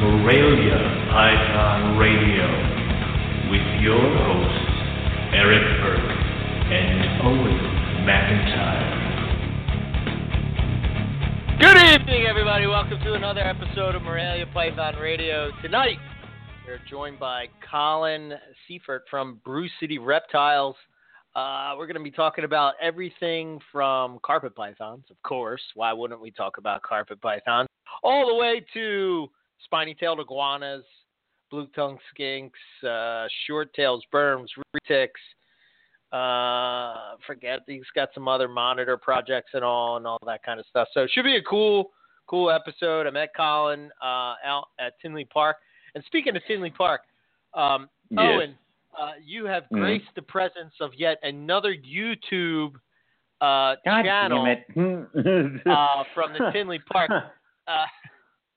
Morelia Python Radio with your hosts, Eric Burke and Owen McIntyre. Good evening, everybody. Welcome to another episode of Morelia Python Radio. Tonight, we're joined by Colin Seifert from Brew City Reptiles. Uh, we're going to be talking about everything from carpet pythons, of course. Why wouldn't we talk about carpet pythons? All the way to spiny tailed iguanas, blue tongue skinks, uh, short tails, burms, retics. Uh, forget he's got some other monitor projects and all and all that kind of stuff. So it should be a cool, cool episode. I met Colin uh, out at Tinley Park. And speaking of Tinley Park, um, Yes. Owen, uh, you have Mhm. graced the presence of yet another YouTube uh, channel uh, from the Tinley Park.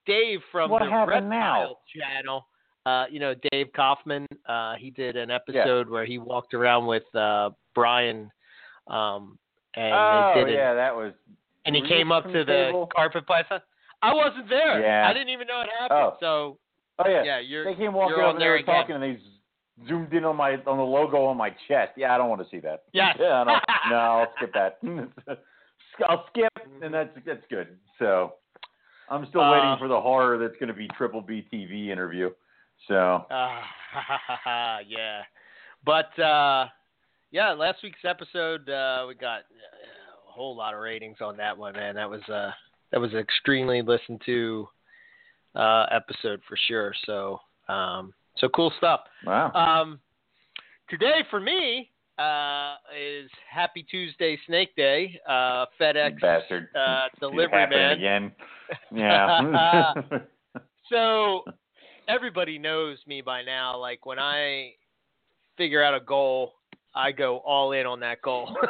Dave from What the happened Reptile now? channel. Uh, you know, Dave Kaufman. Uh, he did an episode where he walked around with uh, Brian, um, and oh, they did it. yeah, that was. And he came up to the the carpet python. I wasn't there. Yeah. I didn't even know it happened. Oh. So Oh, yeah. yeah, you're they came walking over there there and again. talking, and they zoomed in on my on the logo on my chest. Yeah, I don't want to see that. Yes. Yeah, I don't, no, I'll skip that. I'll skip, and that's that's good. So, I'm still Uh, waiting for the horror that's going to be Triple B TV interview. So, Uh, yeah. But uh, yeah, last week's episode uh, we got a whole lot of ratings on that one, man. That was uh, that was an extremely listened to uh, episode for sure. So um, so cool stuff. wow. Um, today for me uh, is Happy Tuesday Snake Day. Uh, FedEx Bastard. uh, delivery man. again. Yeah. So everybody knows me by now. Like when I figure out a goal, I go all in on that goal.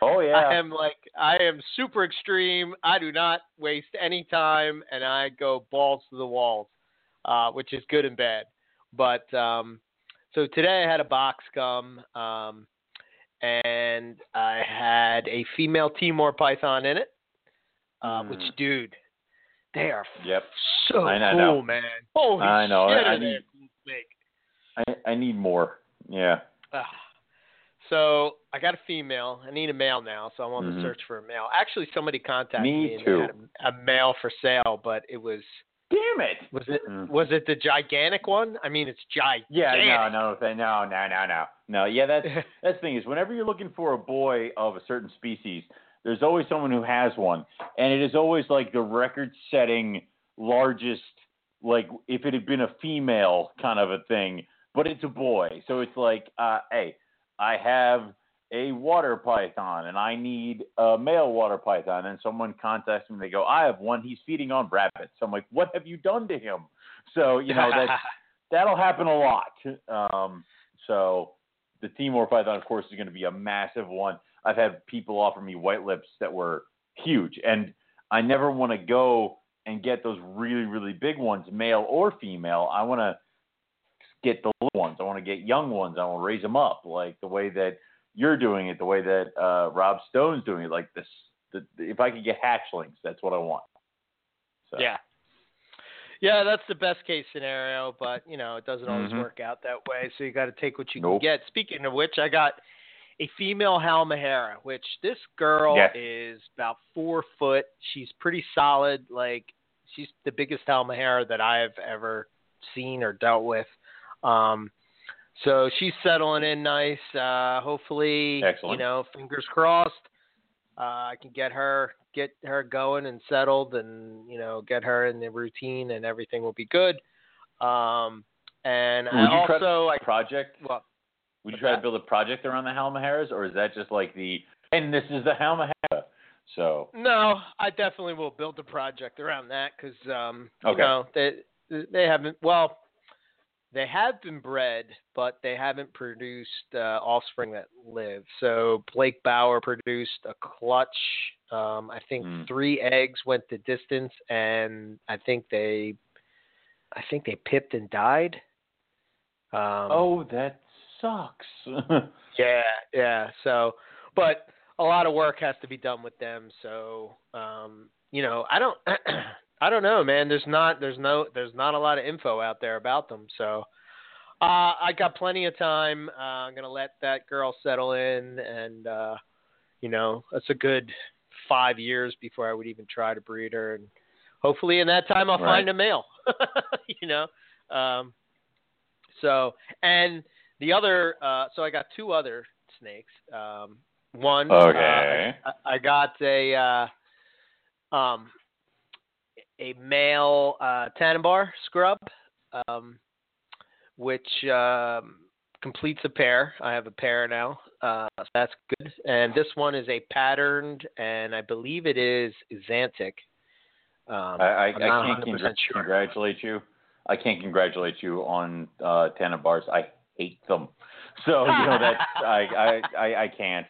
Oh, yeah. I am like I am super extreme. I do not waste any time, and I go balls to the walls, uh, which is good and bad. But um, so today I had a box come, um, and I had a female Timor python in it. Uh, Which, Mm. dude, they are Yep. so I know, I cool, know. man. Holy I know, shit, I they need- cool. I I need more. Yeah. Ah. So I got a female. I need a male now, so I'm on Mhm. the search for a male. Actually, somebody contacted Me me, and too. had a, a male for sale, but it was Damn it. was it Mm. was it the gigantic one? I mean, it's gigantic. Yeah, no, no, no, no, no, no, no. Yeah, that's that's the thing is whenever you're looking for a boy of a certain species, there's always someone who has one, and it is always like the record-setting largest. Like if it had been a female kind of a thing, but it's a boy, so it's like, uh, hey, I have a water python and I need a male water python, and someone contacts me, they go, I have one, he's feeding on rabbits. So I'm like, what have you done to him? So you know that's that'll happen a lot. Um, so the Timor Python, of course, is going to be a massive one. I've had people offer me white lips that were huge, and I never want to go and get those really, really big ones, male or female. I want to get the little ones. I want to get young ones. I want to raise them up like the way that you're doing it, the way that uh, Rob Stone's doing it. Like this, the, if I could get hatchlings, that's what I want. So. yeah. Yeah, that's the best case scenario, but you know, it doesn't always Mhm. work out that way. So you got to take what you Nope. can get. Speaking of which, I got a female Halmahera, which this girl Yes. is about four foot. She's pretty solid. Like she's the biggest Halmahera that I have ever seen or dealt with. Um, so she's settling in nice. Uh, hopefully, Excellent. you know, fingers crossed. Uh, I can get her get her going and settled, and you know, get her in the routine, and everything will be good. Um, and Would I you try- also, I project well, Would you try that? to build a project around the Halmaheras, or is that just like the and this is the Halmahera? So No, I definitely will build a project around that because um, you know they they haven't well they have been bred, but they haven't produced uh, offspring that live. So Blake Bauer produced a clutch. Um, I think Hmm. three eggs went the distance, and I think they, I think they pipped and died. Um, oh, that sucks. yeah, yeah. So, but a lot of work has to be done with them. So, um, you know, I don't. I don't know, man. There's not there's no there's not a lot of info out there about them. So uh, I got plenty of time. Uh, I'm gonna let that girl settle in, and uh, you know, it's a good five years before I would even try to breed her, and hopefully in that time I'll Right. find a male. you know, um, so and the other, uh, so I got two other snakes. Um, one, uh, Okay. I, I got a uh, um, a male uh, Tanimbar scrub, um, which um, completes a pair. I have a pair now, uh, so that's good. And this one is a patterned, and I believe it is xanthic. Um, I, I, I can't congr- sure. congratulate you. I can't congratulate you on uh, Tanimbars. I hate them. So you know that's I, I I I can't.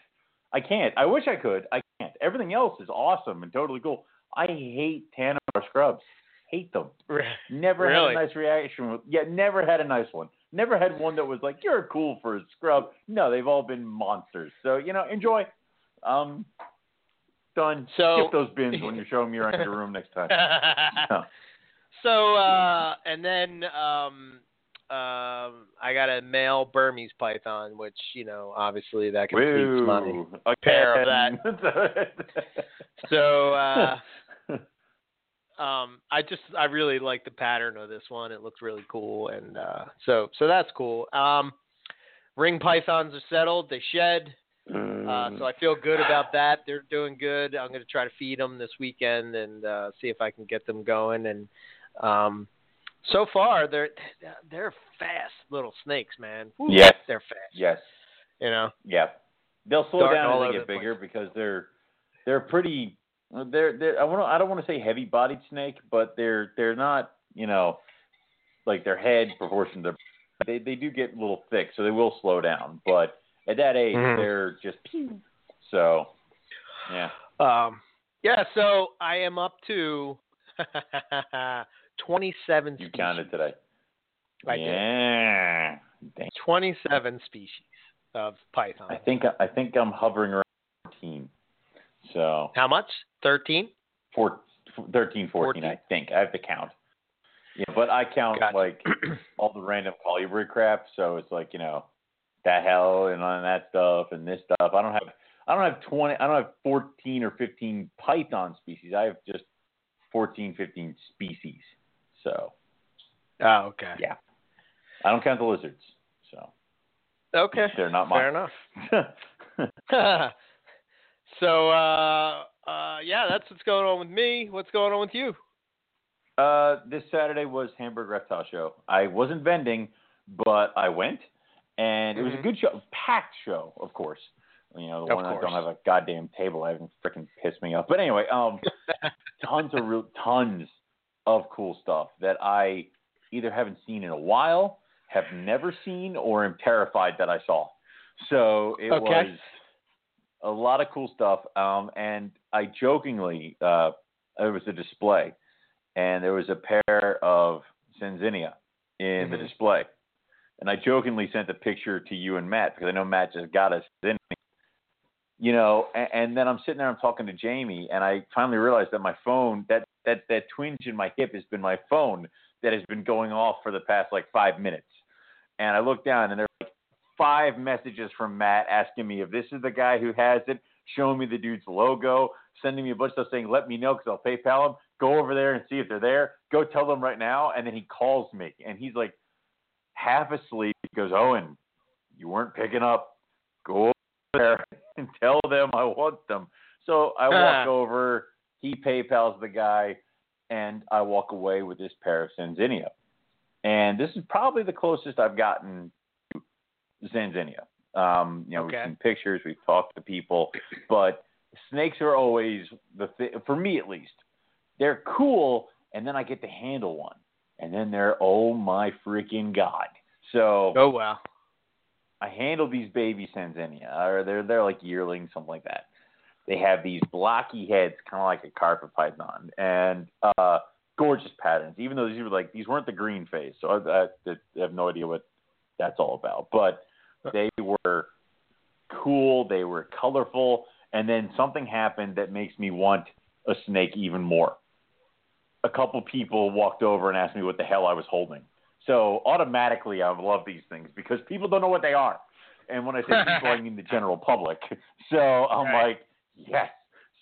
I can't. I wish I could. I can't. Everything else is awesome and totally cool. I hate Tana bar scrubs. Hate them. Never Really? had a nice reaction. With, yeah, never had a nice one. Never had one that was like, "You're cool for a scrub." No, they've all been monsters. So you know, enjoy. Um, done. So- Skip those bins when you're showing me around your room next time. No. So uh, and then um, um, I got a male Burmese python, which you know obviously that can completes my. Woo. pair of that. So uh, um, I just I really like the pattern of this one. It looks really cool, and uh, so so that's cool. Um, ring pythons are settled. They shed. Uh, so I feel good about that. They're doing good. I'm going to try to feed them this weekend and uh, see if I can get them going. And um, so far, they're they're fast little snakes, man. Woo, Yes. they're fast. yes. You know. Yeah. They'll slow Darting down as they get bigger because they're they're pretty they're they're I want I don't want to say heavy bodied snake, but they're they're not, you know, like their head proportion to they they do get a little thick, so they will slow down. But at that age Mhm. they're just pew. So yeah. Um, yeah. So I am up to 27 You species. counted today. I did. yeah. Dang. 27 species of python. I think I think I'm hovering around 14. So How much? 13? four, 13, 14, 14. I think. I have to count. Yeah, but I count Gotcha. like all the random colubrid crap. So it's like you know, that hell and on that stuff and this stuff. I don't have I don't have 20. I don't have 14 or 15 python species. I have just 14, 15 species. So Oh, okay. yeah, I don't count the lizards. So Okay. they're not Fair enough. so, uh, uh, yeah, that's what's going on with me. What's going on with you? Uh, this Saturday was Hamburg Reptile Show. I wasn't vending, but I went, and it was a Mhm. good show, packed show, of course. You know, the Of one that course. don't have a goddamn table, I haven't freaking pissed me off. But anyway, um, tons of real, tons of cool stuff that I either haven't seen in a while, have never seen, or am terrified that I saw. So it Okay. was a lot of cool stuff. Um, and I jokingly, uh, it was a display, and there was a pair of Sanzinia in the Mhm. display. And I jokingly sent a picture to you and Matt because I know Matt just got us in. You know, and, and then I'm sitting there, I'm talking to Jamie, and I finally realized that my phone, that that that twinge in my hip, has been my phone that has been going off for the past like five minutes. And I look down, and there are like five messages from Matt asking me if this is the guy who has it, showing me the dude's logo, sending me a bunch of stuff saying, let me know because I'll PayPal him. Go over there and see if they're there. Go tell them right now. And then he calls me, and he's like half asleep. He goes, Owen, you weren't picking up. Go over there and tell them I want them. So I walk ah. over. He PayPal's the guy, and I walk away with this pair of Sanzinia. And this is probably the closest I've gotten Sanzinia. Um, you know, Okay. we've seen pictures, we've talked to people, but snakes are always the thing for me at least. They're cool, and then I get to handle one, and then they're oh my freaking god. So Oh, wow. I handle these baby Sanzinia, or they're they're like yearlings, something like that. They have these blocky heads, kind of like a carpet python, and uh, gorgeous patterns. Even though these were like these weren't the green face, so I, I, I have no idea what that's all about. But they were cool, they were colorful, and then something happened that makes me want a snake even more. a couple people walked over and asked me what the hell I was holding. So automatically, I love these things because people don't know what they are. And when I say people, I mean the general public. So I'm Right. like, yes.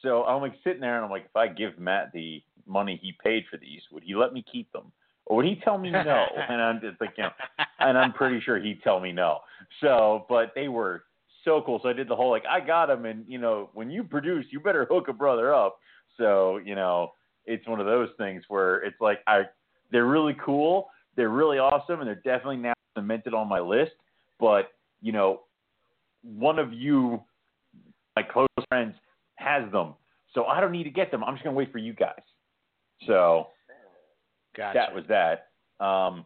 So I'm like sitting there and I'm like, if I give Matt the money he paid for these, would he let me keep them? Or would he tell me no? and I'm just like, you know, and I'm pretty sure he'd tell me no. So, but they were so cool. So I did the whole like, I got them, and you know, when you produce, you better hook a brother up. So you know, it's one of those things where it's like I, they're really cool, they're really awesome, and they're definitely now cemented on my list. But you know, one of you, my close friends, has them, so I don't need to get them. I'm just gonna wait for you guys. So Gotcha. that was that. Um,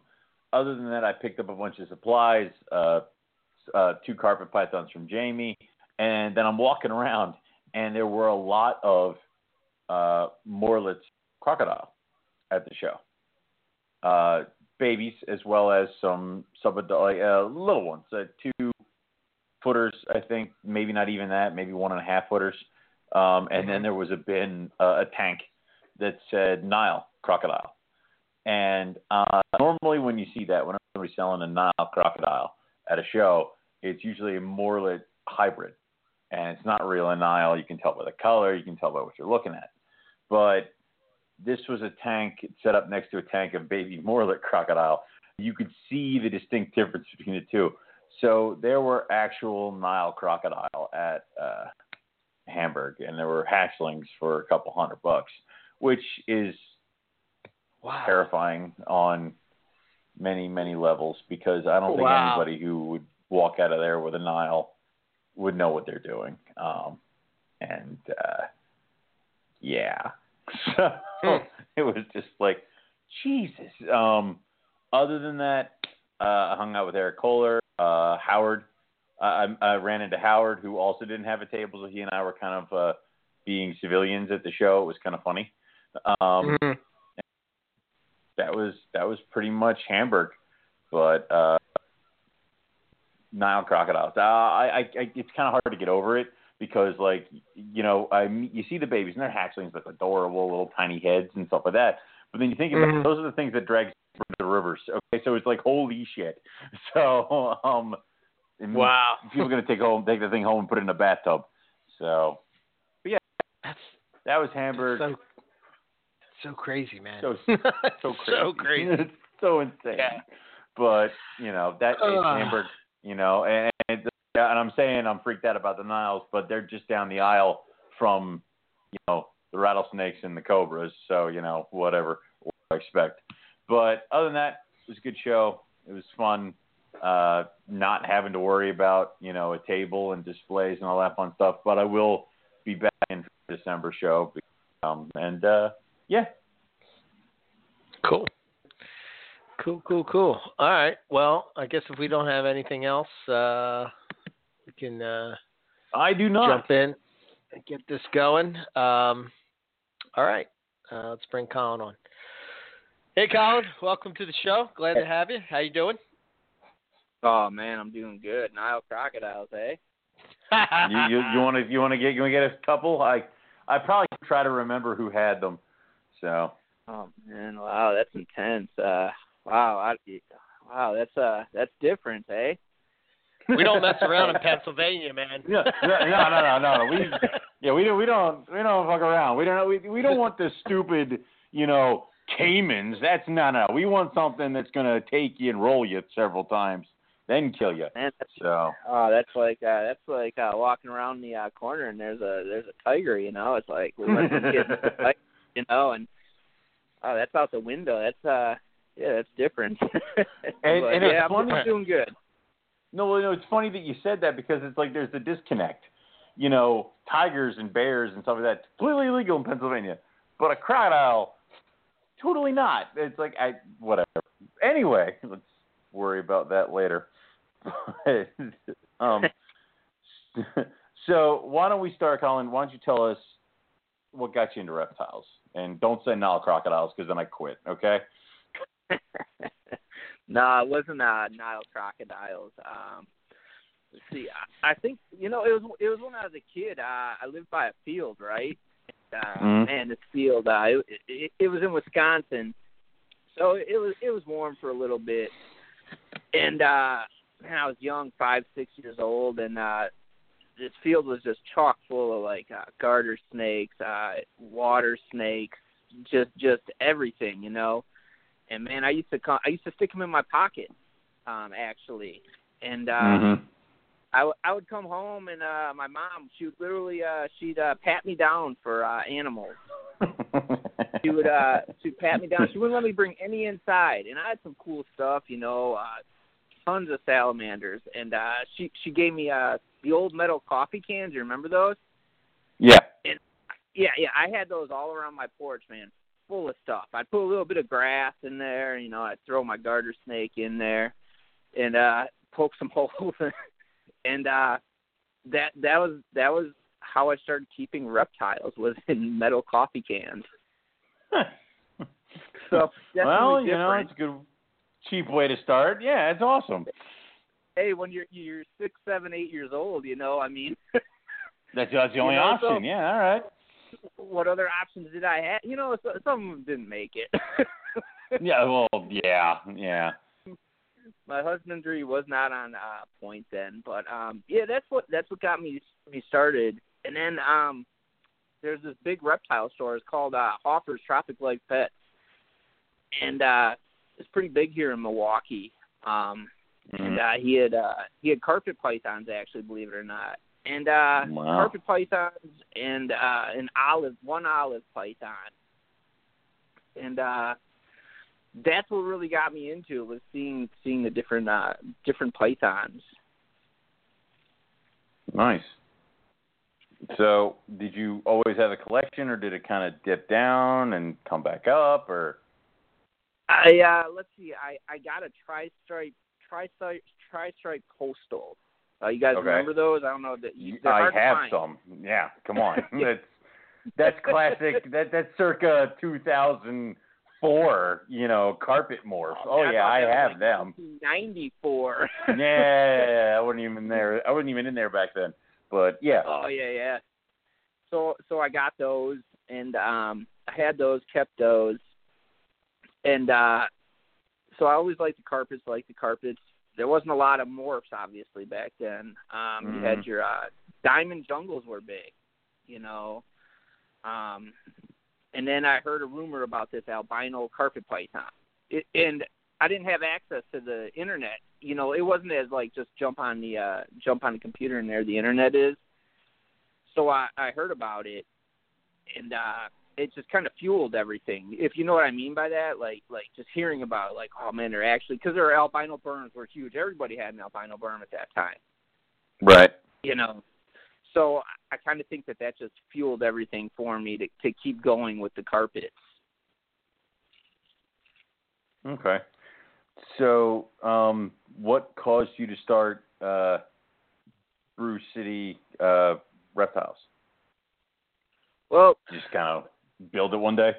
other than that, I picked up a bunch of supplies, uh, uh, two carpet pythons from Jamie, and then I'm walking around, and there were a lot of uh, Morelet's crocodile at the show. Uh, babies as well as some sub like, uh, little ones, uh, two footers, I think, maybe not even that, maybe one and a half footers. Um, and then there was a bin, uh, a tank that said Nile crocodile. And uh, normally, when you see that, when somebody's selling a Nile crocodile at a show, it's usually a Morelet hybrid, and it's not real a Nile. You can tell by the color, you can tell by what you're looking at. But this was a tank set up next to a tank of baby Morelet crocodile. You could see the distinct difference between the two. So there were actual Nile crocodile at uh, Hamburg, and there were hatchlings for a couple hundred bucks, which is wow. terrifying on many many levels because I don't think Wow. anybody who would walk out of there with a Nile would know what they're doing. Um, and uh, yeah, so Hmm. it was just like Jesus. Um, other than that, uh, I hung out with Eric Kohler, uh, Howard. I, I ran into Howard, who also didn't have a table, so he and I were kind of uh, being civilians at the show. It was kind of funny. Um, Mhm. That was that was pretty much Hamburg, but uh, Nile crocodiles. Uh, I, I, I it's kind of hard to get over it because like you know I you see the babies and they're hatchlings with adorable little tiny heads and stuff like that. But then you think about Mhm. it, those are the things that drag the rivers. Okay, so it's like holy shit. So um, Wow. people are gonna take home take the thing home and put it in a bathtub. So but yeah, That's that was Hamburg. so so crazy, man. So- so crazy. so crazy. it's so insane. Yeah. But you know that Ugh. Hamburg. You know, and, and and I'm saying I'm freaked out about the Niles, but they're just down the aisle from you know the rattlesnakes and the cobras. So you know whatever what I expect. But other than that, it was a good show. It was fun. Uh, not having to worry about you know a table and displays and all that fun stuff. But I will be back in December show. Um, and uh, yeah, Cool. Cool, cool, cool. All right. Well, I guess if we don't have anything else, uh, we can uh, I do not. jump in and get this going. Um, all right. Uh, let's bring Colin on. Hey, Colin. Welcome to the show. Glad to have you. How you doing? Oh man, I'm doing good. Nile crocodiles, eh? you you you want to you want to get you want to get a couple? I I probably try to remember who had them. So Oh man, wow, that's intense. Uh, wow, I, wow, that's uh, that's different, eh? we don't mess around in Pennsylvania, man. yeah, yeah, no, no, no, no, no. We yeah, we don't we don't we don't fuck around. We don't we we don't want the stupid you know caimans. That's no no. We want something that's gonna take you and roll you several times, then kill you. Man, that's So oh, that's like uh, that's like uh, walking around the uh, corner and there's a there's a tiger, you know. It's like we let them get the tiger, you know, and oh, that's out the window. That's uh, yeah, that's different. And- But, and it's yeah, I'm doing good. No, well, no, it's funny that you said that because it's like there's the disconnect. You know, tigers and bears and stuff like that completely illegal in Pennsylvania, but a crocodile, totally not. It's like I whatever. Anyway, let's worry about that later. um, so why don't we start, Colin? Why don't you tell us what got you into reptiles? And don't say Nile crocodiles because then I quit. Okay. no, it wasn't uh, Nile crocodiles. Um, let's see, I, I think you know it was it was when I was a kid. Uh, I lived by a field, right? uh, Mhm. man, this field, uh, it, it, it was in Wisconsin, so it was it was warm for a little bit, and uh, man, I was young, five, six years old, and uh, this field was just chock full of like uh, garter snakes, uh, water snakes, just just everything, you know. And man, I used to come, I used to stick them in my pocket, um, actually, and uh, Mhm. I, w- I would come home and uh my mom she would literally uh she'd uh pat me down for uh animals. She would uh she'd pat me down. She wouldn't let me bring any inside and I had some cool stuff, you know, uh tons of salamanders and uh she she gave me uh the old metal coffee cans, you remember those? yeah. Yeah, yeah, I had those all around my porch, man, full of stuff. I'd put a little bit of grass in there, you know, I'd throw my garter snake in there and uh poke some holes in and uh that that was that was how I started keeping reptiles was in metal coffee cans. So definitely well, you know, it's good, cheap way to start. Yeah, it's awesome. hey, when you're you're six, seven, eight years old, you know, I mean, That's, that's the You only know, so- option. yeah, all right. what other options did I have? You know, so, some of them didn't make it. Yeah, well, yeah, yeah. My husbandry was not on uh, point then, but um, yeah, that's what that's what got me me started. And then um, there's this big reptile store. It's called uh, Hoffer's Tropic Life Pets, and uh, it's pretty big here in Milwaukee. Um, and uh, he had uh, he had carpet pythons actually, believe it or not, and uh, Wow. carpet pythons and uh, an olive one olive python, and uh, that's what really got me into it was seeing seeing the different uh, different pythons. Nice. So, did you always have a collection, or did it kind of dip down and come back up, or? I uh, let's see, I I got a tri stripe tri stripe tri stripe coastal. Uh, you guys Okay. remember those? I don't know that you, I have some. Yeah, come on. that's that's classic. That that's circa 2004. You know, carpet morph. Oh, man, yeah, I have like them. 94. yeah, I wasn't even there. I wasn't even in there back then. But yeah. Oh yeah, yeah. So so I got those and um I had those, kept those. And uh so I always liked the carpets, liked the carpets. There wasn't a lot of morphs obviously back then. Um you had Mhm. your uh diamond jungles were big, you know. Um and then I heard a rumor about this albino carpet python. It, and I didn't have access to the internet. You know, it wasn't as like just jump on the uh jump on the computer and there the internet is. So I I heard about it and uh it just kind of fueled everything. If you know what I mean by that, like like just hearing about it, like oh man, they're actually because their albino burms were huge. Everybody had an albino burm at that time, Right. you know. So I, kind of think that that just fueled everything for me to to keep going with the carpets. Okay. So, um, what caused you to start uh, Brew City uh, Reptiles? Well, Just kind of build it one day.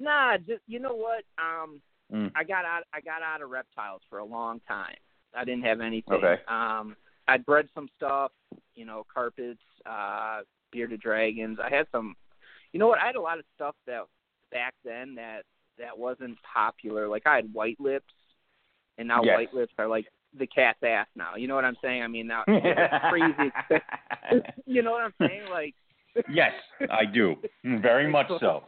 nah, just you know what? Um, Mm. I got out I got out of reptiles for a long time. I didn't have anything. Okay. Um I'd bred some stuff, you know, carpets, uh bearded dragons. I had some you know what, I had a lot of stuff that back then that that wasn't popular. Like I had white lips and now Yes. white lips are like the cat's ass now. You know what I'm saying? I mean now it's crazy you know what I'm saying? Like yes, I do. Mm, very much so.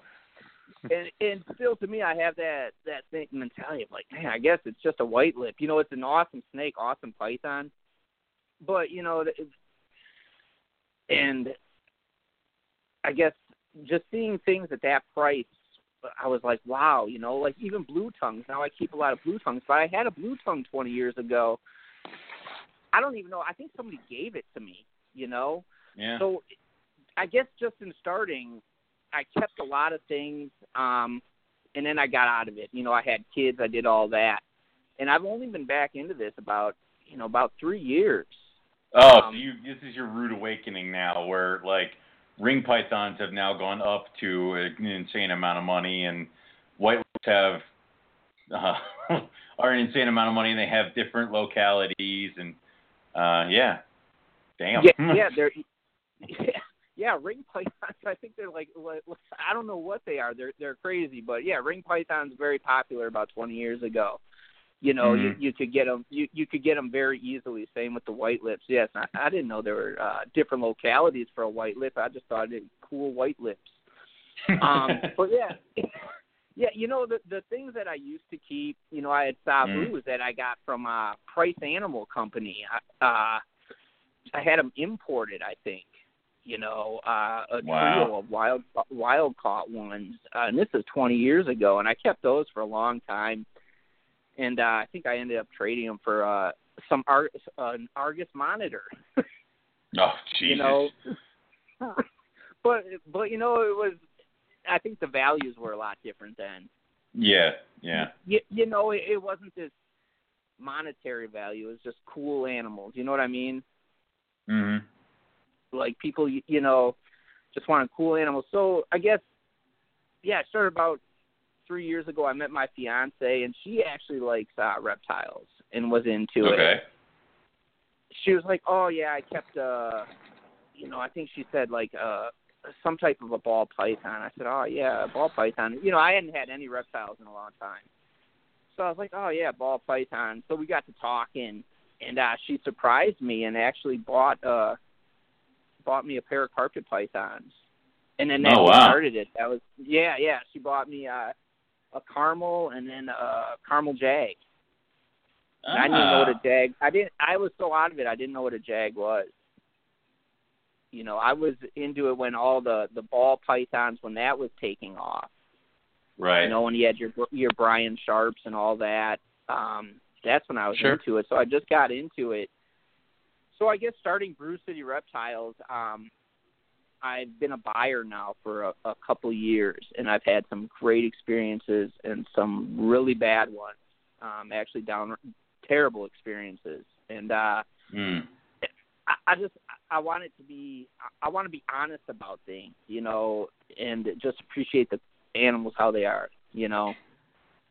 and and still to me I have that that thing mentality of like, man, I guess it's just a white lip. You know, it's an awesome snake, awesome python. But, you know, it's, and I guess just seeing things at that price I was like, wow, you know, like even blue tongues. Now I keep a lot of blue tongues, but I had a blue tongue 20 years ago. I don't even know. I think somebody gave it to me, you know. Yeah. So I guess just in starting, I kept a lot of things, um, and then I got out of it. You know, I had kids, I did all that, and I've only been back into this about you know about three years. Oh, so Um, you this is your rude awakening now, where like ring pythons have now gone up to an insane amount of money, and white have uh, are an insane amount of money, and they have different localities, and uh, yeah, damn. Yeah, yeah, they're yeah, yeah, ring pythons. I think they're like, I don't know what they are. They're they're crazy, but yeah, ring pythons very popular about 20 years ago. You know, Mhm. you you could get them you you could get them very easily. Same with the white lips. Yes, I, I didn't know there were uh, different localities for a white lip. I just thought it cool white lips. Um, but yeah, yeah, you know the the things that I used to keep. You know, I had Savus Mm. that I got from uh, Price Animal Company. I- Uh, I had them imported, I think. You know, uh, a Wow. trio of wild wild caught ones, uh, and this is 20 years ago, and I kept those for a long time. And uh, I think I ended up trading them for uh, some Ar- uh, an Argus monitor. oh, Jesus. you know, but but you know it was. I think the values were a lot different then. Yeah, yeah. You, you know, it, it wasn't this monetary value. It was just cool animals. You know what I mean? Mhm. Like people you, you know just wanted cool animals. So i guess yeah it started about three years ago i met my fiance and she actually likes uh reptiles and was into it. She was like oh yeah i kept uh you know i think she said like uh some type of a ball python. I said oh yeah a ball python. You know i hadn't had any reptiles in a long time. So i was like oh yeah ball python. So we got to talking and uh she surprised me and actually bought uh bought me a pair of carpet pythons and then that Oh, wow. started it that was yeah yeah she bought me uh a caramel and then a caramel jag I didn't know what a Ah. jag. I didn't. I was so out of it. I didn't know what a jag was. You know, I was into it when all the the ball pythons when that was taking off. Right. You know, when you had your your Brian Sharps and all that. Um, that's when I was Sure. into it. So I just got into it. So I guess starting Brew City Reptiles, um, I've been a buyer now for a, a couple years, and I've had some great experiences and some really bad ones. Um, actually, down terrible experiences, and uh, Mm. I, I just I want it to be I want to be honest about things, you know, and just appreciate the animals how they are, you know.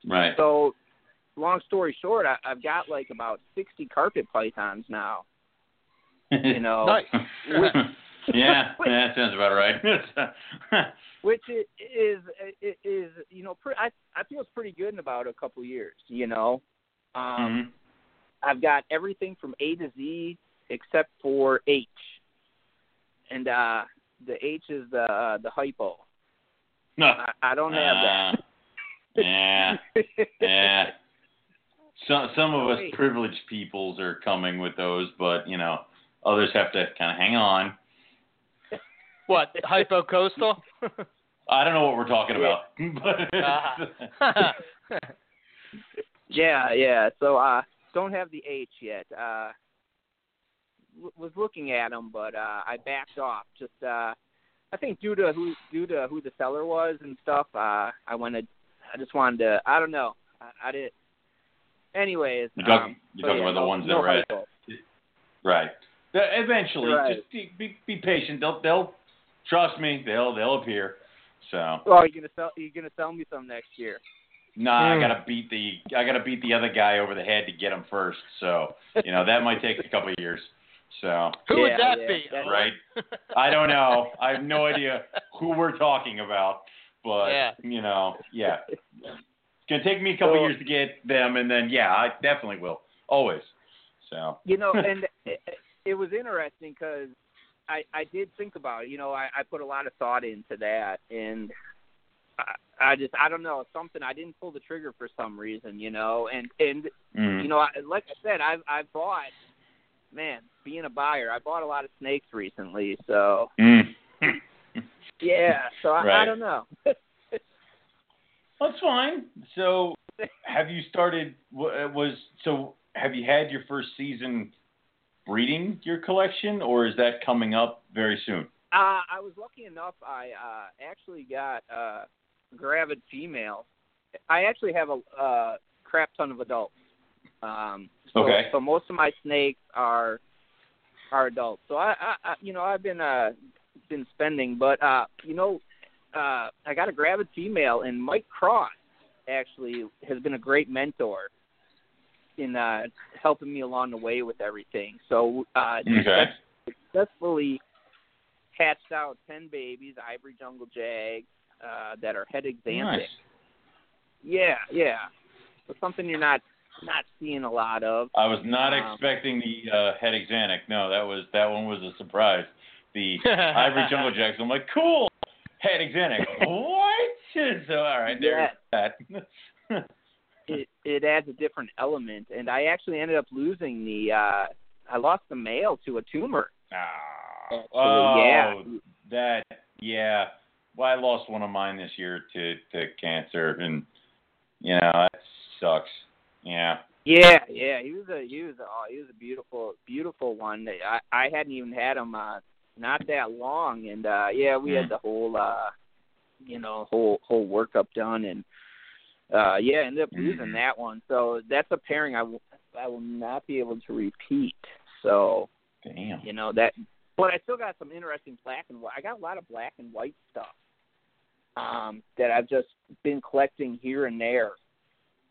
Right. So, long story short, I, I've got like about sixty carpet pythons now. You know, Nice. yeah, that sounds about right. which i- is is you know pre- I I feel it's pretty good in about a couple years. You know, um, Mhm. I've got everything from A to Z except for H, and uh the H is the uh, the hypo. No. I, I don't have Uh, yeah, that. yeah. Some some of us privileged peoples are coming with those, but you know, others have to kind of hang on. what hypocoastal? I don't know what we're talking about, but Ah. Yeah, yeah. So uh don't have the H yet. Uh w- was looking at them but uh I backed off just uh I think due to who due to who the seller was and stuff, uh I wanted I just wanted to I don't know. I, I did anyways. You're talking- um, you're talking yeah, about the no- ones that no were at- hypo. right. Eventually, Right. just be, be be patient. They'll they'll trust me. They'll they'll appear. So Oh, you're gonna sell you're gonna sell me some next year. nah, I Hmm. gotta beat the I gotta beat the other guy over the head to get him first. So you know that might take a couple of years. So Who Yeah, would that yeah, be? that- Right. I don't know. I have no idea who we're talking about, but Yeah. you know, yeah. It's gonna take me a couple So- years to get them, and then yeah, I definitely will. Always. So. You know, and it, it was interesting because I I did think about it. You know, I, I put a lot of thought into that, and I, I just I don't know something I didn't pull the trigger for some reason. You know, and and Mm. you know, I, like I said, I've I've bought. Man, being a buyer, I bought a lot of snakes recently, so Mm. yeah. So I, I don't know. That's fine. So, have you started? wa- Was so? Have you had your first season breeding your collection, or is that coming up very soon? Uh, I was lucky enough. I uh, actually got uh, gravid female. I actually have a uh, crap ton of adults. Um, so, Okay. So most of my snakes are are adults. So I, I, I you know, I've been uh been spending, but uh, you know, uh, I got a gravid female, and Mike Cross actually has been a great mentor in uh, helping me along the way with everything. So uh, Okay. successfully hatched out ten babies, ivory jungle jag, uh, that are het xanthic. Nice. Yeah, yeah. So something you're not not seeing a lot of. I was not Um, expecting the uh, het xanthic. No, that was that one was a surprise. The ivory jungle jacks. I'm like, cool. Het xanthic. what? So all right, there's that. It it adds a different element, and I actually ended up losing the. uh I lost the male to a tumor. Ah, oh, yeah. that yeah. Well, I lost one of mine this year to to cancer, and you know that sucks. Yeah. Yeah, yeah, he was a he was a oh, he was a beautiful beautiful one. I I hadn't even had him uh not that long, and uh yeah, we had Mm. the whole uh you know whole whole workup done, and uh yeah, ended up losing Mhm. that one. So that's a pairing I will not be able to repeat. So Damn. you know that, but I still got some interesting black and white. I got a lot of black and white stuff um that I've just been collecting here and there.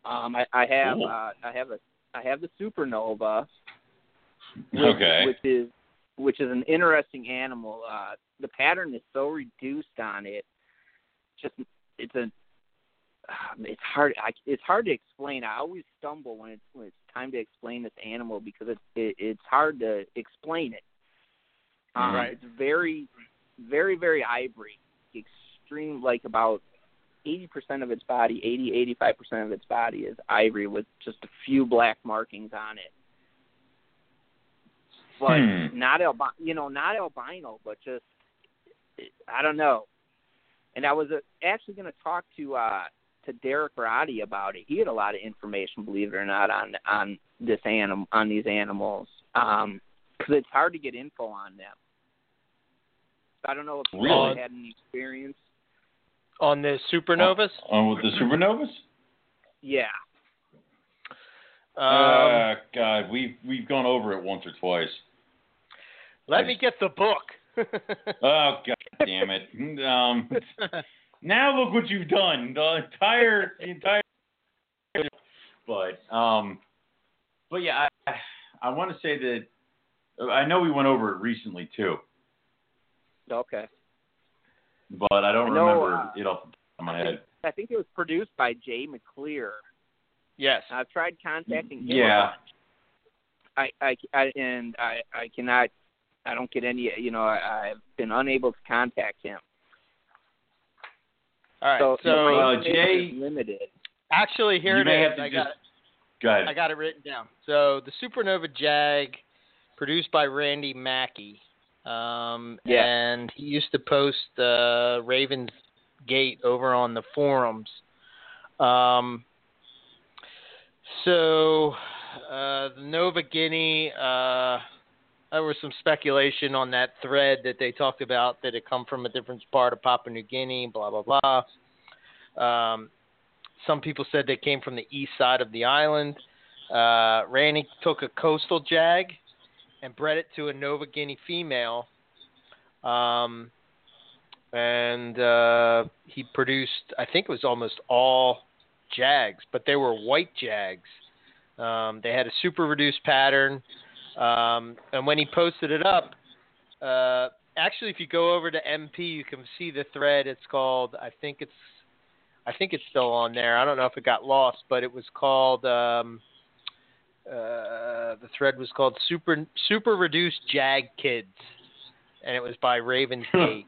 Um, I, I have Cool. uh, I have a I have the supernova, which, Okay. which is which is an interesting animal. Uh, the pattern is so reduced on it, just it's a it's hard I, it's hard to explain. I always stumble when it's when it's time to explain this animal because it's it, it's hard to explain it. Um, Right. It's very very very ivory, extreme like about eighty percent of its body, 80 85 percent of its body is ivory with just a few black markings on it. But Hmm. not albino, you know, not albino, but just I don't know. And I was uh, actually going to talk to uh to Derek Roddy about it. He had a lot of information, believe it or not, on on this animal on these animals. Um, because it's hard to get info on them. I don't know if you Really? had any experience. On the supernovas? On with the supernovas? Yeah. Um, uh, God, we've we've gone over it once or twice. let me get the book. Oh God damn it! Um, now look what you've done. The entire the entire. But um, but yeah, I I want to say that I know we went over it recently too, okay. but I don't I know, remember uh, it off the top of my head. I think it was produced by Jay McClear. yes. I've tried contacting him. Yeah. I, I, I, and I, I cannot. I don't get any. You know, I, I've been unable to contact him. All right. So, So, Uh, Jay- limited. actually, here you it may is. have to I just got go ahead. I got it written down. So the Supernova Jag, produced by Randy Mackey. Um, Yeah. And he used to post uh, Ravens Gate over on the forums. Um, so uh, the Nova Guinea, uh, there was some speculation on that thread that they talked about that it come from a different part of Papua New Guinea, blah blah blah. Um, some people said they came from the east side of the island. Uh, Randy took a coastal jag and bred it to a Nova Guinea female. Um, and uh, he produced, I think it was almost all jags, but they were white jags. Um, they had a super reduced pattern. Um, and when he posted it up, uh, actually, if you go over to MP, you can see the thread. It's called, I think it's I think it's still on there. I don't know if it got lost, but it was called um, uh, the thread was called Super Super Reduced Jag Kids, and it was by Ravens Gate.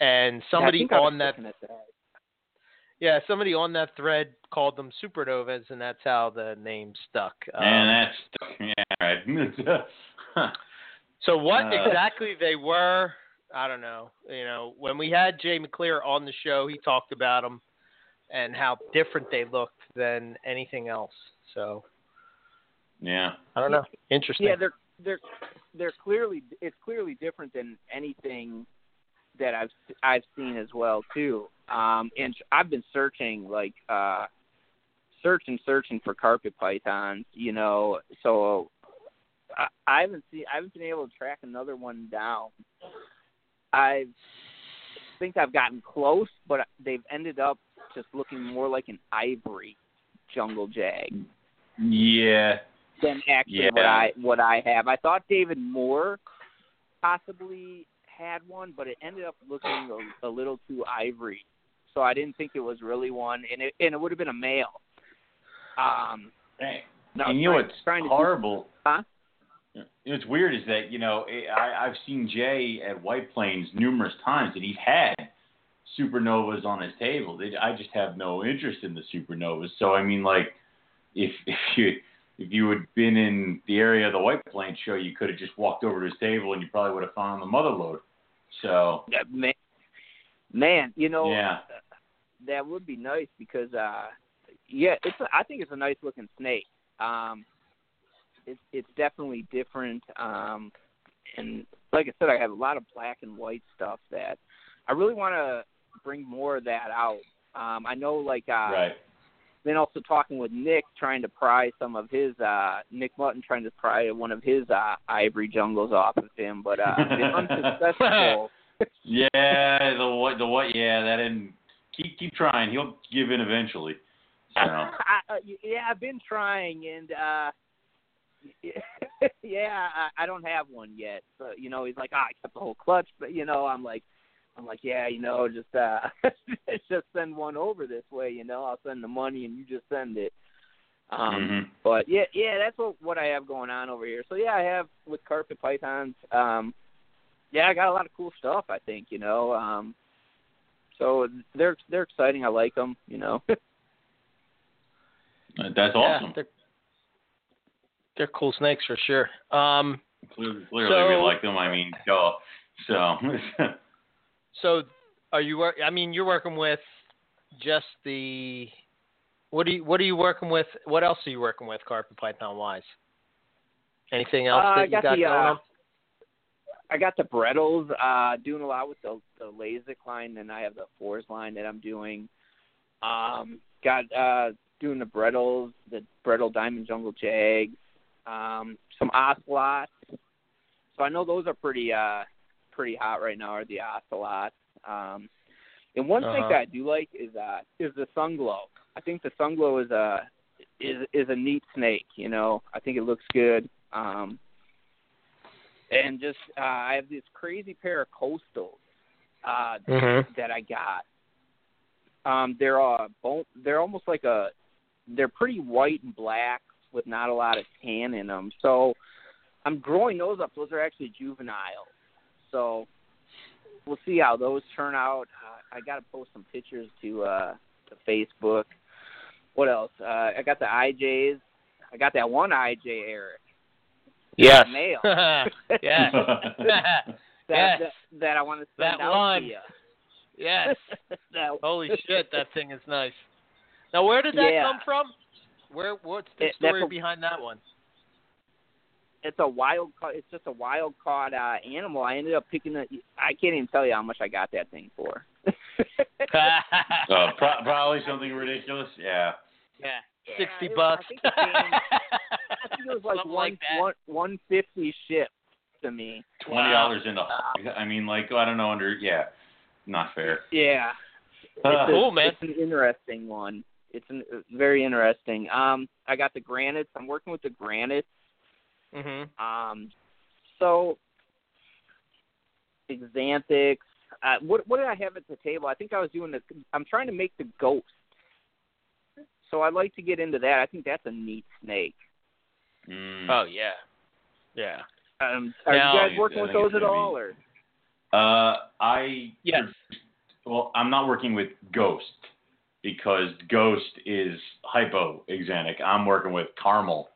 and somebody I think I was on that that. Yeah somebody on that thread called them supernovas, and that's how the name stuck. Um, and that's yeah, right. So what Uh, exactly they were, I don't know. You know, when we had Jay McClear on the show, he talked about them and how different they looked than anything else. So yeah. I don't know. Interesting. Yeah, they're they're they're clearly it's clearly different than anything that I've I've seen as well too. Um, and I've been searching like uh, searching searching for carpet pythons, you know. So I, I haven't seen I haven't been able to track another one down. I think I've gotten close, but they've ended up just looking more like an ivory jungle jag Yeah. than actually Yeah. what I what I have. I thought David Moore possibly had one, but it ended up looking a, a little too ivory, so I didn't think it was really one, and it and it would have been a male. Um, Hey, no, and you know what's to do- horrible? Huh? It's weird is that you know I, I've seen Jay at White Plains numerous times, and he's had supernovas on his table. They, I just have no interest in the supernovas. So I mean, like, if if you if you had been in the area of the White Plains show, you could have just walked over to his table, and you probably would have found the mother lode. So man, man, you know yeah, that would be nice because uh yeah, it's a, I think it's a nice looking snake. Um it's it's definitely different um and like I said I have a lot of black and white stuff that I really want to bring more of that out. Um I know like uh right. Then also talking with Nick trying to pry some of his uh Nick Mutton trying to pry one of his uh ivory jungles off of him but uh unsuccessful. Yeah, the what the what? Yeah, that didn't keep keep trying. He'll give in eventually. So. I, uh, yeah, I've been trying, and uh yeah, I, I don't have one yet. So you know, he's like, ah, I kept the whole clutch, but you know, I'm like, I'm like, yeah, you know, just uh just send one over this way. You know, I'll send the money, and you just send it. Um, Mhm. But yeah, yeah, that's what what I have going on over here. So yeah, I have with carpet pythons. Um, yeah, I got a lot of cool stuff. I think you know. Um, so they're they're exciting. I like them. You know. That's awesome. Yeah, they're, they're cool snakes for sure. Um, Clearly, clearly we like them. I mean, duh. So, so are you? I mean, you're working with just the. What are you What are you working with? What else are you working with, carpet python wise? Anything else Uh, that you got got the, going uh, on? I got the Brettles, uh, doing a lot with the the Lasik line, and I have the Fours line that I'm doing. Um, got uh, doing the Brettles, the Brettle Diamond Jungle Jags, um, some Ocelots. So I know those are pretty uh pretty hot right now. Are the Ocelots? Um, and one thing Uh-huh. that I do like is uh is the Sunglow. I think the Sunglow is a is is a neat snake. You know, I think it looks good. Um, and just uh, I have this crazy pair of coastals uh, Mm-hmm. that I got. Um, they're uh, bone, they're almost like a, they're pretty white and black with not a lot of tan in them. So I'm growing those up. Those are actually juvenile. So we'll see how those turn out. Uh, I got to post some pictures to uh, to Facebook. What else? Uh, I got the IJs. I got that one IJ Eric. Yes. Male. yes. that, Yes. that that I want to send That out one. to you. yes. that, Holy shit, that thing is nice. Now, where did that Yeah. come from? Where? What's the It- story a- behind that one? It's a wild. Caught, it's just a wild caught uh, animal. I ended up picking it. I can't even tell you how much I got that thing for. uh, pro- probably something ridiculous. Yeah. yeah, Yeah, sixty bucks. I think it I think it was like Something one like one one fifty shipped to me. Twenty dollars in the. I mean, like I don't know. Under yeah, not fair. Yeah. Uh, a- Cool, man. It's an interesting one. It's an, it's very interesting. Um, I got the granites. I'm working with the granites. Mhm. Um, so Xanthics. Uh, what what did I have at the table? I think I was doing the. I'm trying to make the ghost. So I'd like to get into that. I think that's a neat snake. mm. Oh yeah, yeah. Um, are Now- you guys working with those at all, or? Uh, I Yes. Well, I'm not working with Ghost because Ghost is hypoxanthic. I'm working with Caramel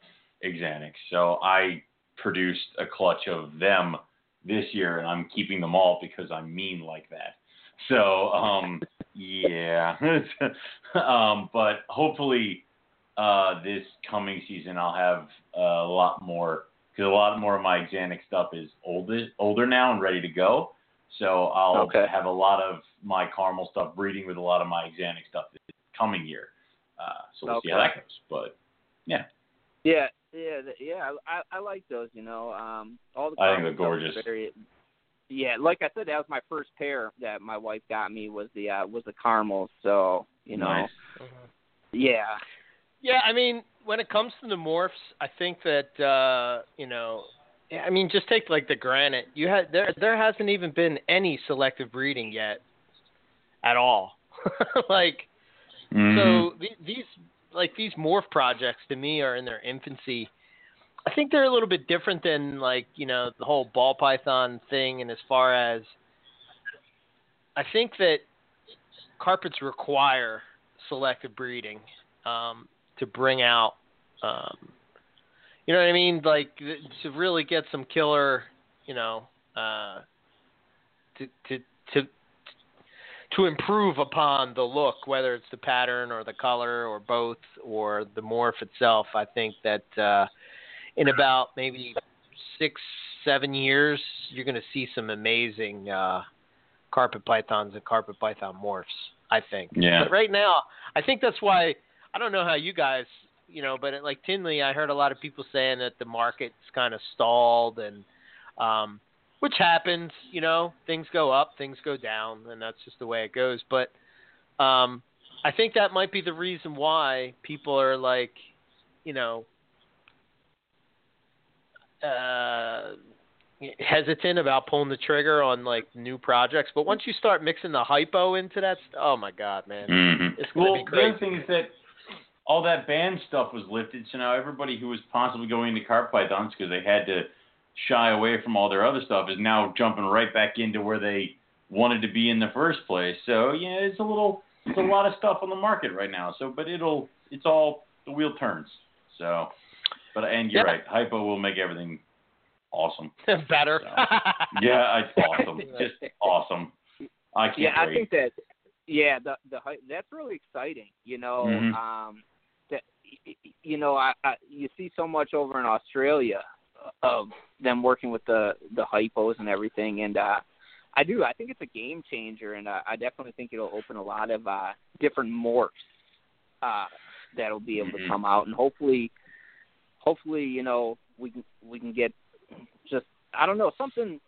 xanthic. So I produced a clutch of them this year, and I'm keeping them all because I'm mean like that. So um, yeah, um, but hopefully uh, this coming season I'll have a lot more because a lot more of my xanthic stuff is older older now and ready to go. So I'll Okay. have a lot of my caramel stuff breeding with a lot of my xanthic stuff this coming year. Uh, so we'll see how that goes. But yeah, Yeah, yeah, th- yeah. I I like those. You know, um, all the. I think they're caramel stuff is gorgeous. Very, yeah, like I said, that was my first pair that my wife got me was the uh, was the caramels. So you know, Nice. yeah, Yeah, I mean, when it comes to the morphs, I think that uh, you know I mean, just take like the granite. You had there there hasn't even been any selective breeding yet, at all. like, Mhm. so th- these like these morph projects to me are in their infancy. I think they're a little bit different than like you know the whole ball python thing, and as far as I think that carpets require selective breeding um, to bring out, um, you know what I mean, like to really get some killer, you know, uh, to to to to improve upon the look, whether it's the pattern or the color or both or the morph itself. I think that uh, in about maybe six, seven years, you're going to see some amazing uh, carpet pythons and carpet python morphs. I think. Yeah. But right now, I think that's why I don't know how you guys, you know, but at, like Tinley, I heard a lot of people saying that the market's kind of stalled and. Um, which happens, you know, things go up, things go down, and that's just the way it goes. But um, I think that might be the reason why people are like, you know, uh, hesitant about pulling the trigger on like new projects. But once you start mixing the hypo into that, st- oh my god, man, Mhm. it's gonna Well, be the other crazy. thing is that all that band stuff was lifted, so now everybody who was possibly going into carp pythons because they had to shy away from all their other stuff is now jumping right back into where they wanted to be in the first place. So yeah, it's a little, it's a lot of stuff on the market right now. So, but it'll, it's all the wheel turns. So, but and you're Yeah. right, hypo will make everything awesome. Better. Yeah, it's awesome, just awesome. I can't yeah, I think that yeah, the the hy- that's really exciting. You know, Mhm. um, that you know, I, I you see so much over in Australia of them working with the the hypos and everything, and uh, I do. I think it's a game changer, and uh, I definitely think it'll open a lot of uh, different morphs uh, that'll be able to come out, and hopefully, hopefully, you know, we can we can get just I don't know something.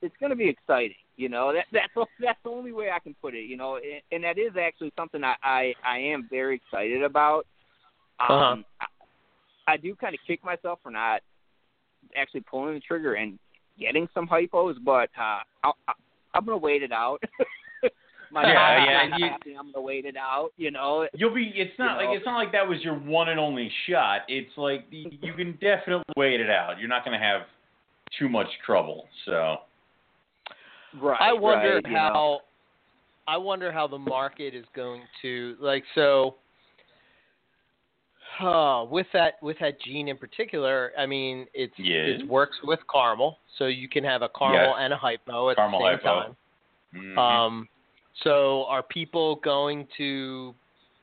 It's going to be exciting, you know. That that's the- that's the only way I can put it, you know. And, and that is actually something I I, I am very excited about. Uh-huh. Um, I, I do kind of kick myself for not actually pulling the trigger and getting some hypos, but uh, I'll, I'll, I'm going to wait it out. My Yeah, yeah, not you- happy, I'm going to wait it out, you know. You'll be. It's not You know? like it's not like that was your one and only shot. It's like y- you can definitely wait it out. You're not going to have too much trouble. So Right. I wonder right, you know. how I wonder how the market is going to like so uh, with that with that gene in particular, I mean it's Yes. it works with caramel, so you can have a caramel Yes. and a hypo at Caramel the same hypo. time. mhm. Um, so are people going to,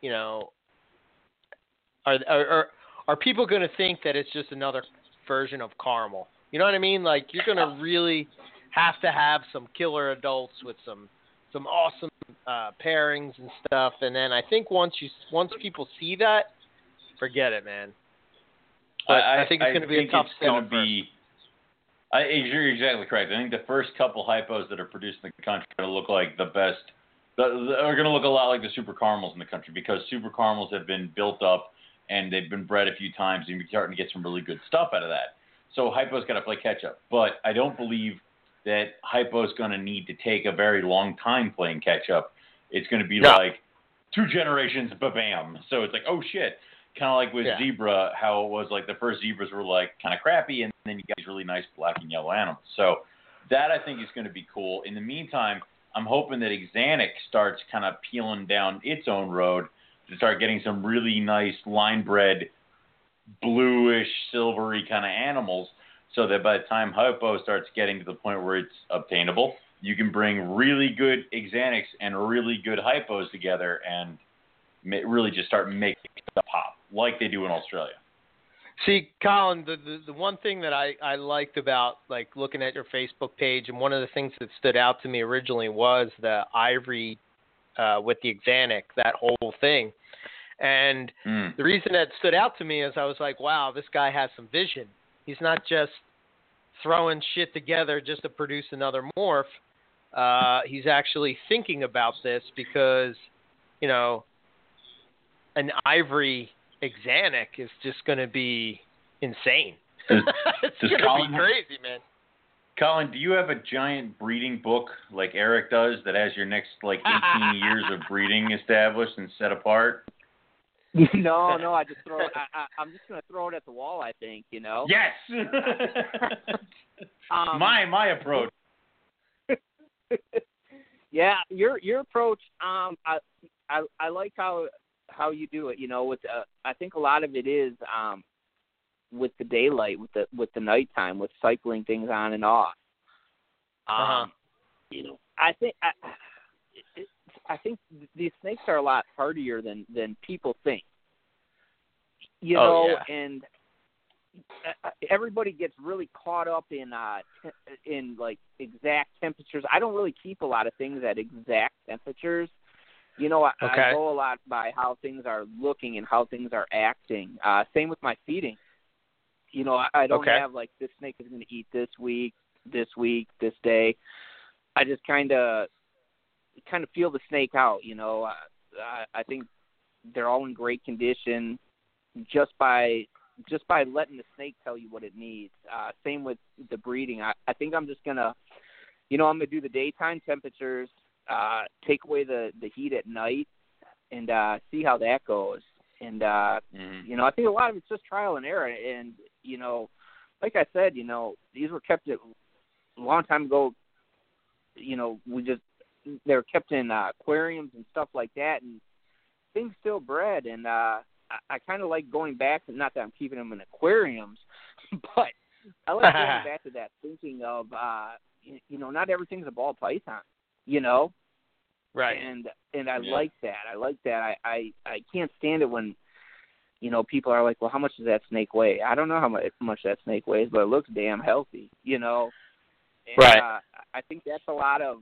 you know, are are are, are people going to think that it's just another version of caramel? You know what I mean? Like you're going to really have to have some killer adults with some some awesome uh, pairings and stuff, and then I think once you once people see that, forget it, man. But I, think it's going to be a tough it's sell. first. be. I, you're exactly correct. I think the first couple hypos that are produced in the country are going to look like the best. The, the- are going to look a lot like the super caramels in the country because super caramels have been built up and they've been bred a few times, and you're starting to get some really good stuff out of that. So hypo's got to play catch up. But I don't believe that hypo's going to need to take a very long time playing catch up. It's going to be No. like two generations, ba bam. So it's like, oh shit. Kind of like with Yeah. zebra, how it was like the first zebras were like kind of crappy, and then you got these really nice black and yellow animals. So that I think is going to be cool. In the meantime, I'm hoping that Xanthic starts kind of peeling down its own road to start getting some really nice line bred, bluish, silvery kind of animals, so that by the time Hypo starts getting to the point where it's obtainable, you can bring really good Xanthics and really good Hypos together and ma- really just start making stuff pop like they do in Australia. See, Colin, the, the the one thing that I I liked about like looking at your Facebook page, and one of the things that stood out to me originally was the ivory uh, with the Xanthic, that whole thing. And Mm. the reason that stood out to me is I was like, wow, this guy has some vision. He's not just throwing shit together just to produce another morph. Uh, he's actually thinking about this because, you know, an ivory Xanthic is just going to be insane. it's It's gonna Colin- be crazy, man. Colin, do you have a giant breeding book like Eric does that has your next like 18 years of breeding established and set apart? no, no, I just throw it. I, I, I'm just gonna throw it at the wall. I think you know. Yes. Um, my my approach. yeah, your your approach. Um, I I I like how how you do it. You know, with uh, I think a lot of it is um with the daylight, with the with the nighttime, with cycling things on and off. Um, Uh-huh. You know, I think I, it, I think these snakes are a lot hardier than than people think. You Oh, know, yeah. and uh, everybody gets really caught up in uh in like exact temperatures. I don't really keep a lot of things at exact temperatures. You know, I, Okay. I go a lot by how things are looking and how things are acting. Uh same with my feeding. You know, I, I don't Okay. have like this snake is going to eat this week, this week, this day. I just kind of kind of feel the snake out. You know, I, I I think they're all in great condition just by just by letting the snake tell you what it needs. Uh, same with the breeding. I, I think I'm just gonna, you know, I'm gonna do the daytime temperatures, uh, take away the the heat at night, and uh, see how that goes. And uh, Mhm. you know, I think a lot of it's just trial and error. And you know, like I said, you know, these were kept a long time ago. You know, we just they were kept in uh, aquariums and stuff like that, and things still bred. And uh, I, I kind of like going back. Not that I'm keeping them in aquariums, but I like going back to that thinking of uh, you, you know, not everything's a ball python. You know, Right. and and I Yeah. like that. I like that. I, I I can't stand it when you know people are like, well, how much does that snake weigh? I don't know how much much that snake weighs, but it looks damn healthy. You know. And, Right. Uh, I think that's a lot of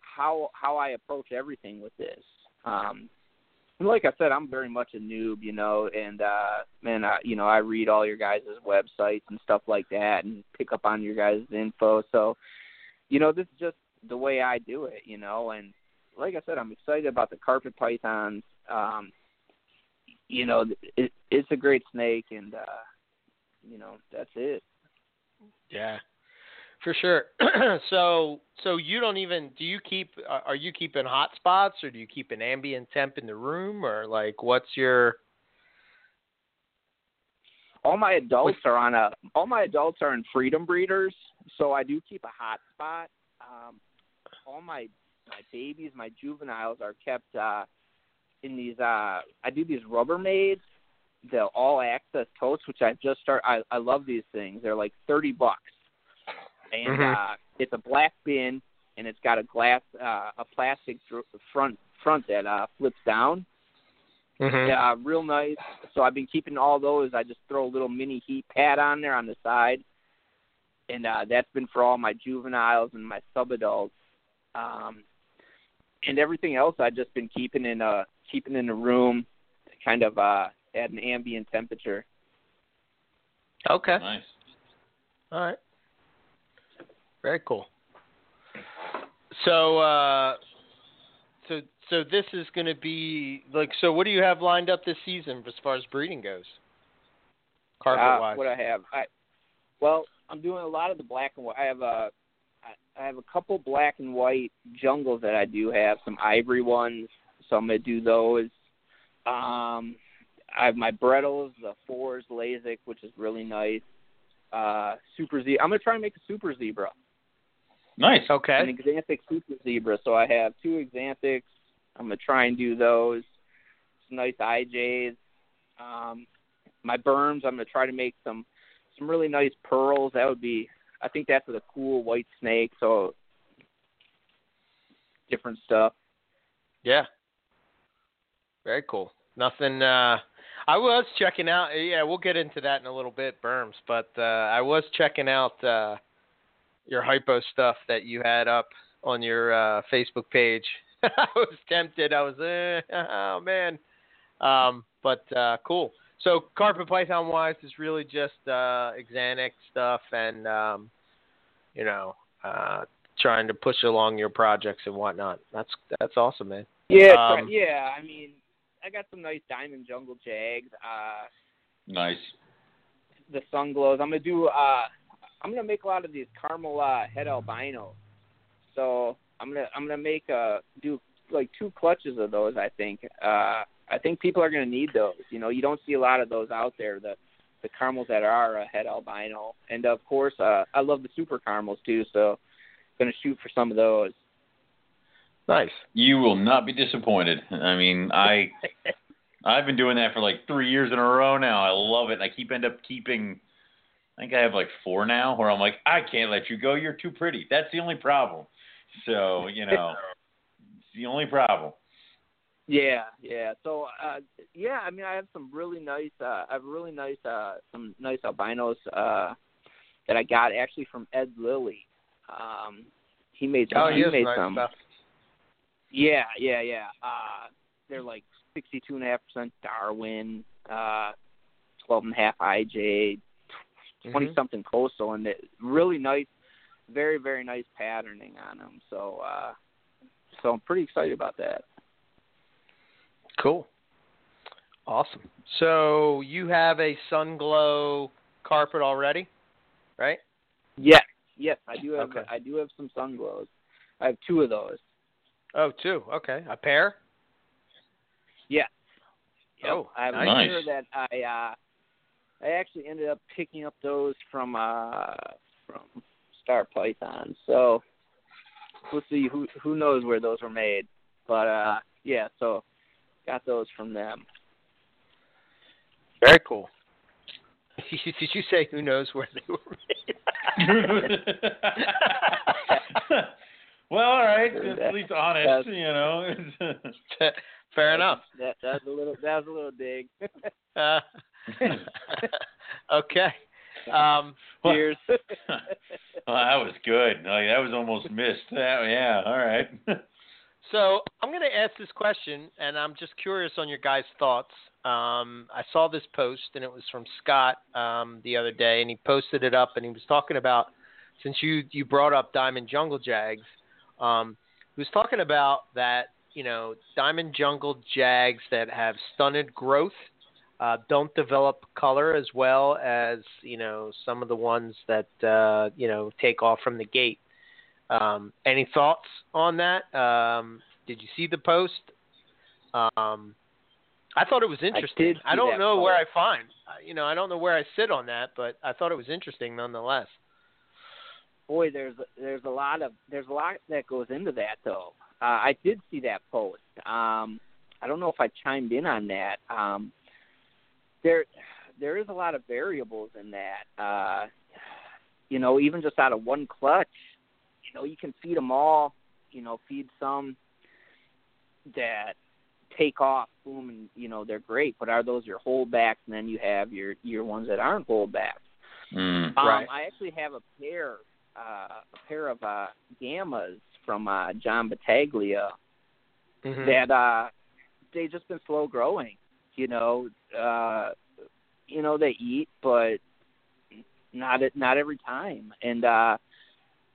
how how I approach everything with this. Um, and like I said, I'm very much a noob, you know, and uh man, I, you know, I read all your guys' websites and stuff like that, and pick up on your guys' info. So, you know, this is just the way I do it, you know, and like I said, I'm excited about the carpet pythons. Um, you know, it, it's a great snake, and uh, you know, that's it. Yeah, for sure. so, so you don't even do you keep? uh, Are you keeping hot spots, or do you keep an ambient temp in the room, or like what's your? All my adults are on a. All my adults are in freedom breeders, so I do keep a hot spot. Um, all my my babies, my juveniles are kept uh, in these. Uh, I do these Rubbermaids, the all access totes, which I just start. I I love these things. They're like thirty bucks, and Mhm. uh, it's a black bin, and it's got a glass, uh, a plastic dr- front front that uh, flips down. Mhm. Yeah, real nice. So I've been keeping all those. I just throw a little mini heat pad on there on the side, and uh, that's been for all my juveniles and my subadults. Um, and everything else I've just been keeping in a keeping in a room, kind of uh, at an ambient temperature. Okay. Nice. All right. Very cool. So, uh, so, so this is going to be like. So, what do you have lined up this season as far as breeding goes? Carpet uh, wise. What I have, I well, I'm doing a lot of the black and white. I have a I I have a couple black and white jungles that I do have, some ivory ones, so I'm gonna do those. Um, I have my Brettles, the fours Lasik, which is really nice. Uh, super zebra. I'm gonna try and make a super zebra, Nice. Okay. an Xanthic super zebra. So I have two Xanthics. I'm gonna try and do those. Some nice IJs. Um, my burms. I'm gonna try to make some some really nice pearls. That would be. I think that's with a cool white snake. So different stuff. Yeah. Very cool. Nothing. Uh, I was checking out. Yeah, we'll get into that in a little bit, Burms. But uh, I was checking out uh, your hypo stuff that you had up on your uh, Facebook page. I was tempted. I was, eh, oh man. Um, but uh, cool. So carpet python wise is really just uh, Xanthic stuff and um, you know uh, trying to push along your projects and whatnot. That's that's awesome, man. Yeah, Um, yeah. I mean, I got some nice diamond jungle jags. Uh, Nice. the sun glows. I'm gonna do. Uh, I'm gonna make a lot of these caramel uh, het albino. So I'm gonna I'm gonna make uh do like two clutches of those. I think. Uh, I think people are gonna need those. You know, you don't see a lot of those out there. The the caramels that are uh, het albino, and of course, uh, I love the super caramels too. So, gonna shoot for some of those. Nice. You will not be disappointed. I mean, I I've been doing that for like three years in a row now. I love it. I keep end up keeping. I think I have like four now, where I'm like, I can't let you go. You're too pretty. That's the only problem. So you know, it's the only problem. Yeah, yeah. So, uh, yeah, I mean, I have some really nice, uh, I have really nice, uh, some nice albinos, uh, that I got actually from Ed Lilly. Um, he made some, Oh, he, he made nice some. stuff. Yeah, yeah, yeah. Uh, they're like sixty-two and a half percent Darwin, uh, twelve and a half IJ, twenty Mhm. something coastal, and it, really nice, very very nice patterning on them. So, uh, so I'm pretty excited about that. Cool. Awesome. So you have a sun glow carpet already, right? Yes, yes, I do have. Okay. I do have some sun glows. I have two of those. Oh, two. Okay. A pair? Yeah. Yep. Oh, I'm nice. pair that I uh I actually ended up picking up those from uh from Star Python. So we'll see who who knows where those were made. But uh yeah, so got those from them. Very cool. Did you say who knows where they were made? well, all right. That- At least honest, that's- you know. Fair enough. That that was a little that was a little dig. Uh, okay. Um, Well- Cheers. well, that was good. Like, that was almost missed. That, yeah. All right. So I'm going to ask this question, and I'm just curious on your guys' thoughts. Um, I saw this post, and it was from Scott um, the other day, and he posted it up, and he was talking about since you you brought up Diamond Jungle Jags, um, he was talking about that you know Diamond Jungle Jags that have stunted growth uh, don't develop color as well as you know some of the ones that uh, you know take off from the gate. Um, any thoughts on that? Um, did you see the post? Um, I thought it was interesting. see I don't know where I find, uh, you know, I don't know where I sit on that, but I thought it was interesting nonetheless. boy, there's there's a lot of there's a lot that goes into that though. Uh, I did see that post. Um, I don't know if I chimed in on that. Um, there there is a lot of variables in that. Uh, you know, even just out of one clutch, you know, you can feed them all. You know, feed some that take off, boom, and you know they're great. But are those your holdbacks? And then you have your your ones that aren't holdbacks. Mm. Um, Right. I actually have a pair, uh, a pair of uh, gammas from uh, John Battaglia Mm-hmm. that uh, they just been slow growing. You know, uh, you know they eat, but not not every time. And uh,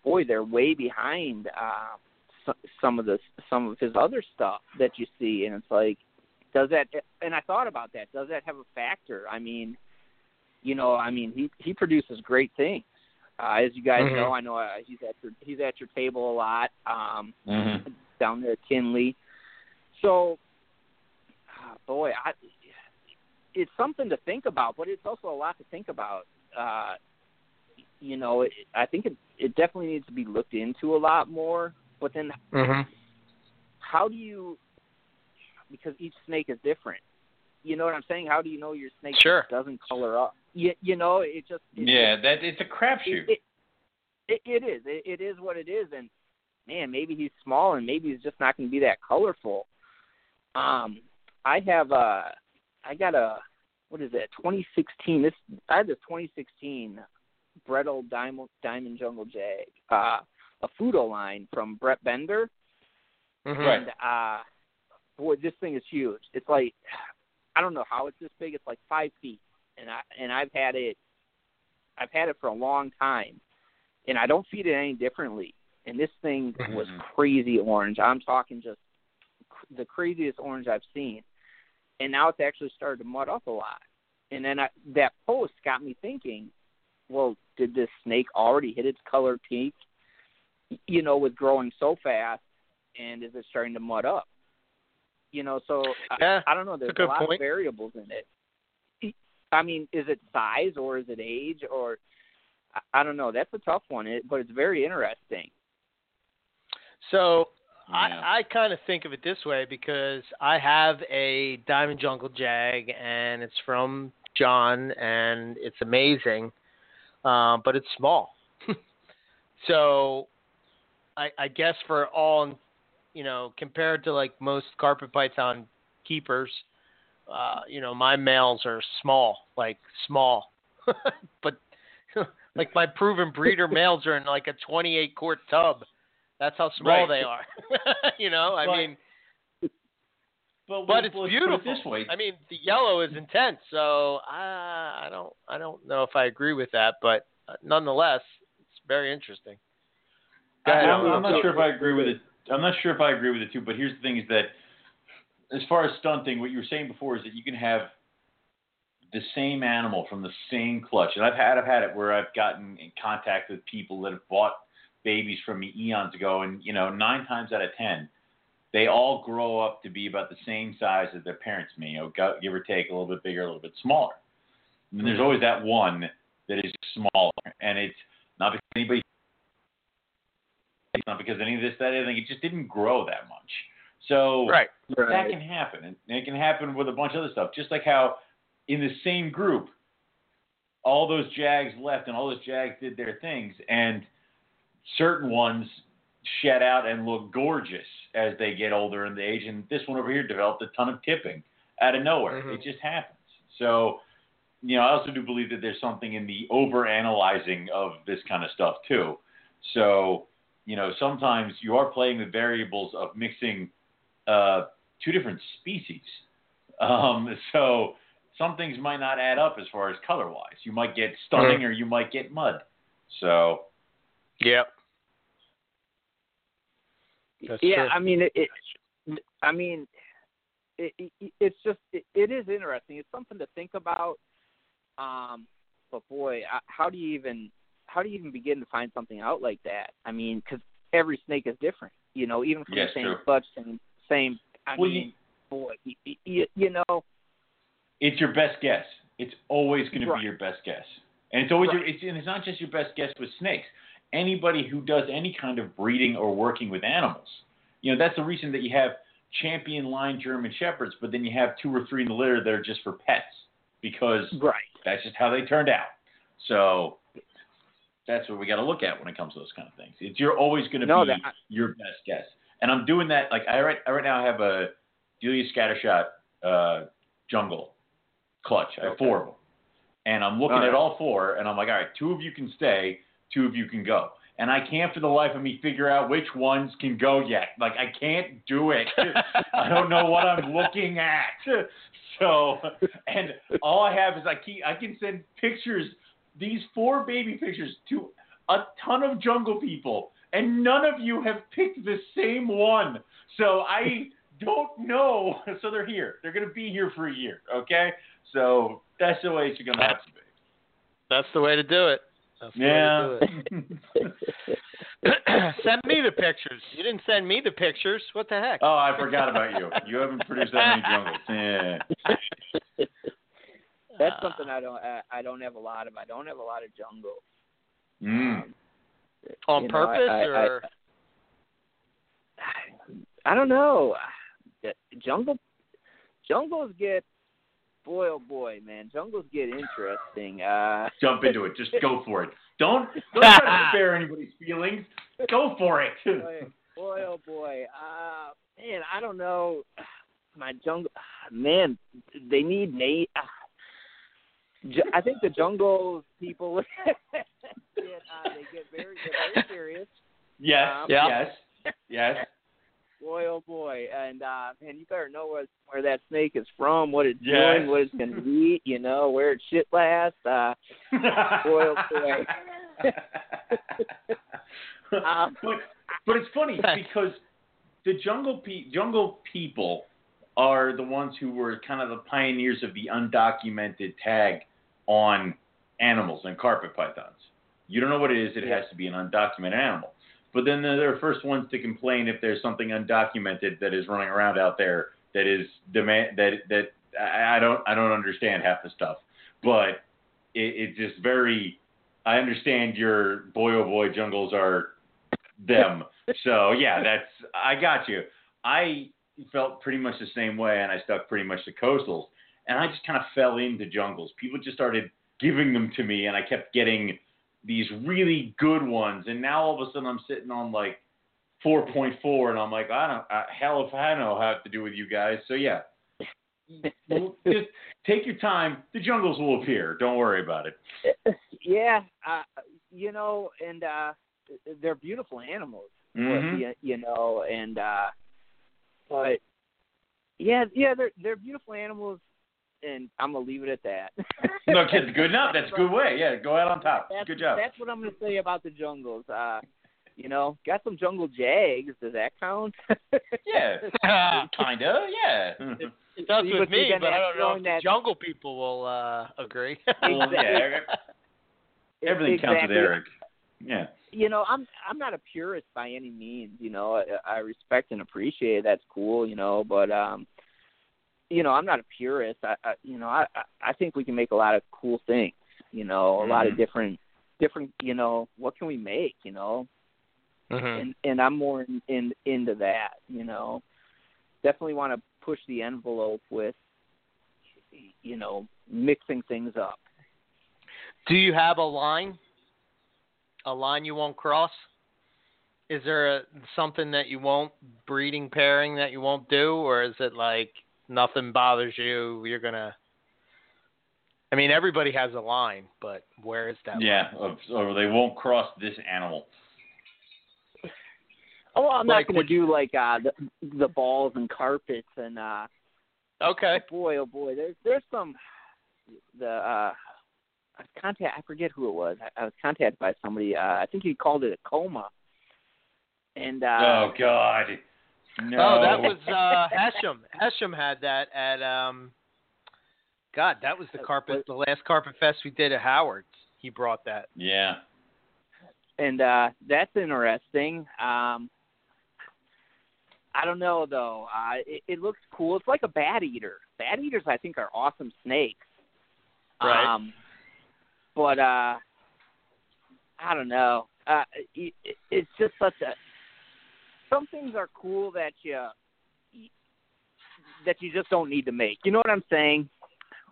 boy, they're way behind uh, so- some of the some of his other stuff that you see, and it's like, does that? And I thought about that. Does that have a factor? I mean, you know, I mean, he he produces great things. Uh, as you guys Mhm. know, I know uh, he's at your he's at your table a lot um, hmm down there at Tinley. So, ah, boy, I, it's something to think about, but it's also a lot to think about. Uh, you know, it, I think it it definitely needs to be looked into a lot more. But then, hmm how do you? Because each snake is different. You know what I'm saying? How do you know your snake Sure. doesn't color up? You, you know, it just it, Yeah, that it's a crapshoot. it, it, it is. It, it is what it is, and man, maybe he's small, and maybe he's just not going to be that colorful. Um, I have a, I got a, what is it? 2016. This I have this 2016 Brettle Diamond Diamond Jungle Jag, uh, a Fudo line from Brett Bender, hmm and uh, boy, this thing is huge. It's like, I don't know how it's this big. It's like five feet, and I and I've had it, I've had it for a long time, and I don't feed it any differently. And this thing was Mhm. crazy orange. I'm talking just cr- the craziest orange I've seen. And now it's actually started to mud up a lot. And then I, that post got me thinking, well, did this snake already hit its color peak? You know, with growing so fast, and is it starting to mud up? You know, so Yeah, I, I don't know. There's a good lot point. of variables in it. I mean, is it size or is it age or I- I don't know. That's a tough one, it, but it's very interesting. So Yeah. I, I kind of think of it this way because I have a Diamond Jungle Jag and it's from John and it's amazing, uh, but it's small. so I, I guess for all, you know, compared to like most carpet python keepers, uh, you know, my males are small, like small, but like my proven breeder males are in like a 28 quart tub. That's how small Right. they are. you know, I But- mean, But, but it's beautiful. It this way, I mean, the yellow is intense, so I, I don't, I don't know if I agree with that, but uh, nonetheless, it's very interesting. I, ahead, I'm, I'm not sure if I agree with it. I'm not sure if I agree with it too. But here's the thing: is that as far as stunting, what you were saying before is that you can have the same animal from the same clutch, and I've had I've had it where I've gotten in contact with people that have bought babies from me eons ago, and you know, nine times out of ten, they all grow up to be about the same size as their parents. Me, you know, give or take a little bit bigger, a little bit smaller. And there's mm-hmm. always that one that is smaller, and it's not because anybody it's not because any of this, that, anything. It just didn't grow that much. So Right. that can happen, and it can happen with a bunch of other stuff. Just like how in the same group, all those Jags left, and all those Jags did their things, and certain ones shed out and look gorgeous as they get older in the age. And this one over here developed a ton of tipping out of nowhere. Mhm. It just happens. So, you know, I also do believe that there's something in the over analyzing of this kind of stuff too. So, you know, sometimes you are playing with variables of mixing uh, two different species. Um, so some things might not add up as far as color wise. You might get stunning or you might get mud. So Yep. That's yeah, true. I mean, it, it I mean, it, it, it's just it, it is interesting. It's something to think about. Um, but boy, I- how do you even how do you even begin to find something out like that? I mean, because every snake is different. You know, even from Yes, the same true. clutch, same same. I Well, mean, boy, you, you, you know, it's your best guess. It's always going to be your best guess, and it's always your, it's and it's not just your best guess with snakes. Anybody who does any kind of breeding or working with animals, you know, that's the reason that you have champion line German shepherds, but then you have two or three in the litter that are just for pets because right? that's just how they turned out. So that's what we got to look at when it comes to those kind of things. It's you're always going to No, be your best guess, and I'm doing that. Like I right, I right now have a Delia Scattershot uh, jungle clutch. I have Okay. four of them, and I'm looking right. at all four, and I'm like, all right, two of you can stay, two of you can go. And I can't for the life of me figure out which ones can go yet. Like I can't do it. I don't know what I'm looking at. So, and all I have is I keep I can send pictures, these four baby pictures to a ton of jungle people, and none of you have picked the same one. So I don't know. So they're here. They're gonna be here for a year. Okay. So that's the way it's gonna have to be. That's the way to do it. That's the Yeah. way to do it. send me the pictures. You didn't send me the pictures. What the heck? oh, I forgot about you. You haven't produced that many jungles. Yeah. That's Uh, something I don't I, I don't have a lot of. I don't have a lot of jungles. Mm. Um, on you know, purpose I, I, or I, I don't know. Jungle jungles get boy oh boy man jungles get interesting. Uh, Jump into it. Just go for it. Don't don't try to spare anybody's feelings. Go for it. boy, boy oh boy. Uh, man, I don't know. My jungle man, they need Nate. Uh, I think the jungle people get uh, they get very very serious. Yes. Um. Yes. Yes. Boy, oh boy, and uh man, you better know where where that snake is from, what it's doing, what it's gonna eat, you know, where it shit last. Uh, boy, oh boy. Um, but but it's funny because the jungle pe- jungle people are the ones who were kind of the pioneers of the undocumented tag on animals and carpet pythons. You don't know what it is. It Yeah. has to be an undocumented animal. But then they're the first ones to complain if there's something undocumented that is running around out there that is demand that that I don't I don't understand half the stuff. But it, it's just very. I understand your boy oh boy jungles are them. so yeah, that's I got you. I felt pretty much the same way, and I stuck pretty much to coastals, and I just kind of fell into jungles. People just started giving them to me, and I kept getting these really good ones, and now all of a sudden I'm sitting on like 4.4, and I'm like, I don't, uh, hell if I know how to do with you guys. So yeah, just take your time. The jungles will appear. Don't worry about it. yeah, uh, you know, and uh they're beautiful animals. Mhm. you, you know, and uh but yeah, yeah, they're they're beautiful animals, and I'm gonna leave it at that. No, kids, good enough. That's a good way. Yeah, go out on top. That's, Good job. That's what I'm gonna say about the jungles. Uh, you know, got some jungle jags. Does that count? Yeah, kinda. Yeah. It does with me, but I don't know if have the that- jungle people will uh, agree. Well, yeah. Everything counts with Eric. Yeah. you know, I'm I'm not a purist by any means. You know, I, I respect and appreciate that's cool. You know, but um, you know, I'm not a purist. I, I you know, I I- think we can make a lot of cool things. You know, a lot of Mhm. different different. You know, what can we make? You know, mm-hmm. and and I'm more in, in into that. You know, definitely want to push the envelope with, you know, mixing things up. Do you have a line? A line you won't cross? Is there a, something that you won't breeding pairing that you won't do, or is it like nothing bothers you? You're gonna. I mean, everybody has a line, but where is that? Yeah. Of, or they won't cross this animal. Oh, I'm Like not going what- to do like uh the, the balls and carpets and uh line? Okay. boy oh boy there's there's some the uh I was contact I forget who it was. I, I was contacted by somebody uh I think he called it a coma. And uh oh God. No. Oh, that was uh Hesham. Hesham had that at um. God, that was the carpet, the last carpet fest we did at Howard's. He brought that. Yeah. and uh that's interesting. Um I don't know though. Uh it, it looks cool. It's like a bat eater. Bat eaters I think are awesome snakes. Right. Um but uh I don't know. Uh it, it- it's just such a some things are cool that you that you just don't need to make. You know what I'm saying?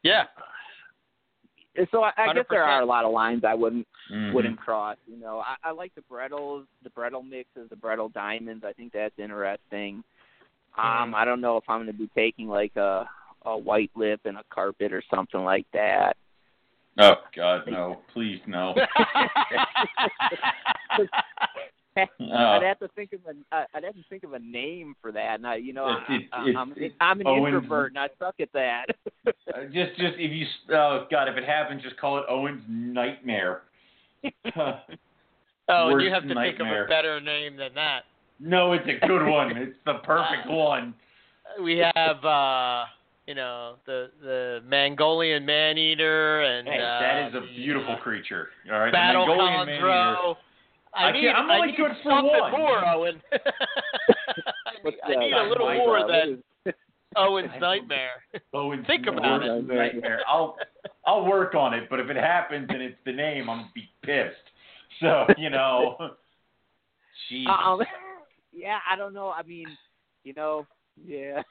Yeah. So I, I guess there are a lot of lines I wouldn't Mhm. wouldn't cross. You know, I, I like the Brettles, the Brettle mixes, the Brettle diamonds. I think that's interesting. Um, Mhm. I don't know if I'm going to be taking like a a white lip and a carpet or something like that. Oh God, no! Please no. I'd Oh. have to think of a uh, I'd have to think of a name for that. And I, you know, It's- I, it's- I'm it's I'm an Owen's- introvert and I suck at that. Uh, just, just if you, oh God, if it happens, just call it Owen's nightmare. oh, you have to think of a better name than that. no, it's a good one. It's the perfect one. We have, uh, you know, the the Mongolian man eater and Hey, uh, that is a beautiful uh, creature. All right, the Battle Mongolian man-eater. Chondro. I I need, can't- I'm I only need good for something one. more, Owen. I need, I need a little My more brother. than Owen's nightmare. Owen's Think about it. worst nightmare. I'll, I'll work on it, but if it happens and it's the name, I'm gonna be pissed. So you know, jeez. um, yeah, I don't know. I mean, you know, yeah,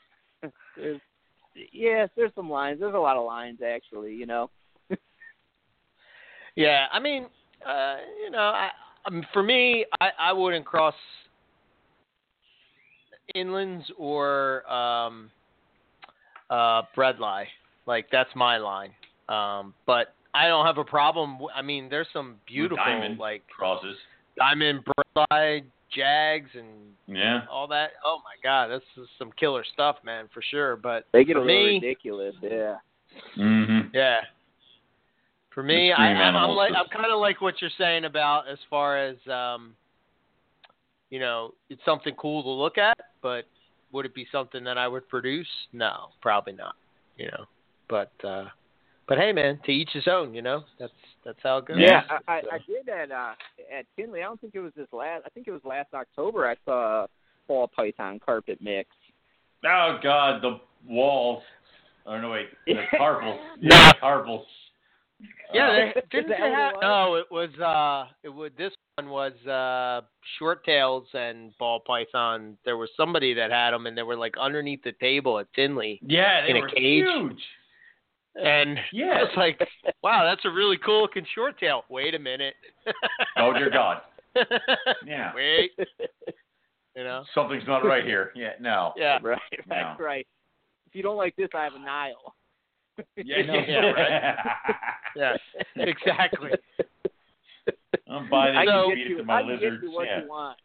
there's, yes, there's some lines. There's a lot of lines actually. You know. Yeah, I mean, uh, you know, I, I mean, for me, I, I wouldn't cross inlands or um, uh, bredli. Like that's my line. Um, but I don't have a problem. w- I mean, there's some beautiful diamond. like crosses. diamond bredli jags and Yeah. all that. Oh my god, this is some killer stuff, man, for sure. But They get for a little me, ridiculous. Yeah. Mm-hmm. yeah. For me, I, I'm, I'm like I'm kind of like what you're saying about as far as um, you know, it's something cool to look at, but would it be something that I would produce? No, probably not. You know, but uh, but But hey, man, to each his own. You know, that's that's how it goes. Yeah, Yeah. I, I, I did at uh, at Tinley. I don't think it was this last. I think it was last October. I saw a fall python carpet mix. Oh God, the walls. Oh no, wait, the carpels. No. Yeah, carpels. Yeah, Uh, they, didn't they it have? was? No, it was. Uh, it would. This one was uh, short tails and ball python. There was somebody that had them, and they were like underneath the table at Tinley. yeah, they in a were cage. huge. And Yeah. I was like, wow, that's a really cool looking short tail. Wait a minute. Oh dear God. Yeah. Wait. You know. Something's not right here. Yeah, no. Yeah. right, right, No. right. If you don't like this, I have a Nile. Yeah, No, yeah, Yeah. Exactly. I'm buying I can So- get feed it you, to my I lizards. what yeah. you want.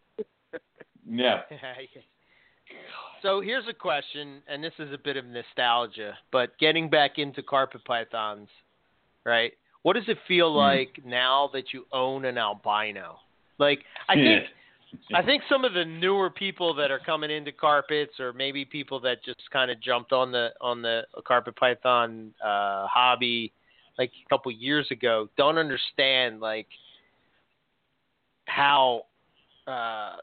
yeah. So here's a question, and this is a bit of nostalgia, but getting back into carpet pythons, right? What does it feel Hmm. like now that you own an albino? Like I think I think some of the newer people that are coming into carpets, or maybe people that just kind of jumped on the on the carpet python uh, hobby like a couple years ago, don't understand like how uh,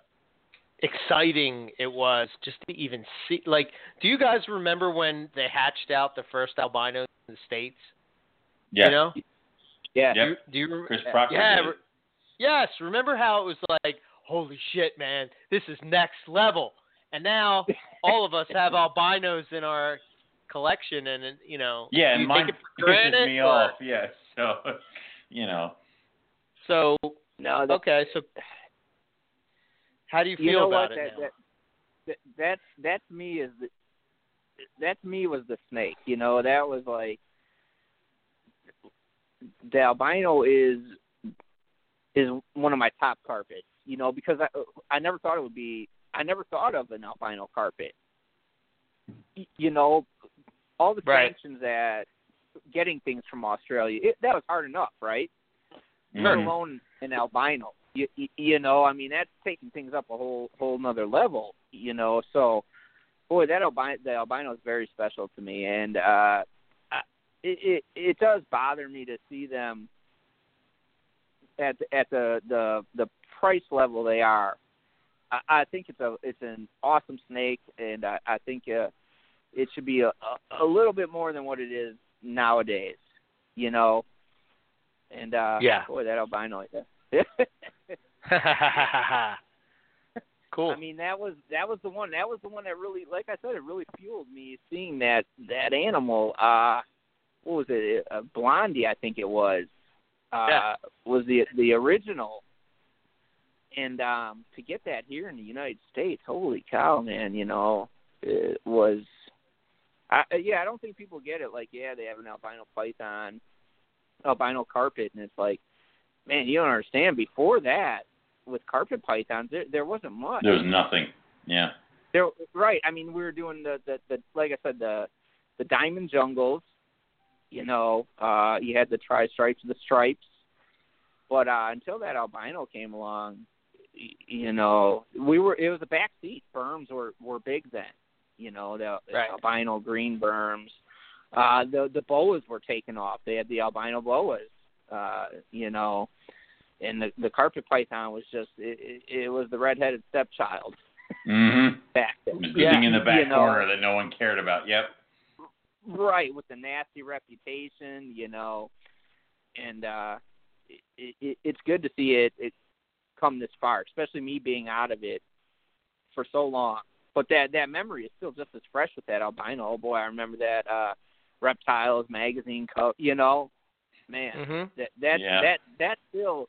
exciting it was just to even see. Like, do you guys remember when they hatched out the first albinos in the states? Yeah. You know, Yeah. Yep. do you, do you Chris Proctor. yeah, did re- yes. Remember how it was like, holy shit, man, this is next level. And now all of us have albinos in our collection, and and, you know, Yeah, you and mine take it pisses me or- off. Yeah, so you know. So No, that, okay, so how do you feel you know about what? it That, now? that that that that me is the that to me was the snake. You know, that was like the albino is is one of my top carpets. You know, because I I never thought it would be. I never thought of an albino carpet. You know, all the Right. sanctions that getting things from Australia it, that was hard enough, right? let Mhm. alone an albino. You, you, know, I mean, that's taking things up a whole whole nother level. You know, so boy, that albino the albino is very special to me, and uh, it, it it does bother me to see them at the, at the the the price level they are. I, I think it's a it's an awesome snake, and I, I think uh, it should be a, a a little bit more than what it is nowadays. You know, and uh, Yeah. boy, that albino. Yeah. cool. I mean, that was that was the one. That was the one that really, like I said, it really fueled me seeing that that animal. Uh, what was it? Uh, Blondie, I think it was. Uh, Yeah. Was the the original. And um to get that here in the United States, holy cow, man! You know, it was. I, yeah, I don't think people get it. Like, yeah, they have an albino python, albino carpet, and it's like, man, you don't understand. Before that, with carpet pythons, there there wasn't much. There was nothing. Yeah. There, right. I mean, we were doing the, the, the like I said, the the diamond jungles. You know, uh, you had the tri stripes, the stripes. But uh, until that albino came along, you know, we were it was a back seat. Burms were were big then. You know, the, the Right. albino green burms. Uh, the the boas were taken off. They had the albino boas. Uh, you know, and the the carpet python was just it, it, it was the redheaded stepchild Mm-hmm. back It then. was the in the back you know, corner that no one cared about. Yep. right with the nasty reputation, you know, and uh it, it, it's good to see it it come this far, especially me being out of it for so long. But that that memory is still just as fresh with that albino. Oh boy, I remember that uh reptiles magazine cover. You know, man, Mhm. that that Yeah. that that still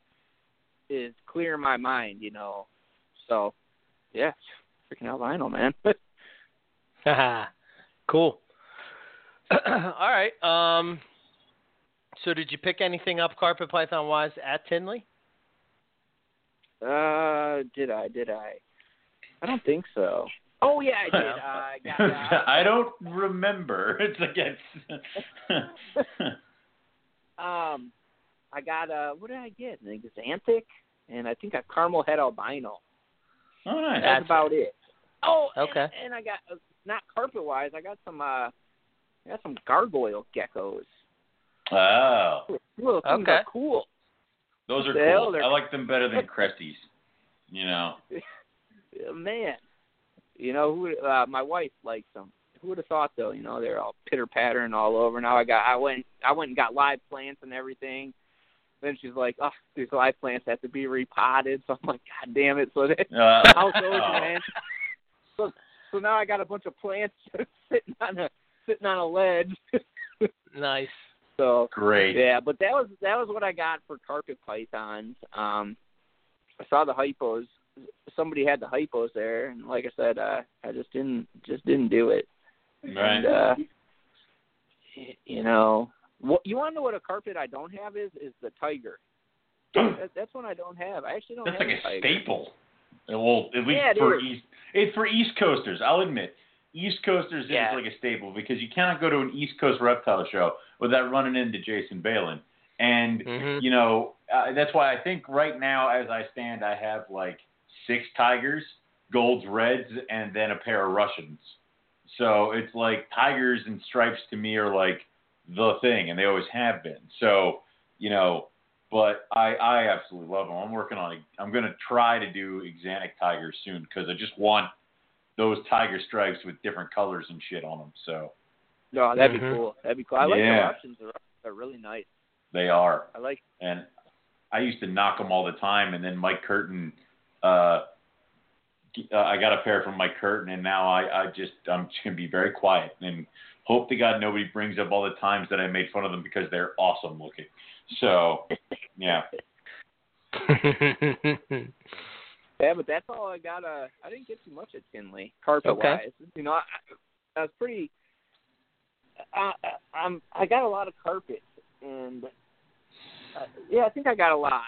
is clear in my mind. You know, so yeah, freaking albino, man. cool. All right. Um, so did you pick anything up carpet python wise at Tinley? Uh, did I? Did I? I don't think so. Oh yeah, I did. Uh, I got. Uh, I don't remember. It's like it's. um, I got. Uh, what did I get? I think it's Xanthic, and I think a caramel head albino. oh, nice. That's That's about it. Oh, and- Okay. And, I got uh, not carpet wise. I got some. Uh, I got some gargoyle geckos. Oh, Little things Okay. are cool. Those are cool. they're- I like them better than Cresties. You know. Man, you know who? Uh, my wife likes them. Who would have thought though? You know they're all pitter pattering all over. Now I got I went I went and got live plants and everything. Then she's like, "Oh, these live plants have to be repotted." So I'm like, "God damn it!" So they, Uh, house goes, oh. man. So so now I got a bunch of plants sitting on a sitting on a ledge. Nice. So Great. yeah, but that was that was what I got for carpet pythons. Um, I saw the hypos. Somebody had the hypos there, and like I said, uh, I just didn't just didn't do it. Right. And, uh, you know, what you want to know what a carpet I don't have is is the tiger. That, that's one I don't have. I actually don't That's have like a staple. Well, at least Yeah, it for is. East, it's for East Coasters. I'll admit, East Coasters Yeah. is like a staple because you cannot go to an East Coast reptile show without running into Jason Balin. And Mhm. you know, uh, that's why I think right now, as I stand, I have like six tigers, golds, reds, and then a pair of Russians. So it's like tigers and stripes to me are like the thing, and they always have been. So you know, but I I absolutely love them. I'm working on. A, I'm gonna try to do exotic tigers soon because I just want those tiger stripes with different colors and shit on them. So No, that'd be Mhm. cool. That'd be cool. I like Yeah. the Russians. The Russians are really nice. they are. I like. and I used to knock them all the time. And then Mike Curtin, uh, uh, I got a pair from Mike Curtin, and now I, I just I'm just gonna be very quiet and hope to God nobody brings up all the times that I made fun of them because they're awesome looking. So yeah, Yeah, but that's all I got. Uh, I didn't get too much at Tinley, carpet wise. You know, I, I was pretty. I, I, I'm. I got a lot of carpet, and uh, yeah, I think I got a lot.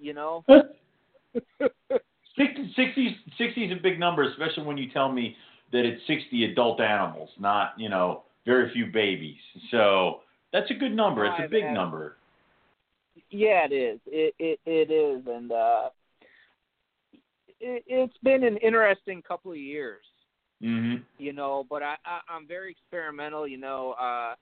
You know. 60, 60, 60 is a big number, especially when you tell me that it's 60 adult animals, not you know very few babies. So that's a good number. It's a I've big number. Yeah, it is. It it it is, and uh, it, it's been an interesting couple of years. hmm you know, but I, I I'm very experimental, you know, uh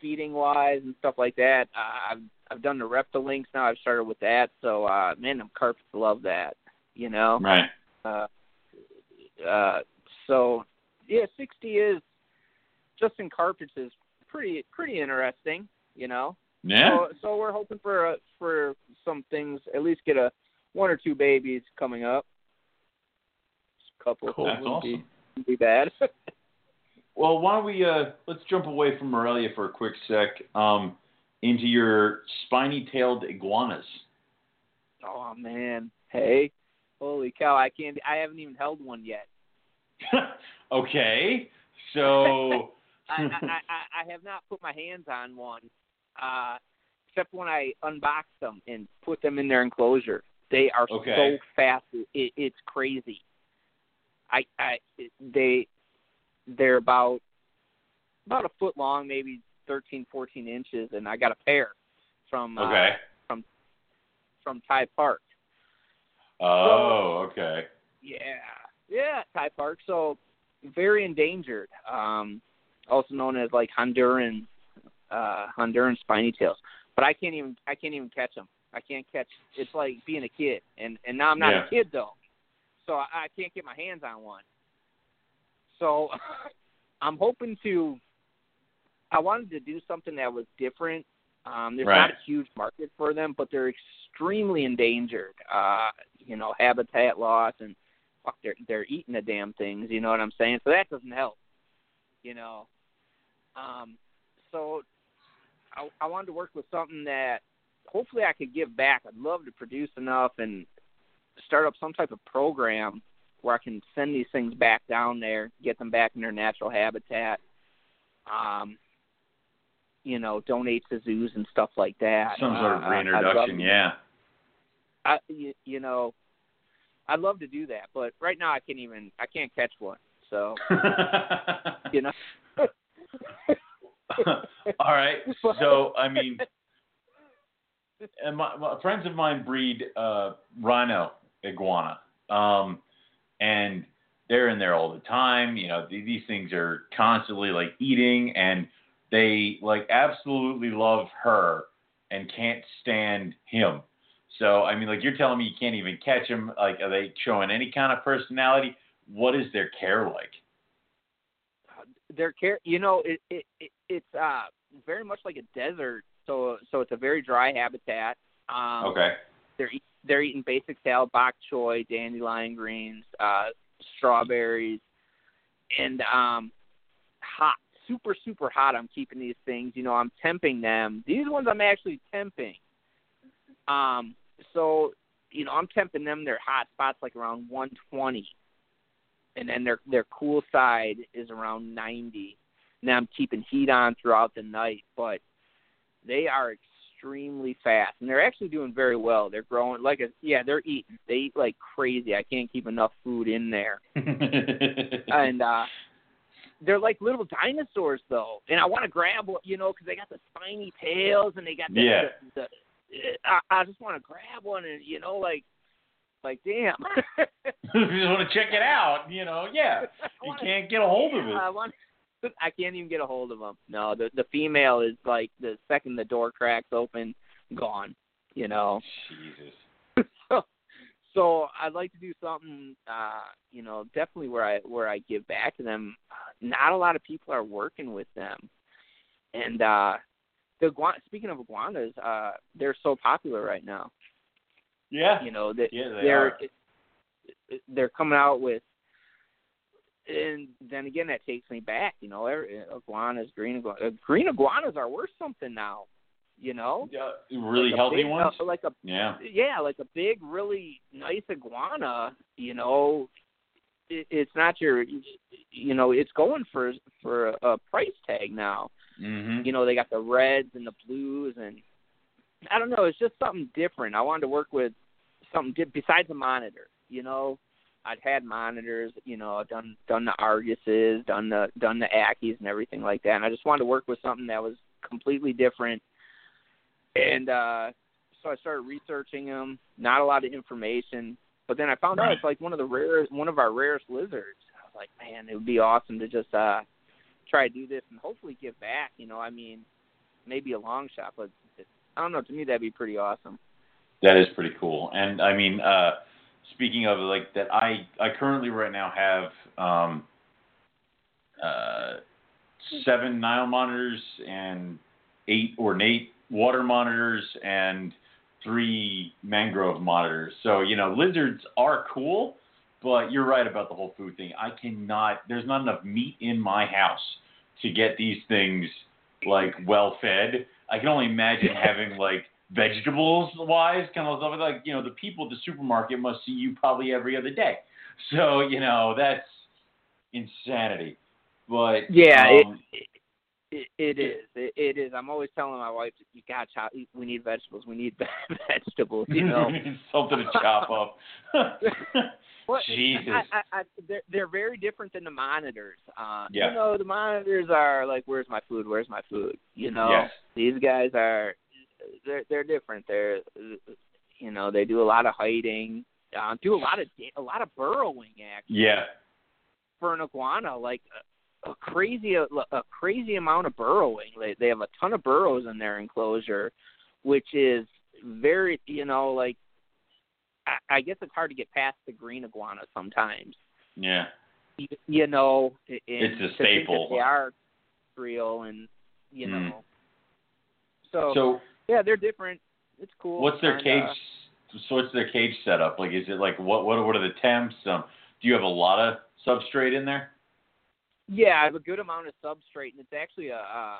feeding wise and stuff like that. Uh, I've I've done the Reptilinks now. I've started with that. So uh man, them carpets love that, you know. Right. Uh uh so yeah, 60 is just in carpets is pretty pretty interesting, you know. Yeah. So so we're hoping for uh, for some things at least get a one or two babies coming up. Just a couple Cool. That's wouldn't awesome. be, be bad. Well, why don't we uh, let's jump away from Morelia for a quick sec um, into your spiny-tailed iguanas. Oh man, hey, holy cow! I can't. I haven't even held one yet. okay, so I, I, I I have not put my hands on one, uh, except when I unbox them and put them in their enclosure. They are Okay. so fast. It, it's crazy. I I they they're about about a foot long, maybe thirteen, fourteen inches, and I got a pair from uh, okay. from Ty Park. Oh, okay. Yeah, yeah, Ty Park. So very endangered. Um, also known as like Honduran, uh, Honduran spiny tails. But I can't even I can't even catch them. I can't catch. It's like being a kid, and and now I'm not Yeah. a kid though, so I, I can't get my hands on one. So I'm hoping to. I wanted to do something that was different. Um, there's Right. not a huge market for them, but they're extremely endangered. Uh, you know, habitat loss and fuck, they're they're eating the damn things. You know what I'm saying? So that doesn't help. You know, um, so I, I wanted to work with something that hopefully I could give back. I'd love to produce enough and start up some type of program where I can send these things back down there, get them back in their natural habitat. Um, you know, donate to zoos and stuff like that. Some sort of Uh, reintroduction, to- yeah. I, you, you know, I'd love to do that, but right now I can't even I can't catch one. So you know. All right. So, I mean, and my, my friends of mine breed uh, rhino iguana, um, and they're in there all the time. You know, th- these things are constantly like eating, and they like absolutely love her and can't stand him. So I mean, like you're telling me you can't even catch them. Like, are they showing any kind of personality? What is their care like? Their care, you know, it, it, it it's uh very much like a desert. So so it's a very dry habitat. Um, Okay. They're eat, they're eating basic salad, bok choy, dandelion greens, uh, strawberries, and um, hot, super super hot. I'm keeping these things. You know, I'm temping them. These ones I'm actually temping. Um, so you know, I'm temping them. Their hot spots like around 120, and then their their cool side is around 90. Now I'm keeping heat on throughout the night, but they are extremely fast, and they're actually doing very well. They're growing like a yeah, they're eating. They eat like crazy. I can't keep enough food in there, and uh they're like little dinosaurs though. And I want to grab one, you know, because they got the spiny tails and they got the. Yeah. the, the I, I just want to grab one and you know like like damn. if you just want to check it out, you know, yeah, you can't get a hold of it. I want. I can't even get a hold of them. No, the the female is like the second the door cracks open, gone. You know. Jesus. so, so I'd like to do something, uh, you know, definitely where I where I give back to them. Not a lot of people are working with them, and uh, the. Speaking of iguanas, uh, they're so popular right now. Yeah. You know, that Yeah, they they're are. they're coming out with. And then again, that takes me back. You know, iguanas, green iguanas, green iguanas are worth something now. You know, Yeah, really Like healthy big- ones. uh, like a Yeah. yeah, like a big, really nice iguana. You know, it, it's not your, you know, it's going for for a, a price tag now. Mhm. You know, they got the reds and the blues, and I don't know. It's just something different. I wanted to work with something di- besides a monitor. You know, I'd had monitors. You know, I've done done the Arguses, done the done the Ackies and everything like that. And I just wanted to work with something that was completely different. And uh so I started researching them. Not a lot of information, but then I found out it's like one of the rarest, one of our rarest lizards. I was like, man, it would be awesome to just uh try to do this and hopefully give back. You know, I mean, maybe a long shot, but I don't know. To me, that'd be pretty awesome. That is pretty cool. And I mean, uh, speaking of like that, I I currently right now have um, uh, seven Nile monitors and eight ornate water monitors and three mangrove monitors. So you know, lizards are cool, but you're right about the whole food thing. I cannot. There's not enough meat in my house to get these things like well fed. I can only imagine having like vegetables wise, kind of stuff like you know the people at the supermarket must see you probably every other day. So you know that's insanity. But Yeah, um, It, it is. It, it is. I'm always telling my wife, "You got chop. We need vegetables. We need vegetables." You know. something to chop up. What- Jesus. I, I, I, they're they're very different than the monitors. Uh, Yeah. You know, the monitors are like, "Where's my food? Where's my food?" You know. Yes. These guys are, they're they're different. They're, you know, they do a lot of hiding, uh, do a lot of a lot of burrowing actually yeah. for an iguana. Like a, a crazy a, a crazy amount of burrowing. They they have a ton of burrows in their enclosure, which is very you know like I, I guess it's hard to get past the green iguana sometimes. Yeah. You, you know, and It's a to think that staple. They are real, and you Mm. know. So, So yeah, they're different. It's cool. what's their And, cage? uh, So what's their cage setup? Like, is it like what? What? What are the temps? Um, do you have a lot of substrate in there? yeah, I have a good amount of substrate, and it's actually a uh,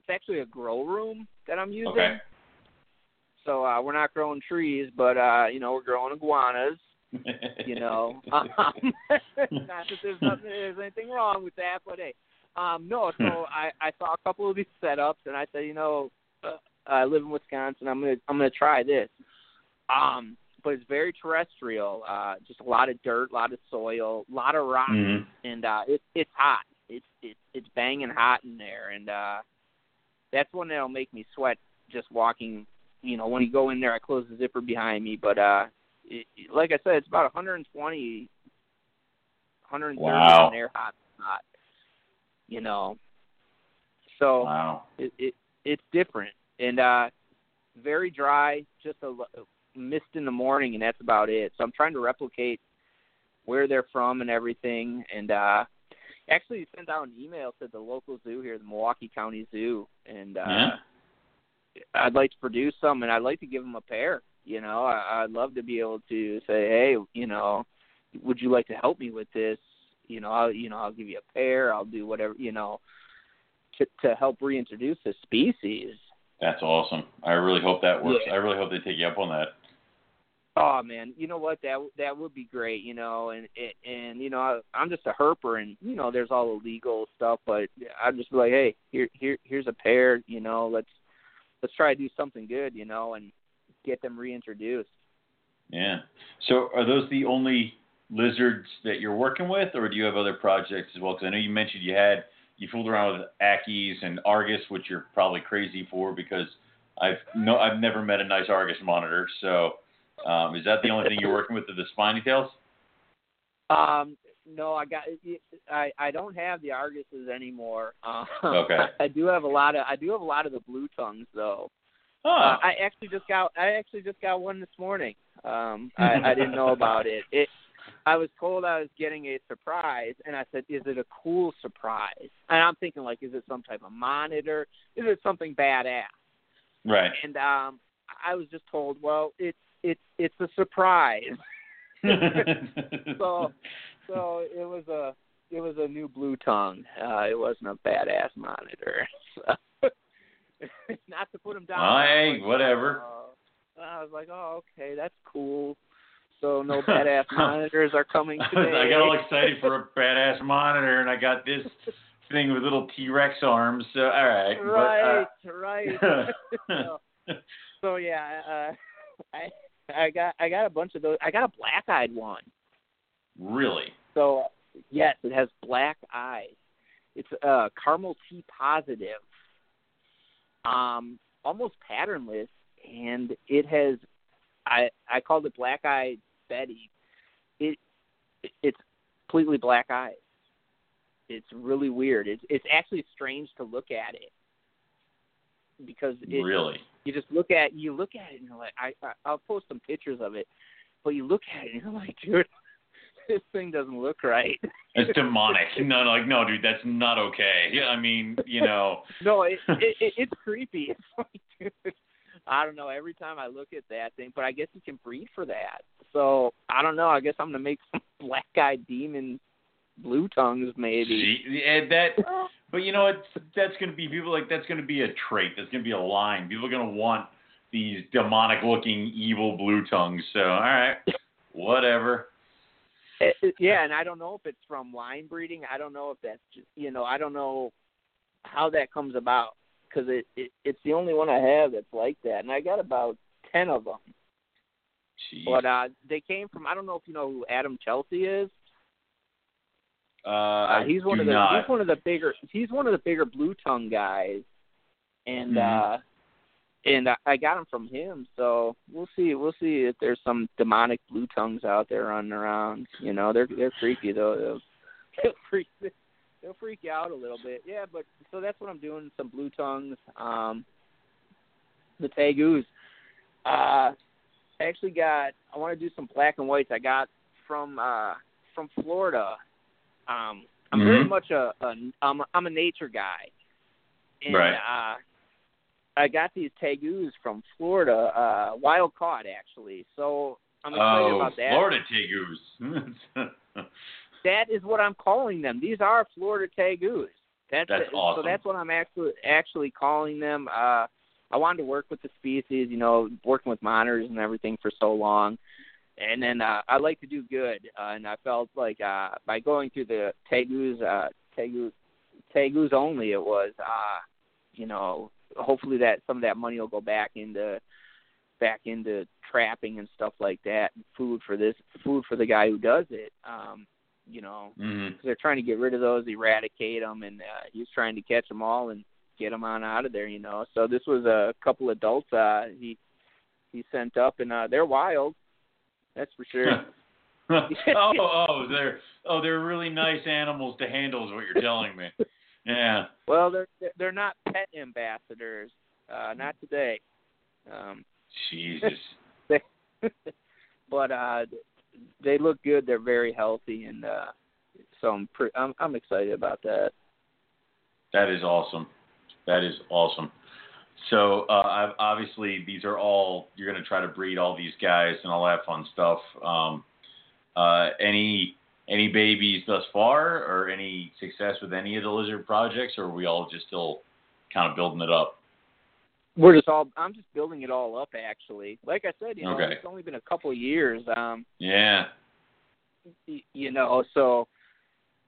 it's actually a grow room that I'm using. Okay. So uh, we're not growing trees, but uh, you know we're growing iguanas. You know, um, not that there's nothing, there's anything wrong with that, but hey, um, no. So I I saw a couple of these setups, and I said, you know, uh, I live in Wisconsin. I'm gonna I'm gonna try this. Um, but it's very terrestrial. Uh, just a lot of dirt, a lot of soil, a lot of rock, Mhm. and uh, it's it's hot. It's it's it's banging hot in there, and uh, that's one that'll make me sweat just walking. You know, when you go in there, I close the zipper behind me, but uh, it, like I said, it's about 120, 130 Wow. on there, hot, hot. You know, So Wow. it, it it's different and uh very dry, just a mist in the morning, and that's about it. So I'm trying to replicate where they're from and everything, and uh actually sent out an email to the local zoo here, the Milwaukee County Zoo, and uh Yeah. I'd like to produce some, and I'd like to give them a pair. You know, I, I'd love to be able to say, hey, you know, would you like to help me with this? You know, I'll you know I'll give you a pair. I'll do whatever you know to to help reintroduce the species. That's awesome. I really hope that works. Yeah. I really hope they take you up on that. Oh man, you know what? That that would be great. You know, and and, and you know, I, I'm just a herper, and you know, there's all the legal stuff, but I'm just like, hey, here here here's a pair. You know, let's let's try to do something good. You know, and get them reintroduced. Yeah. So are those the only lizards that you're working with, or do you have other projects as well? Because I know you mentioned you had you fooled around with Ackies and Argus, which you're probably crazy for because I've no I've never met a nice Argus monitor. So um, is that the only thing you're working with, are the spiny tails? Um, no, I got I I don't have the Arguses anymore. Um, Okay. I do have a lot of I do have a lot of the blue tongues though. Oh, Uh, I actually just got I actually just got one this morning. Um, I, I didn't know about it. It I was told I was getting a surprise, and I said, "Is it a cool surprise?" And I'm thinking, like, is it some type of monitor? Is it something badass? right. And um, I was just told, well, it's it's it's a surprise. so so it was a it was a new blue tongue. Uh, it wasn't a badass monitor. So, not to put him down. Well, hey, whatever. Uh, I was like, oh, okay, that's cool. So no badass monitors are coming today. I got all excited for a badass monitor, and I got this thing with little T Rex arms. So all right. right, But, right. uh, so, so yeah, uh, I I got I got a bunch of those. I got a black eyed one. really? So yes, it has black eyes. It's uh caramel T positive. Um almost patternless and it has I I called it black eyed Betty. It it's completely black eyes. It's really weird. It's it's actually strange to look at it. Because it, really? you just look at you look at it and you're like I, I I'll post some pictures of it, but you look at it and you're like, dude, this thing doesn't look right. It's demonic. No, no, like no, dude, that's not okay. Yeah, I mean, you know, no, it, it, it it's creepy. It's like, dude, I don't know. Every time I look at that thing, but I guess you can breed for that. So I don't know. I guess I'm gonna make some black-eyed demon blue tongues, maybe. see, and that. But you know what? That's gonna be people like that's gonna be a trait. That's gonna be a line. People are gonna want these demonic-looking evil blue tongues. So all right, whatever. It- it- yeah, and I don't know if it's from line breeding. I don't know if that's just you know I don't know how that comes about because it, it it's the only one I have that's like that, and I got about ten of them. Jeez. But uh, they came from I don't know if you know who Adam Chelsea is. uh, Uh, he's one of the not. he's one of the bigger he's one of the bigger blue tongue guys, and Mhm. uh, and I- I got him from him. So we'll see we'll see if there's some demonic blue tongues out there running around. You know they're they're creepy though. They'll, they'll they'll freak you out a little bit. Yeah, but so that's what I'm doing. Some blue tongues. Um, the tegus. Uh, I actually got. I want to do some black and whites. I got from uh from Florida. Um, I'm very Mhm. much a, a I'm a, I'm a nature guy, and Right. uh, I got these tegus from Florida, uh, wild caught actually. So I'm excited oh, about that. Oh, Florida tegus. That is what I'm calling them. These are Florida tegus. That's, That's so awesome. that's what I'm actually actually calling them. Uh, I wanted to work with the species, you know, working with monitors and everything for so long, and then uh, I like to do good, uh, and I felt like uh, by going through the tegus, uh, tegus, tegus only, it was, uh, you know, hopefully that some of that money will go back into back into trapping and stuff like that, and food for this, food for the guy who does it. Um, you know, hmm because they're trying to get rid of those, eradicate them, and uh, he's trying to catch them all and get them on out of there. You know, so this was a couple adults uh, he he sent up, and uh, they're wild. That's for sure. oh, oh, they're oh, they're really nice animals to handle, is what you're telling me. Yeah. Well, they're they're not pet ambassadors. Uh, not today. Um, Jesus. but uh, they look good. They're very healthy, and uh, so I'm pre- I'm I'm excited about that. That is awesome. That is awesome. So uh, I've, obviously these are all you're going to try to breed all these guys and all that fun stuff. Um, uh, any any babies thus far, or any success with any of the lizard projects, or are we all just still kind of building it up? We're just all. I'm just building it all up. Actually, like I said, you know, Okay. it's only been a couple of years. Um, Yeah. you know, so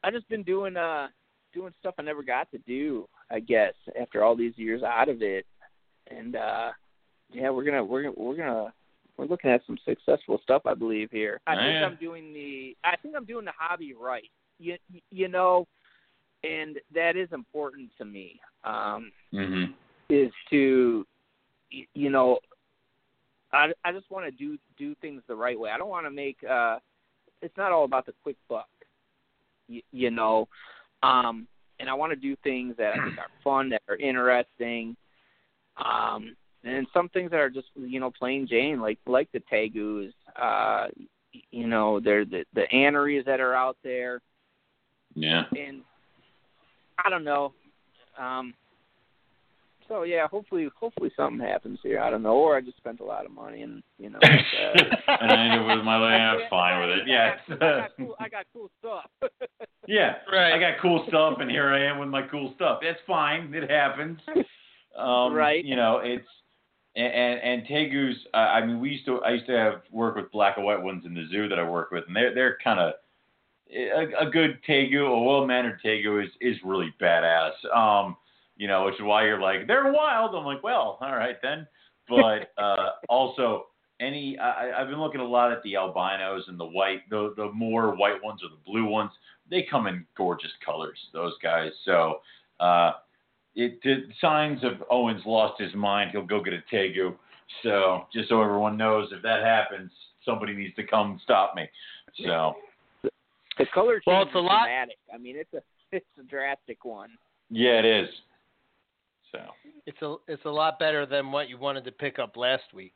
I just been doing uh doing stuff I never got to do. I guess after all these years out of it, and uh yeah, we're gonna we're gonna we're gonna we're looking at some successful stuff. I believe here. I Oh, think yeah. I'm doing the I think I'm doing the hobby right. You you know, and that is important to me. Um, Mhm. Is to you know I I just want to do do things the right way. I don't want to make uh it's not all about the quick buck. You, you know, um and I want to do things that I think are fun, that are interesting. Um and some things that are just you know plain Jane like like the tegus, uh you know, they're the the aneries that are out there Yeah. and I don't know. Um so yeah, hopefully hopefully something happens here. I don't know, or I just spent a lot of money and you know. like, uh, and I ended with my life. I'm fine with it. Yeah. I got cool, I got cool stuff. yeah. Right. I got cool stuff, and here I am with my cool stuff. That's fine. It happens. Um, Right. You know, it's and and, and tegus. Uh, I mean, we used to. I used to have work with black and white ones in the zoo that I work with, and they're they're kind of a, a good tegu, a well mannered tegu is is really badass. Um, you know, which is why you're like they're wild. I'm like, well, all right then. But uh, also any I, I've been looking a lot at the albinos and the white, the the more white ones or the blue ones. They come in gorgeous colors, those guys. So uh, it the signs of Owens lost his mind. He'll go get a tegu. So just so everyone knows, if that happens, somebody needs to come stop me. So the color change Well, it's a is lot- dramatic. I mean, it's a it's a drastic one. yeah, it is. So. It's a it's a lot better than what you wanted to pick up last week.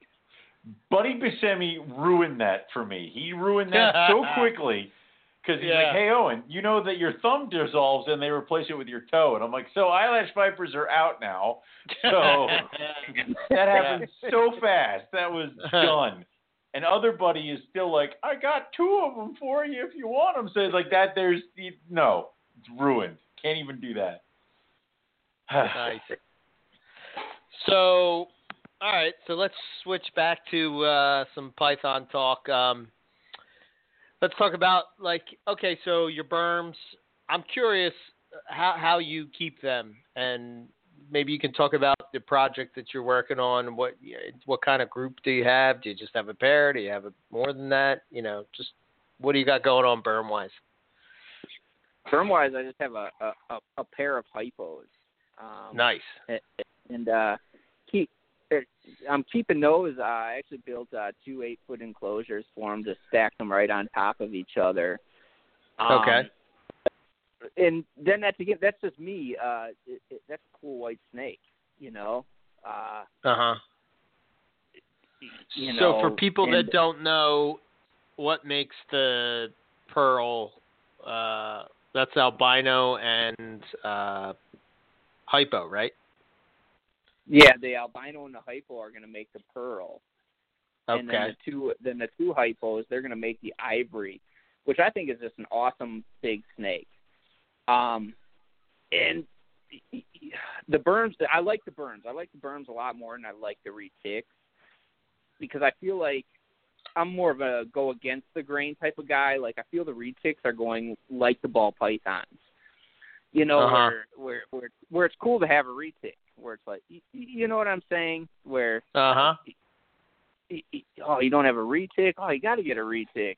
Buddy Buscemi ruined that for me. He ruined that so quickly because he's Yeah. like, "Hey Owen, you know that your thumb dissolves and they replace it with your toe," and I'm like, "So eyelash vipers are out now." So that happened so fast. That was done. And other buddy is still like, "I got two of them for you if you want them." So it's like that. There's no, it's ruined. Can't even do that. nice. So, all right. So let's switch back to uh, some Python talk. Um, let's talk about like okay. So your burms. I'm curious how how you keep them, and maybe you can talk about the project that you're working on. What what kind of group do you have? Do you just have a pair? Do you have a, more than that? You know, just what do you got going on burm wise? Burm wise, I just have a a, a, a pair of hypos. Um, Nice. and uh keep er, I'm keeping those. Uh, I actually built uh, two eight foot enclosures for them to stack them right on top of each other. Um, Okay. And then that's again that's just me. Uh, it, it, that's a cool white snake, you know. Uh, Uh huh. you so know, for people and- that don't know what makes the pearl uh that's albino and uh hypo right yeah, the albino and the hypo are going to make the pearl. okay And then the two then the two hypos they're going to make the ivory, which I think is just an awesome big snake. Um, and the burms I like the burms. I like the burms a lot more than I like the retics because I feel like I'm more of a go against the grain type of guy. Like I feel the retics are going like the ball pythons. You know Uh-huh. where where where where it's cool to have a retic, where it's like you know what I'm saying, where uh-huh y- y- oh, you don't have a retic? Oh, you got to get a retic.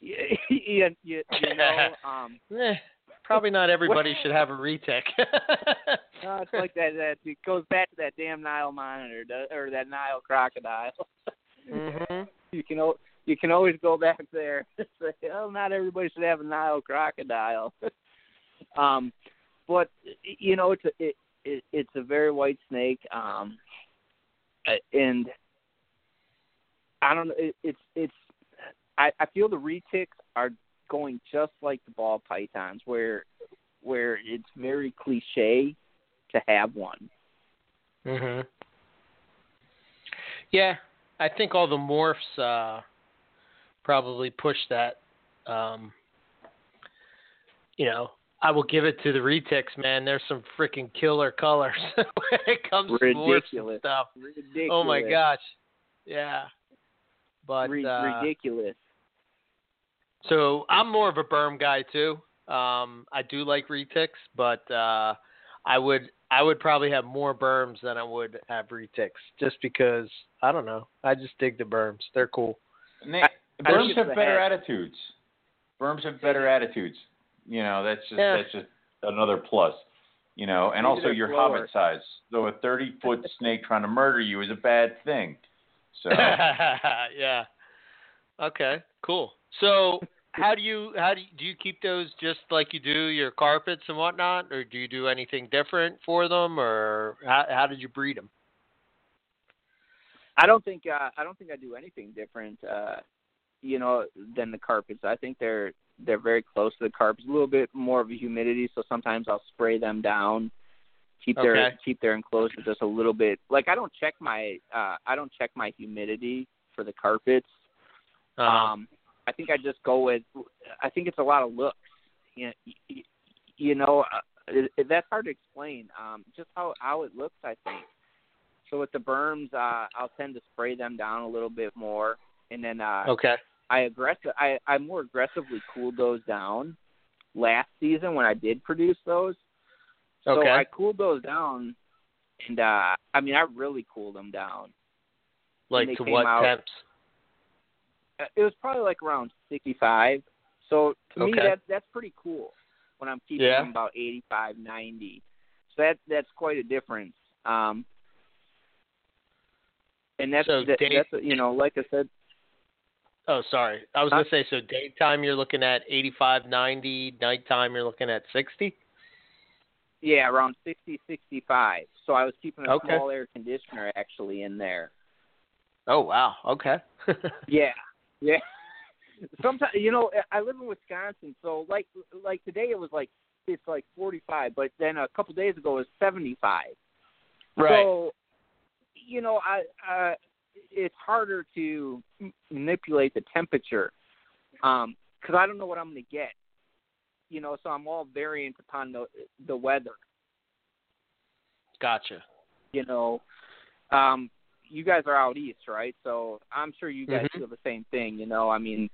you, you, you, you know, um, Eh, probably not everybody should have a retic no, it's like that. That it goes back to that damn Nile monitor or that Nile crocodile. mhm you can you can always go back there. and say, oh, not everybody should have a Nile crocodile. um, but you know, it's a it, it it's a very white snake, um, and I don't know. It, it's it's I, I feel the retics are going just like the ball pythons, where where it's very cliche to have one. Mhm. Yeah, I think all the morphs uh, probably push that. Um, you know, I will give it to the retics, man. There's some freaking killer colors when it comes to morphs and Ridiculous. stuff. Ridiculous. Oh my gosh, yeah. But Ri- uh, ridiculous. So I'm more of a burm guy too. Um, I do like retics, but uh, I would I would probably have more burms than I would have retics, just because I don't know. I just dig the burms. They're cool. And they, I- I burms think have it's better the hat. attitudes. Burms have better attitudes. You know, that's just Yeah. that's just another plus. You know, and Maybe also your slower. hobbit size. So a thirty foot snake trying to murder you is a bad thing. So yeah. Okay. Cool. So how do you how do you, do you keep those just like you do your carpets and whatnot, or do you do anything different for them, or how how did you breed them? I don't think uh, I don't think I do anything different, uh, you know, than the carpets. I think they're they're very close to the carpets. A little bit more of a humidity, so sometimes I'll spray them down, keep their Okay. keep their enclosure just a little bit. Like I don't check my uh, I don't check my humidity for the carpets. Uh, Um, I think I just go with. I think it's a lot of looks. You you, you know, uh, it, it, that's hard to explain. Um, just how how it looks. I think. So with the burms, uh, I'll tend to spray them down a little bit more, and then uh, okay. I aggressive. I I more aggressively cooled those down last season when I did produce those. So Okay. I cooled those down, and uh, I mean I really cooled them down. Like to what out- temps? Uh, It was probably like around 65. So to me, that that's pretty cool. When I'm keeping Yeah. them about 85, 90. So that that's quite a difference. Um, and that's So that, Dave- that's you know, like I said, Oh, sorry. I was gonna say so daytime you're looking at 85, 90. Nighttime you're looking at 60. yeah, around 60, 65. So I was keeping a Okay. small air conditioner actually in there. Oh wow. Okay. Yeah, yeah. Sometimes you know I live in Wisconsin, so like like today it was like it's like 45, but then a couple days ago it was 75. right. So, you know, I uh, it's harder to manipulate the temperature because I don't know what I'm going to get. You know, so I'm all variant upon the the weather. gotcha. You know, um, you guys are out east, right? So I'm sure you guys Mhm. feel the same thing. You know, I mean,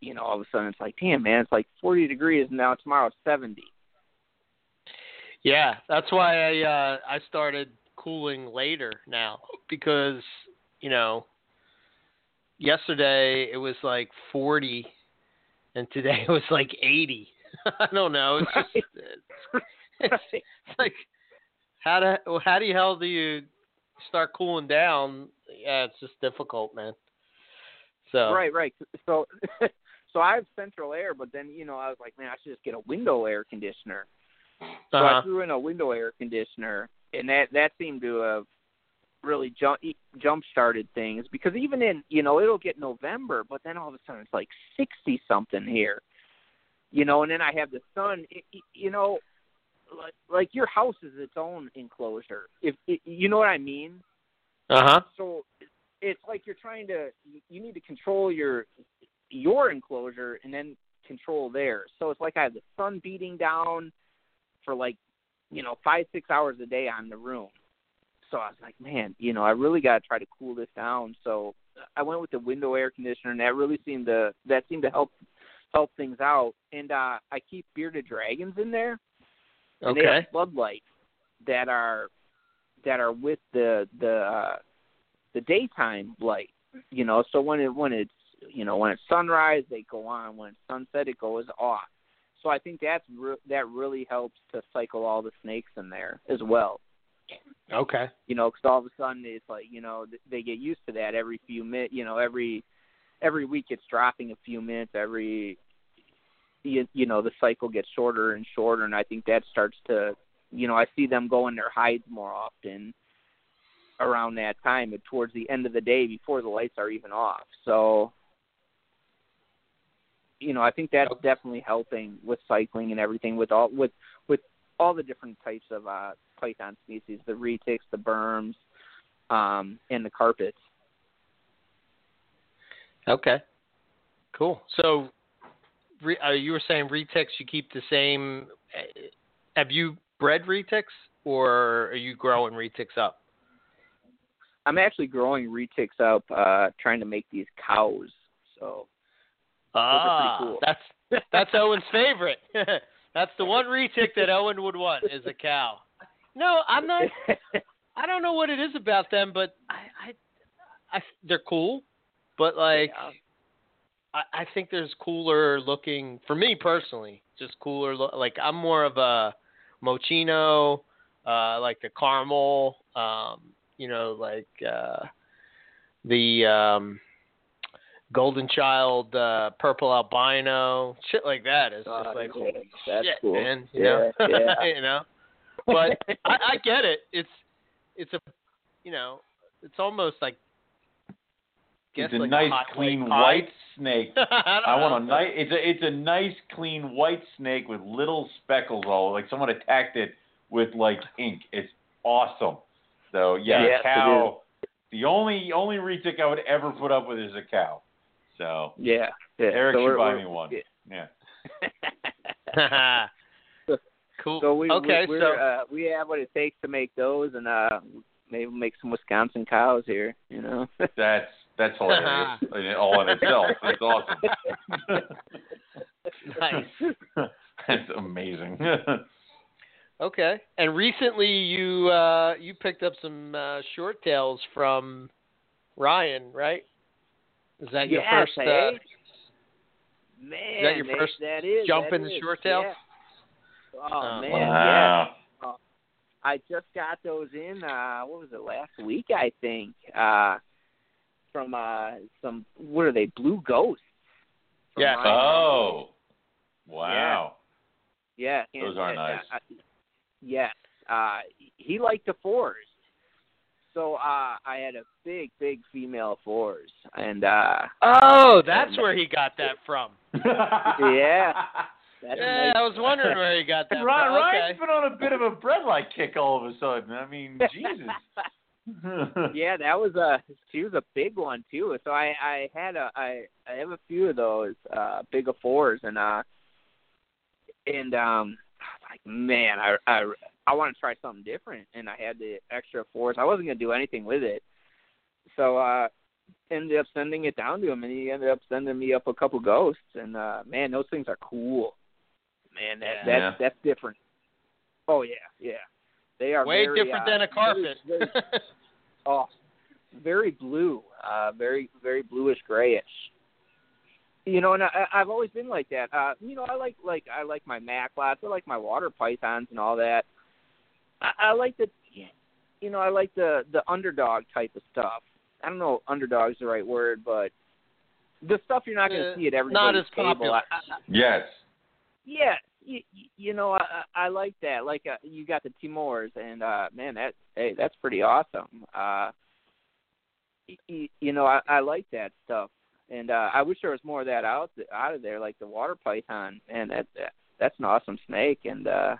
you know, all of a sudden it's like, damn, man, it's like 40 degrees, now tomorrow it's 70. Yeah, that's why I uh I started cooling later now because you know yesterday it was like 40 and today it was like 80. I don't know. It's just it's, it's, it's like how do how do you hell do you start cooling down? Yeah, it's just difficult, man. So Right, right. So, so I have central air, but then you know I was like, man, I should just get a window air conditioner. So uh-huh. I threw in a window air conditioner, and that that seemed to have really jump jump started things because even in you know it'll get November, but then all of a sudden it's like sixty something here, you know, and then I have the sun. It, you know, like like your house is its own enclosure. If it, you know what I mean. uh-huh. So it's like you're trying to you need to control your your enclosure and then control theirs. So it's like I have the sun beating down for like you know five six hours a day on the room. So I was like, man, you know, I really got to try to cool this down. So I went with the window air conditioner, and that really seemed to that seemed to help help things out. And uh I keep bearded dragons in there, and they have Okay. floodlights that are that are with the the uh, the daytime light. You know, so when it when it's you know when it's sunrise they go on, when it's sunset it goes off. So I think that's re- that really helps to cycle all the snakes in there as well. Okay. You know, because all of a sudden it's like you know they get used to that every few minutes. You know, every every week it's dropping a few minutes. Every you, you know the cycle gets shorter and shorter, and I think that starts to you know I see them go in their hides more often around that time and towards the end of the day before the lights are even off. So you know I think that's definitely helping with cycling and everything with all with with all the different types of uh python species, the retics, the berms, um, and the carpets. Okay. Cool. So, re, uh, you were saying retics, you keep the same. uh, Have you bred retics, or are you growing retics up? I'm actually growing retics up, uh, trying to make these cows. So Ah, cool. that's that's Owen's favorite. that's the one retic that Owen would want is a cow. No, I'm not. I don't know what it is about them, but I, I, I they're cool, but like. Yeah. I, I think there's cooler looking for me personally. Just cooler look. Like I'm more of a mochino, uh, like the caramel. Um, you know, like uh, the um, golden child, uh, purple albino, shit like that. It's just like yeah, holy that's shit, cool. man. You Yeah, know, yeah. you know. But I, I get it. It's it's a you know it's almost like guess It's a like nice, hot clean white pie. white snake. I, I want a nice. It's a it's a nice, clean white snake with little speckles all like someone attacked it with like ink. It's awesome. So yeah, Yes, cow. The only only retic I would ever put up with is a cow. So yeah, yeah. Eric so should buy me one. yeah. Yeah. cool. So we okay, we, so uh, we have what it takes to make those, and uh, maybe make some Wisconsin cows here. You know. That's that's hilarious. All in itself. That's awesome. nice. That's amazing. Okay, and recently you uh, you picked up some uh, short tails from Ryan, right? Is that your Yes, first uh, eh? Man, that your first that is, jump that in the short tail? yeah. Oh, Oh, man, wow. yeah. I just got those in. Uh, what was it last week? I think. Uh, from uh, some what are they? Blue ghosts. from Yes. Ryan. Oh. Wow. Yeah, and, Those are nice. Uh, uh, yes, uh, he liked the fours. So uh, I had a big, big female fours, and uh, Oh, that's where he got that from. Yeah. that's Yeah, I was wondering where he got that Ryan, from. Ryan's Okay. been on a bit of a bredli kick all of a sudden. I mean, Jesus. yeah, that was a she was a big one too. So I I had a I I have a few of those uh big of fours and uh and um like man I I I want to try something different and I had the extra force. I wasn't gonna do anything with it, so uh ended up sending it down to him and he ended up sending me up a couple ghosts and uh man those things are cool. Man, that Yeah. that's that's different. Oh yeah, yeah. They are Way very, different uh, than a carpet. very- very Oh, very blue, uh, very very bluish grayish. You know, and I, I've always been like that. Uh, you know, I like like I like my Macklots, I like my water pythons and all that. I, I like the, you know, I like the the underdog type of stuff. I don't know, if underdog's the right word, but the stuff you're not going to Uh, see at not everybody's as table. popular. I, I, yes. yeah, you, you know, I, I I like that. Like uh, you got the Timors, and uh man, that hey, that's pretty awesome. Uh, you, you know, I, I like that stuff, and uh, I wish there was more of that out out of there, like the water python. And that, that that's an awesome snake, and uh,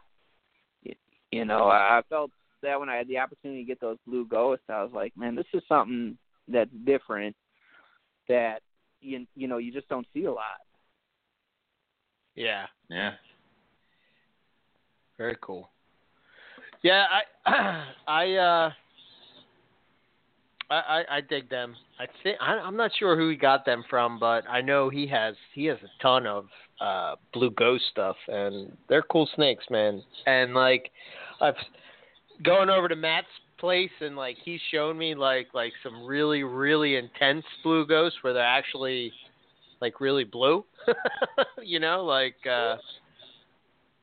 you, you know, I I felt that when I had the opportunity to get those blue ghosts, I was like, man, this is something that's different that you you know you just don't see a lot. yeah, Yeah. very cool. Yeah, I I uh I, I I dig them. I think I, I'm not sure who he got them from, but I know he has he has a ton of uh blue ghost stuff, and they're cool snakes, man. And like I've going over to Matt's place, and like he's shown me like like some really really intense blue ghosts where they're actually like really blue. you know, like uh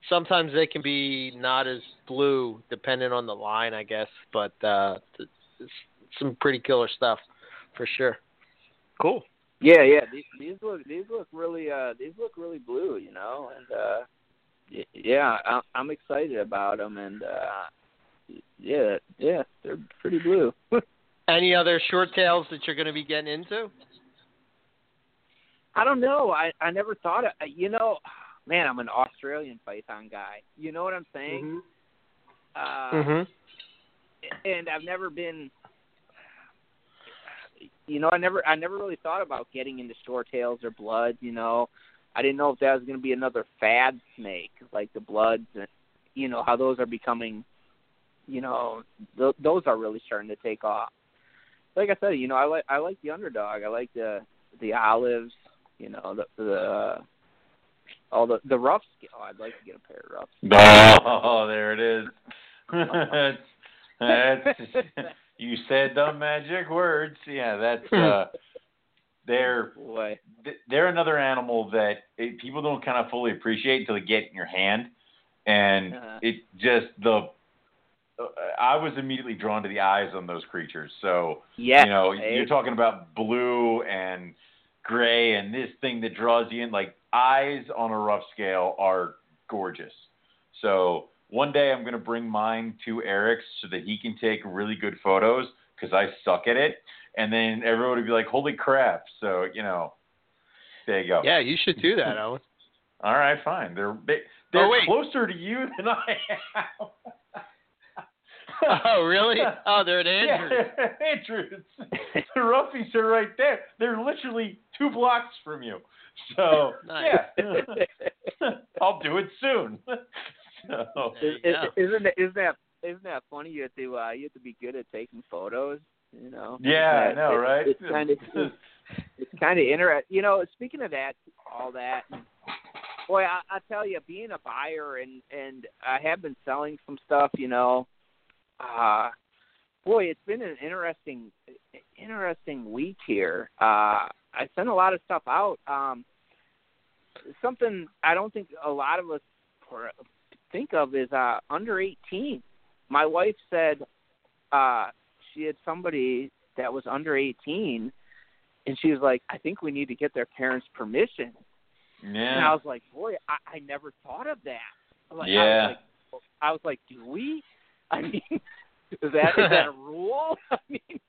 sometimes they can be not as blue depending on the line, I guess. But uh, some pretty killer stuff for sure. Cool. Yeah, yeah. These these look these look really uh these look really blue, you know, and uh yeah, I, I'm excited about them, and uh yeah, yeah, they're pretty blue. Any other short tails that you're going to be getting into? I don't know. I I never thought of you know, man. I'm an Australian python guy. You know what I'm saying? Uh, Mm-hmm. and I've never been. You know, I never I never really thought about getting into short tails or bloods. You know, I didn't know if that was going to be another fad snake like the bloods, and you know how those are becoming. You know, th- those are really starting to take off. Like I said, you know, I like I like the underdog. I like the the olives. You know, the the uh, all the the rough. Oh, I'd like to get a pair of roughs. Oh, there it is. that's, that's you said the magic words. Yeah, that's uh they're Boy. they're another animal that it, people don't kind of fully appreciate until they get in your hand, and Uh-huh. it just the. uh, I was immediately drawn to the eyes on those creatures. So Yeah. you know, hey. you're talking about blue and gray and this thing that draws you in. Like eyes on a rough scale are gorgeous. So one day I'm going to bring mine to Eric so that he can take really good photos because I suck at it. And then everyone would be like, holy crap. So, you know, there you go. Yeah, you should do that, Owen. All right, fine. They're, they, they're Oh, closer to you than I am. oh, really? Oh, they're at Andrews. Yeah, Andrews. the roughies are right there. They're literally two blocks from you. So Nice. yeah, I'll do it soon. so, Is- go. isn't that isn't that isn't that funny? You have to uh, you have to be good at taking photos. You know. yeah, I know, it- right? It's kind of it's kind of interesting. You know, speaking of that, all that. Boy, I, I tell you, being a buyer and and I have been selling some stuff. You know, uh, boy, it's been an interesting interesting week here. Uh, I sent a lot of stuff out. Um, something I don't think a lot of us think of is uh, under 18. My wife said uh, she had somebody that was under 18, and she was like, "I think we need to get their parents' permission." Yeah. And I was like, "Boy, I, I never thought of that." Like, I Yeah. was like, I was like, "Do we?" I mean, is that is that a rule? I mean,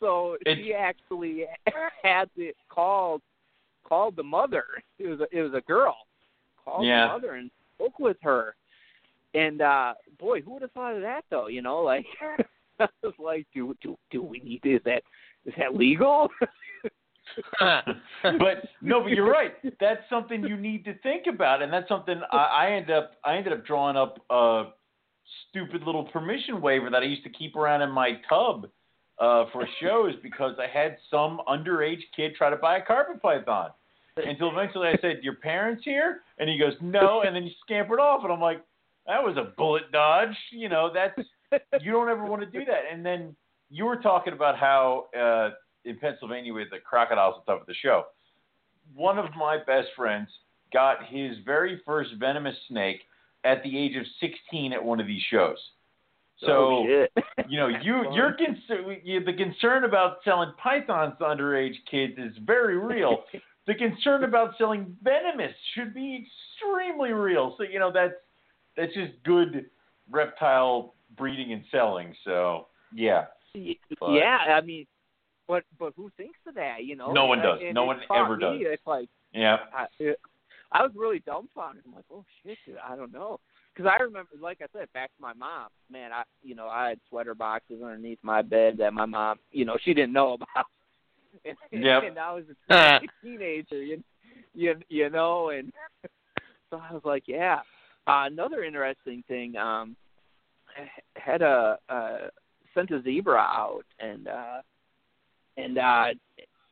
so It's- she actually had it called called the mother. It was a, it was a girl. Called Yeah. the mother and spoke with her. And uh boy, who would have thought of that though? You know, like I was like, do do do we need is that is that legal? but no, but you're right. That's something you need to think about, and that's something I, I end up I ended up drawing up a stupid little permission waiver that I used to keep around in my tub uh, for shows because I had some underage kid try to buy a carpet python. Until eventually I said, "Your parents here?" And he goes, "No," and then he scampered off, and I'm like, "That was a bullet dodge." You know, that's you don't ever want to do that. And then you were talking about how uh, in Pennsylvania with the crocodiles and stuff at the show. One of my best friends got his very first venomous snake at the age of 16 at one of these shows. So oh, you know, you you're concern you, the concern about selling pythons to underage kids is very real. The concern about selling venomous should be extremely real. So you know that's that's just good reptile breeding and selling. So yeah, But- yeah, I mean, but but who thinks of that? You know, No one does. And No one ever me. does. It's like yeah, I, it, I was really dumbfounded. I'm like, oh shit, dude, I don't know. Because I remember, like I said, back to my mom. Man, I you know I had sweater boxes underneath my bed that my mom, you know, she didn't know about. And, Yep. and I was a teenager, you, you you know, and so I was like, yeah. Uh, another interesting thing, um, I had a uh, sent a zebra out, and uh, and uh,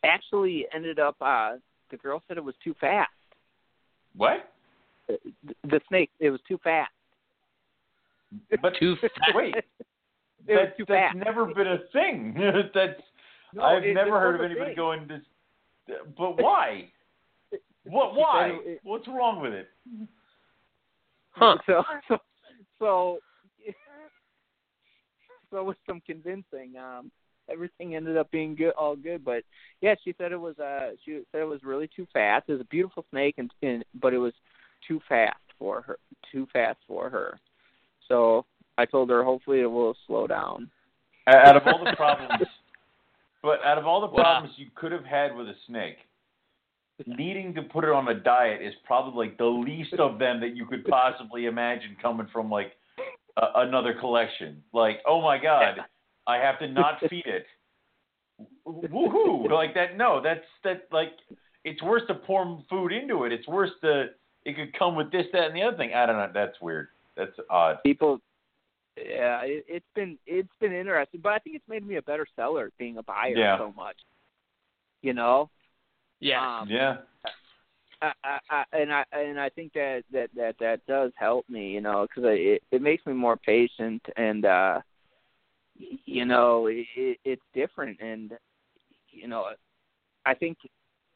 actually ended up. Uh, the girl said it was too fast. what? The, the snake, it was too fast. But Too fast. wait, that, that's fast. never been a thing. that's No, I've it- never heard of anybody thing. going this. But why? What? Why? it- What's wrong with it? Huh. So so so so with some convincing, um, everything ended up being good, all good. But yeah, she said it was uh she said it was really too fast. It was a beautiful snake, and, and but it was too fast for her, too fast for her. So I told her hopefully it will slow down. Out of all the problems, but out of all the Wow. problems you could have had with a snake, needing to put it on a diet is probably like the least of them that you could possibly imagine coming from like a, another collection. Like, oh my god, I have to not feed it. Woohoo! Like that? No, that's that. Like, it's worse to pour food into it. It's worse to it could come with this, that, and the other thing. I don't know. That's weird. That's odd. People, yeah, it, it's been it's been interesting, but I think it's made me a better seller being a buyer Yeah. so much. You know, Yeah. Um, Yeah. I, I, I, and I and I think that that that that does help me, you know, because it it makes me more patient and uh you know it, it, it's different and you know I think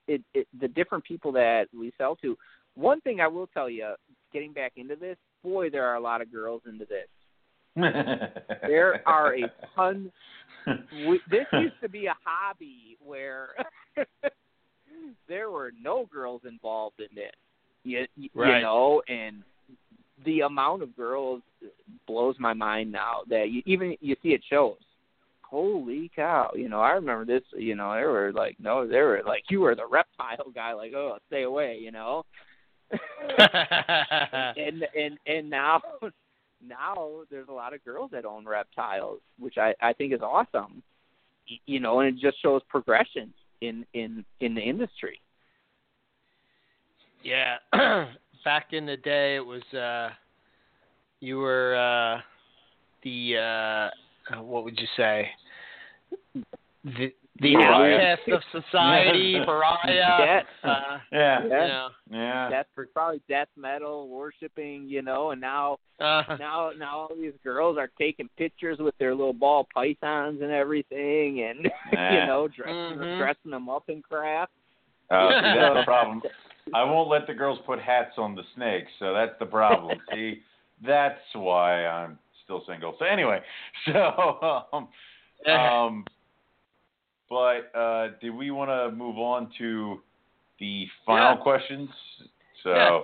it, it the different people that we sell to. One thing I will tell you, getting back into this, boy, there are a lot of girls into this. There are a ton. we, this used to be a hobby where there were no girls involved in it. You, you Right. know, and the amount of girls blows my mind now that you even you see it shows. Holy cow! You know, I remember this. You know, there were like no, there were like you were the reptile guy. Like, oh, stay away. You know. and and and now now there's a lot of girls that own reptiles, which I I think is awesome. You know, and it just shows progression in in in the industry. yeah. Back in the day, it was uh, you were uh, the uh, what would you say? The the outcast of society, pariah. Uh, yeah. you know. Yeah. That's for probably death metal worshiping, you know, and now Uh, now now all these girls are taking pictures with their little ball pythons and everything, and you know dressing Mhm. dressing them up in crap. Oh, see, that's the problem. I won't let the girls put hats on the snakes, so that's the problem. see, that's why I'm still single. So anyway, so um, um but uh did we want to move on to the final Yeah. questions? So Yeah.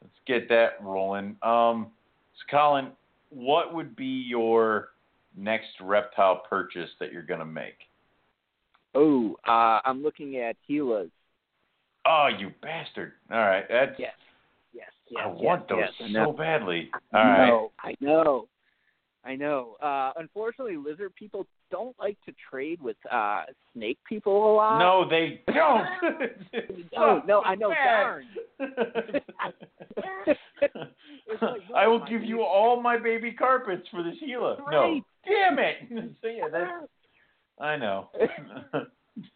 let's get that rolling. Um so Colin, what would be your next reptile purchase that you're gonna make? Oh, uh, I'm looking at Gila's. Oh, you bastard! All right, that's Yes, yes, yes. I yes, want those yes, so know. badly. I All right. know, I know, I know. Uh, unfortunately, lizard people don't like to trade with uh, snake people a lot. No, they don't. no, no, I know. Darn. Like, I will give dude. you all my baby carpets for this Gila. No, damn it. so yeah, that's, I know.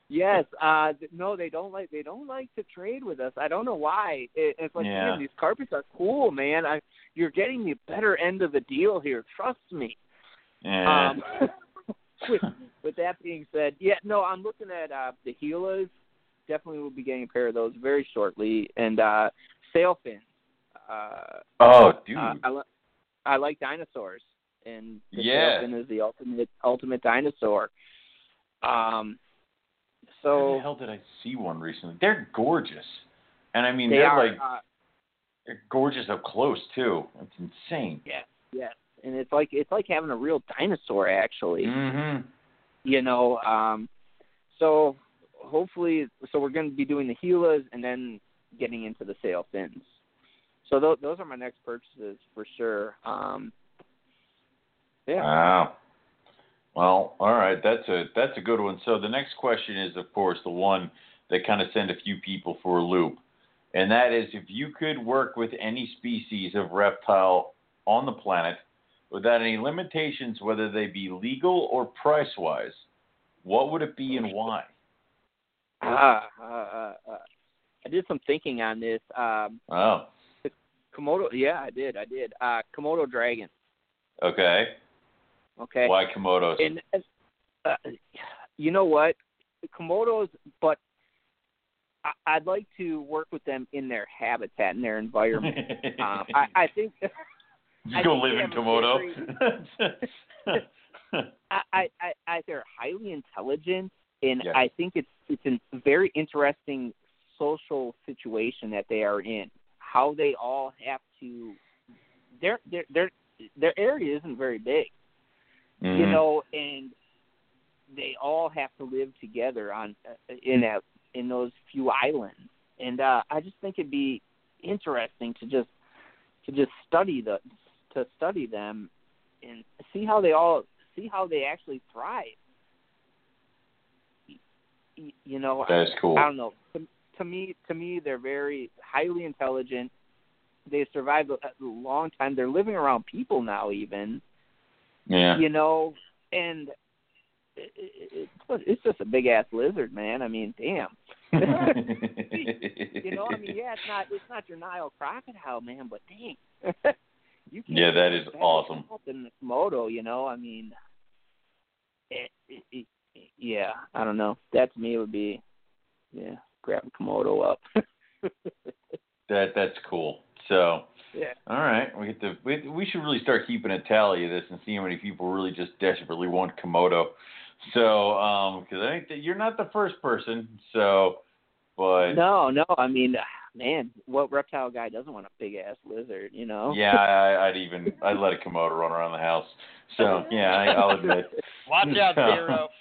Yes, uh no, they don't like they don't like to trade with us. I don't know why. It, it's like Yeah. man, these carpets are cool, man. I you're getting the better end of the deal here. Trust me. yeah. Um, with, with that being said, yeah, no, I'm looking at uh, the Gilas. Definitely will be getting a pair of those very shortly, and uh, sail fins. Uh, oh, dude. uh, I, li- I like dinosaurs, and the Yeah. sail fin is the ultimate ultimate dinosaur. Um, Where so the hell did I see one recently? They're gorgeous. And I mean, they they're are. like uh, they're gorgeous up close too. It's insane. Yeah, yes, and it's like it's like having a real dinosaur actually. Mhm. you know um so hopefully so we're going to be doing the Gilas and then getting into the sail fins so th- those are my next purchases for sure um yeah Wow. Well, all right, that's a that's a good one. So the next question is, of course, the one that kind of sent a few people for a loop, and that is, if you could work with any species of reptile on the planet without any limitations, whether they be legal or price wise, what would it be and why? uh, uh, uh, uh, i did some thinking on this um Oh, komodo yeah i did i did uh komodo dragon okay. okay Why Komodos? and uh, you know what komodos but I, i'd like to work with them in their habitat in their environment um, I, I think Just I go live in Komodo. I, I, I, I, they're highly intelligent, and Yes. I think it's it's a very interesting social situation that they are in. How they all have to their their their their area isn't very big, you Mhm. know, and they all have to live together on uh, in a in those few islands, and uh, I just think it'd be interesting to just to just study the to study them and see how they all see how they actually thrive. You know, That is cool. I don't know. To, to me, to me, they're very highly intelligent. They survived a, a long time. They're living around people now, even Yeah. you know, and it, it, it, it's just a big ass lizard, man. I mean, damn. you know, I mean, yeah, it's not it's not your Nile crocodile, man, but dang, you can't Yeah, that is awesome. Than the Komodo, you know, I mean, it, it, it, yeah, I don't know. That to me would be, yeah, grab Komodo up. That that's cool. So, yeah. all right, we get to we, we should really start keeping a tally of this and see how many people really just desperately want Komodo. So, um, because I think that you're not the first person. So, but No, no, I mean, man, what reptile guy doesn't want a big ass lizard, you know? yeah, I, I'd even I'd let a Komodo run around the house. So yeah, I, I'll admit. Watch out, Zero.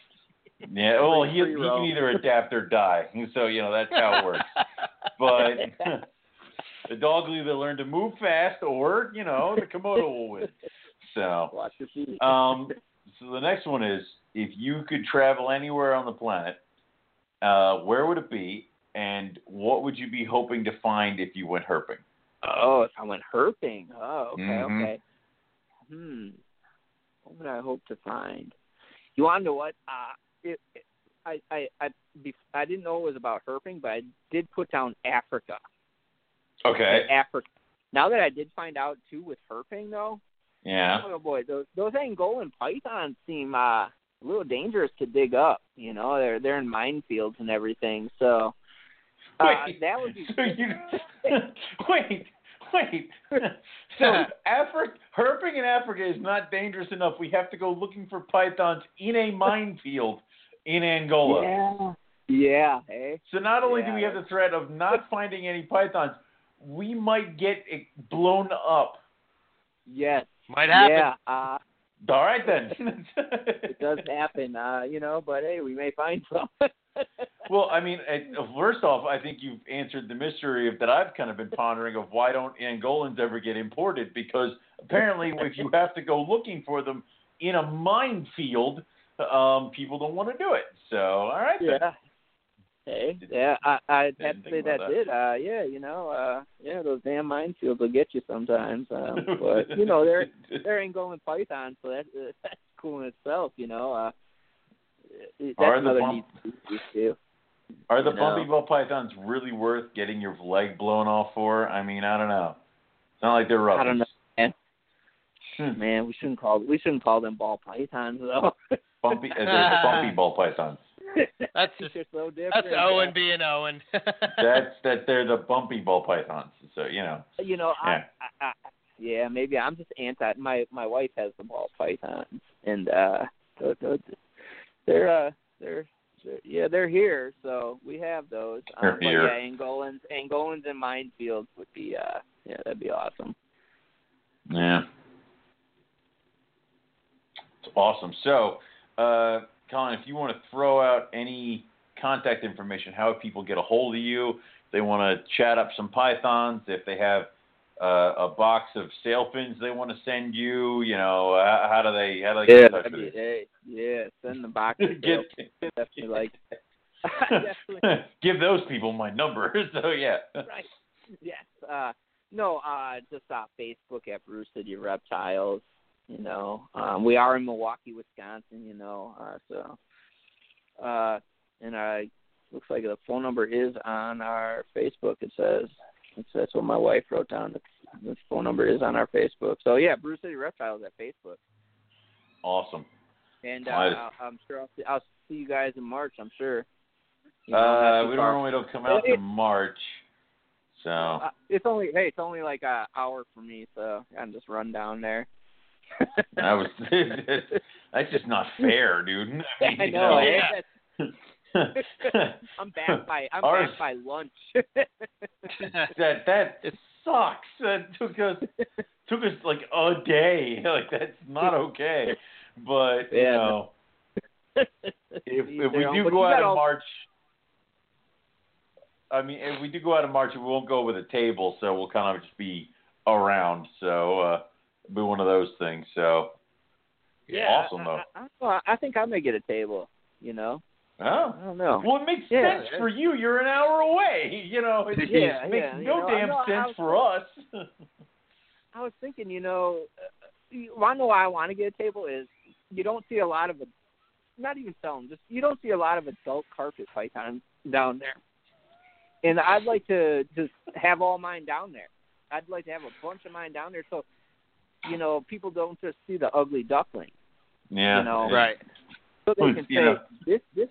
Yeah, well, he he can either adapt or die. So you know that's how it works. But the dog will either learn to move fast or you know the Komodo will win. So. Watch your feet. Um, so the next one is if you could travel anywhere on the planet, uh, where would it be, and what would you be hoping to find if you went herping? oh, if I went herping. Oh, okay, Mhm. okay. Hmm. What would I hope to find? You want to know what? Uh, it, it, I, I, I, bef- I didn't know it was about herping, but I did put down Africa. Okay. Africa. Now that I did find out too with herping though, Yeah. oh boy, those those Angolan pythons seem uh, a little dangerous to dig up. You know, they're they're in minefields and everything. So Wait, that would be so you, wait, wait. So Africa, herping in Africa is not dangerous enough. We have to go looking for pythons in a minefield in Angola. Yeah. Yeah. Hey. So not only do we have the threat of not finding any pythons, we might get it blown up. Yes. Might happen. Yeah. Uh, All right then. it does happen. Uh, you know, but hey, we may find some. Well, I mean, uh, first off, I think you've answered the mystery of that I've kind of been pondering of why don't Angolans ever get imported? Because apparently, if you have to go looking for them in a minefield, um, people don't want to do it. So, all right then. yeah. Hey, yeah, I I'd have to say that, that. did. Uh, yeah, you know, uh, yeah, those damn minefields will get you sometimes. Um, but you know, they're they're Angolan pythons, so that's uh, that's cool in itself. You know, uh, that's Are the another bump- neat too. Are the you know. bumpy ball pythons really worth getting your leg blown off for? I mean, I don't know. It's not like they're rubbish. I don't know, man. Hmm. Man, we shouldn't call we shouldn't call them ball pythons though. Bumpy, uh, they're bumpy ball pythons. That's just- so different. That's Owen being Owen. That's that they're the bumpy ball pythons. So you know. you know, Yeah. I, I, I, yeah, maybe I'm just anti. My my wife has the ball pythons, and uh, those- those- they're uh, they're, they're yeah, they're here, so we have those. They're Um, here. yeah, Angolans, Angolans and minefields would be uh, yeah, that'd be awesome. Yeah. It's awesome. So, uh, Colin, if you want to throw out any contact information, how people get a hold of you? If they want to chat up some pythons, if they have uh, a box of sail fins they want to send you, you know, how, how do they how do they get in touch with be, you? yeah, send the box. Give, definitely like. definitely give those people my number. So yeah. right. Yes. Uh, no, uh, just uh, Facebook at Brew City Reptiles. You know, um, we are in Milwaukee, Wisconsin. You know, uh, so uh, and uh, looks like the phone number is on our Facebook. It says it's, that's what my wife wrote down. The, the phone number is on our Facebook. So yeah, Brew City Reptiles at Facebook. Awesome. And uh, I'll, I'm sure I'll see, I'll see you guys in March. I'm sure. You know, Uh, we far. normally don't come out in March. So Uh, it's only hey, it's only like a hour for me, so I can just run down there. that was that's That's just not fair, dude. I know. eh? Yeah. I'm back by I'm Ours- back by lunch. that that sucks. That took us took us like a day. Like that's not okay. But you Yeah. know, if if we do go out in March, I mean, if we do go out in March, we won't go with a table, so we'll kind of just be around. So uh, be one of those things. So yeah, awesome I, though. I, I, I think I may get a table. You know, Oh. I don't know. Well, it makes Yeah. sense for you. You're an hour away. You know, it, Yeah, it makes yeah, you no know, damn no, I sense was- for us. I was thinking, you know, uh, you- I know why I want to get a table is you don't see a lot of, not even selling, just you don't see a lot of adult carpet pythons down there. And I'd like to just have all mine down there. I'd like to have a bunch of mine down there so, you know, people don't just see the ugly duckling. yeah. You know, Right. So they can say you know- this this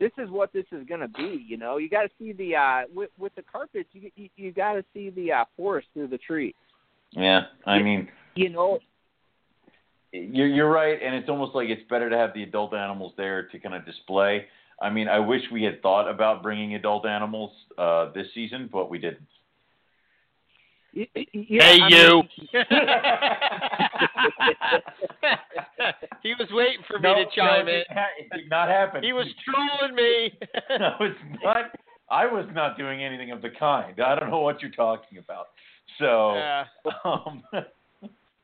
this is what this is going to be. You know, you got to see the uh with with the carpets. You you, you got to see the uh, forest through the trees. Yeah. I mean, You know, You're you're right, and it's almost like it's better to have the adult animals there to kind of display. I mean, I wish we had thought about bringing adult animals uh, this season, but we didn't. Y- y- yeah, hey, I you. mean, he was waiting for me no, to chime no, in. It, did it did not happen. He was trolling me. no, it's not. I was not doing anything of the kind. I don't know what you're talking about. So, yeah. um,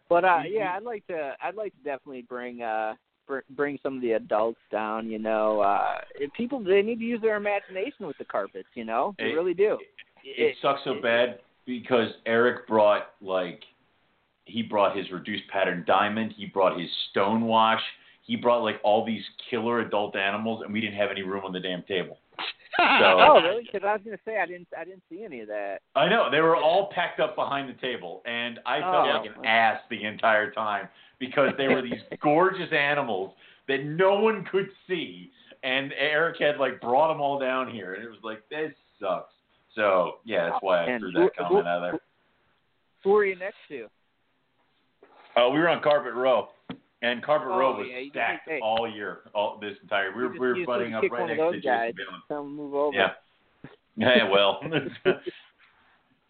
But uh, yeah, I'd like to. I'd like to definitely bring uh br- bring some of the adults down. You know, uh, if people they need to use their imagination with the carpets. You know, they It- really do. it sucks so bad because Eric brought like he brought his reduced pattern diamond, he brought his stonewash, he brought like all these killer adult animals, and we didn't have any room on the damn table. Oh, really? Because I was gonna say I didn't. I didn't see any of that. I know they were all packed up behind the table, and I oh, felt Oh. like an ass the entire time because they were these gorgeous animals that no one could see, and Eric had like brought them all down here, and it was like this sucks. So yeah, that's why I And threw who- that comment out there. Who are you next to? Uh, we were on Carpet Row, and Carpet Oh, Row was yeah, stacked can- hey. all year, all this entire. We You were, just- we were butting up right next to those Jason guys. Balin. Tell them move over. Yeah. Yeah, well.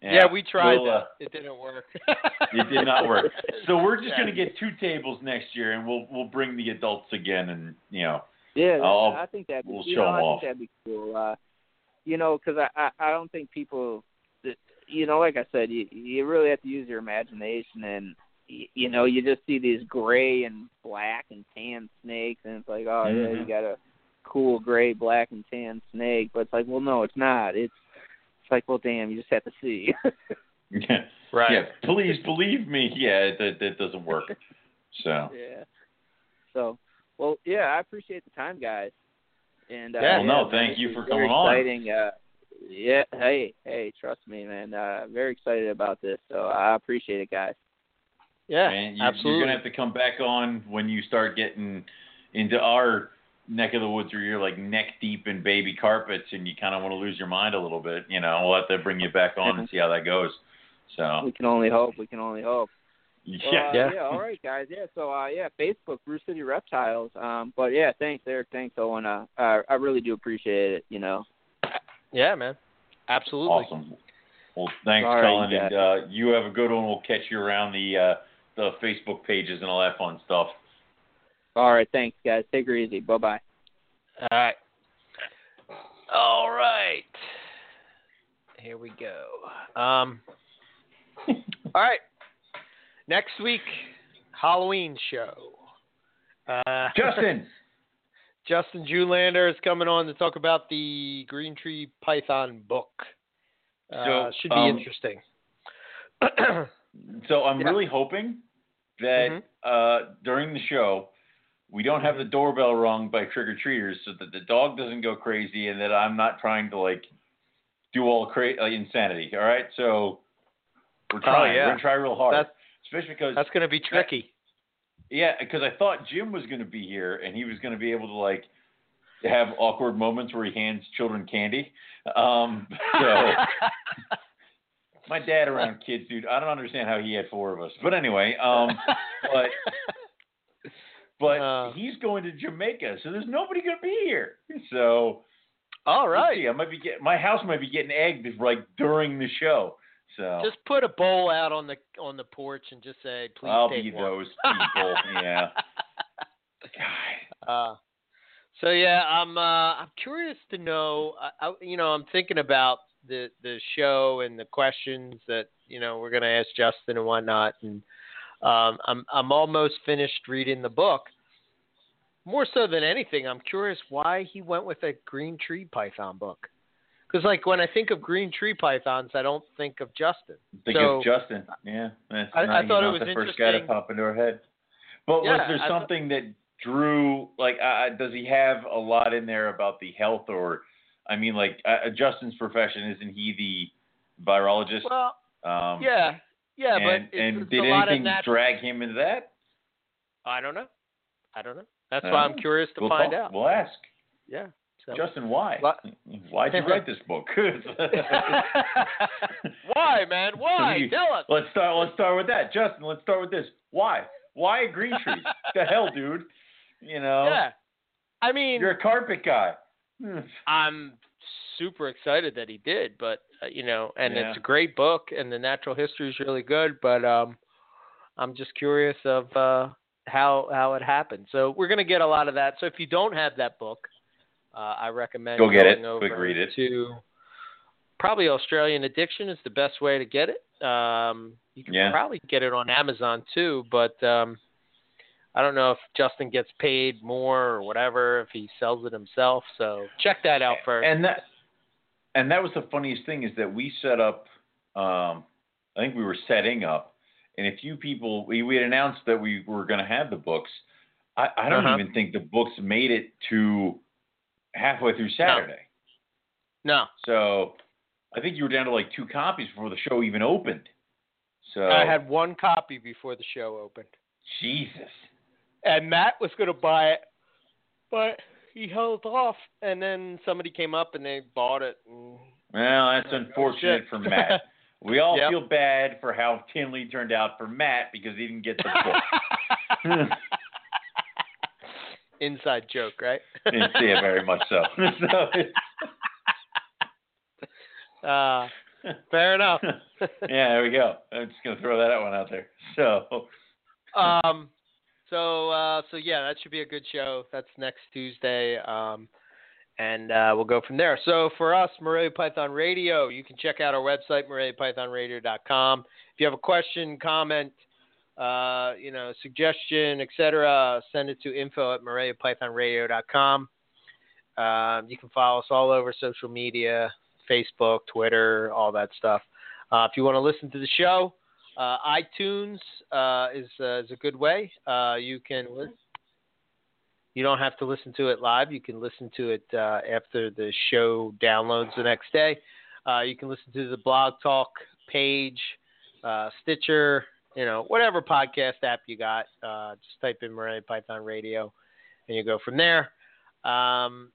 Yeah, we tried we'll, uh. It didn't work. it did not work. So we're just Yeah. gonna get two tables next year, and we'll we'll bring the adults again, and you know, Yeah, I'll- I think that'd we'll you show know, 'em I off. think that'd be cool. Uh, you know, because I, I I don't think people, you know, like I said, you you really have to use your imagination, and y- you know, you just see these gray and black and tan snakes, and it's like, oh yeah, Mhm. you got a cool gray, black and tan snake, but it's like, well, no, it's not. It's it's like, well, damn, you just have to see. yeah, right. yeah. Please believe me. Yeah, that that doesn't work. So yeah. So, well, yeah, I appreciate the time, guys. And uh, Yeah. Well, no, man, thank you is for very coming on. exciting. Uh, yeah, hey, hey, trust me, man. Uh, very excited about this. So I appreciate it, guys. Yeah, and you, absolutely. you're gonna have to come back on when you start getting into our neck of the woods where you're like neck deep in baby carpets and you kind of want to lose your mind a little bit. You know, we'll have to bring you back on and see how that goes. So We can only hope. We can only hope. Well, yeah, uh, Yeah. yeah. All right, guys. Yeah. So, uh, yeah, Facebook, Brew City Reptiles. Um, but yeah, thanks, Eric. Thanks, Owen. Uh, I, I really do appreciate it. You know. yeah, man. Absolutely. awesome. Well, thanks, All right, Colin, yeah. and uh, you have a good one. We'll catch you around the uh, the Facebook pages and all that fun stuff. All right. Thanks, guys. Take her easy. Bye bye. All right. All right. Here we go. Um. all right. Next week, Halloween show. Uh, Justin. Justin Julander is coming on to talk about the Green Tree Python book. Uh, So, should be um, interesting. So I'm Yeah. really hoping that Mhm. uh, during the show we don't have the doorbell rung by trick or treaters, so that the dog doesn't go crazy, and that I'm not trying to like do all cra- uh, insanity. All right, so we're trying. Oh, yeah. We're gonna try real hard, That's- especially because That's going to be tricky. yeah, because I thought Jim was gonna be here and he was gonna be able to like have awkward moments where he hands children candy. Um, so. My dad around kids, dude. I don't understand how he had four of us. But anyway, um, but but Uh. he's going to Jamaica, so there's nobody going to be here. So all right, see. I might be get my house might be getting egged like during the show. So Just put a bowl out on the on the porch and just say, "Please I'll be one." those people. yeah. God. Uh, so yeah, I'm uh, I'm curious to know. I, I, you know, I'm thinking about the the show and the questions that you know we're gonna ask Justin and whatnot, and um, I'm I'm almost finished reading the book. More so than anything, I'm curious why he went with a green tree python book. Because like when I think of green tree pythons, I don't think of Justin. Think So- of Justin. Yeah, that's I- I not, thought he's it was the first guy to pop into our head. But was there I thought- something that drew like uh, does he have a lot in there about the health or I mean like uh, Justin's profession isn't he the virologist? Well, um, yeah, yeah, and, but it's, and it's did anything natural. drag him into that? I don't know. I don't know. That's Uh, why I'm curious to we'll find talk- out. We'll ask Yeah. So. Justin why. Why'd you write this book? Why, man? Why? You- Tell us. let's start. Let's start with that, Justin. Let's start with this. Why? Why a green tree? the hell, dude? You know, Yeah. I mean, you're a carpet guy. I'm super excited that he did, but uh, you know, and Yeah. it's a great book, and the natural history is really good. But um, I'm just curious of uh, how how it happened. So we're gonna get a lot of that. So if you don't have that book, uh, I recommend Go get it. going Quick over read it. to probably Australian Addiction is the best way to get it. Um, you can Yeah. probably get it on Amazon too, but um, I don't know if Justin gets paid more or whatever if he sells it himself. So check that out first. And that and that was the funniest thing is that we set up. Um, I think we were setting up, and a few people we, we had announced that we were going to have the books. I, I don't Uh-huh. even think the books made it to halfway through Saturday. no, So I think you were down to like two copies before the show even opened. So I had one copy before the show opened, Jesus. and Matt was going to buy it, but he held off. And then somebody came up and they bought it. Well, that's Oh, unfortunate for Matt. We all Yep. feel bad for how Tinley turned out for Matt because he didn't get the book. Inside joke, right? yeah, very much so. so Uh, fair enough. yeah, there we go. I'm just gonna throw that one out there. So um, so uh, so yeah, that should be a good show. That's next Tuesday. Um, and uh, we'll go from there. So for us, Morelia Python Radio, you can check out our website, MoreliaPythonRadio.com. If you have a question, comment, uh, you know, suggestion, etc., send it to info at MoreliaPythonRadio.com. Um, you can follow us all over social media, Facebook, Twitter, all that stuff. Uh, if you want to listen to the show, uh, iTunes uh, is uh, is a good way. Uh, you can you don't have to listen to it live. You can listen to it after the show downloads the next day. You can listen to the Blog Talk page, Stitcher, you know, whatever podcast app you got. Uh, just type in Morelia Python Radio, and you go from there. Um,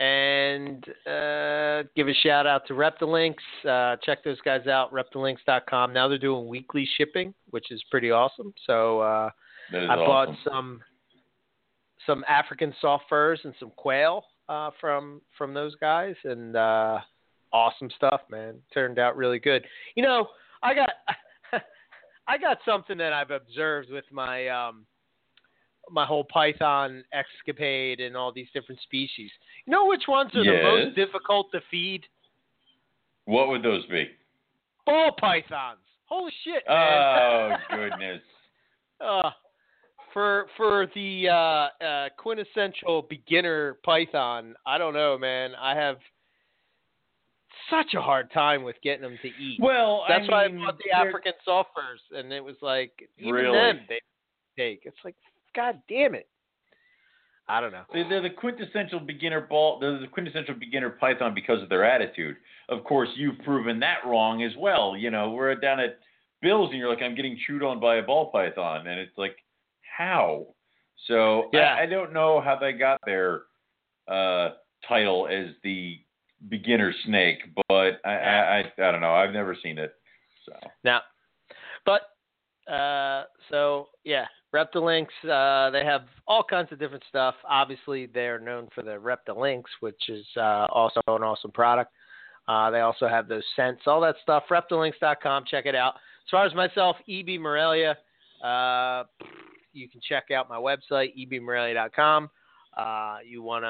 and uh, give a shout out to Reptilinks. Uh, check those guys out, reptilinks.com. Now they're doing weekly shipping, which is pretty awesome. So uh, I bought awesome. some some African soft furs and some quail uh, from from those guys, and uh, awesome stuff, man. Turned out really good. You know, I got I got something that I've observed with my um, my whole python escapade and all these different species. You know which ones are the most difficult to feed? What would those be? Ball pythons. Holy shit, man. Oh goodness. Uh, for for the uh, uh, quintessential beginner python, I don't know, man. I have such a hard time with getting them to eat. Well, That's I why I bought the African soft furs, and it was like even Really? them they take. It's like, god damn it. I don't know. They're, they're the quintessential beginner ball. They're the quintessential beginner python because of their attitude. Of course, you've proven that wrong as well. You know, we're down at Bill's, and you're like, I'm getting chewed on by a ball python, and it's like, how? So Yeah. I, I don't know how they got their uh, title as the beginner snake, but I, I, I don't know. I've never seen it. So Now, but Uh, so yeah, Reptilinks. Uh, they have all kinds of different stuff. Obviously, they're known for the Reptilinks, which is uh, also an awesome product. Uh, they also have those scents, all that stuff. Reptilinks.com. Check it out. As far as myself, EB Morelia. Uh, you can check out my website, ebmorelia.com. Uh, you want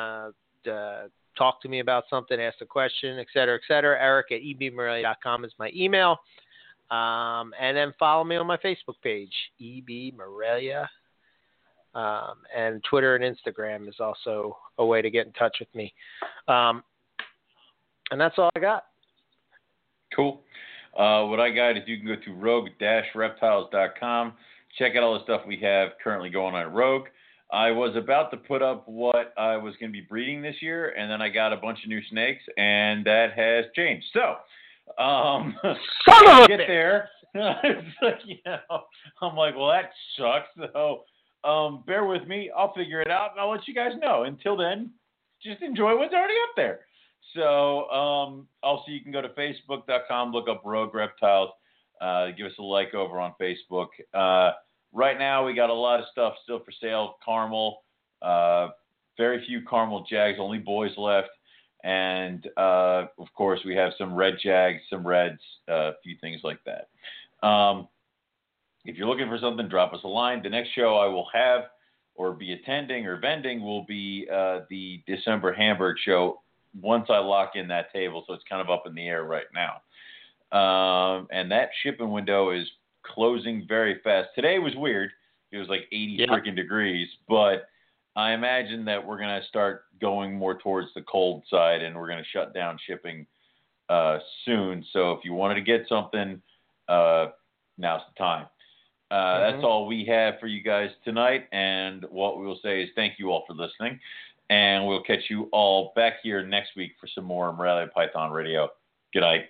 to uh, talk to me about something, ask a question, et cetera, et cetera. Eric at ebmorelia.com is my email. Um, and then follow me on my Facebook page, EB Morelia. Um, and Twitter and Instagram is also a way to get in touch with me. Um, and that's all I got. Cool. Uh, what I got is you can go to rogue-reptiles.com. Check out all the stuff we have currently going on at Rogue. I was about to put up what I was going to be breeding this year, and then I got a bunch of new snakes, and that has changed. So, um, Son of a get there. it's like, you know, I'm like, well, that sucks. So, um, bear with me. I'll figure it out, and I'll let you guys know. Until then, just enjoy what's already up there. So, um, also, you can go to facebook.com, look up Rogue Reptiles, uh, give us a like over on Facebook. Uh, right now, we got a lot of stuff still for sale. Caramel, uh, very few caramel jags, only boys left. And uh, of course, we have some red jags, some reds, uh, a few things like that. Um, if you're looking for something, drop us a line. The next show I will have or be attending or vending will be uh, the December Hamburg show once I lock in that table. So it's kind of up in the air right now. Um, and that shipping window is closing very fast. Today was weird. It was like 80 Yeah. freaking degrees, but I imagine that we're going to start going more towards the cold side and we're going to shut down shipping uh, soon. So if you wanted to get something, uh, now's the time. Uh, Mhm. That's all we have for you guys tonight. And what we will say is thank you all for listening. And we'll catch you all back here next week for some more Morelia Python Radio. Good night.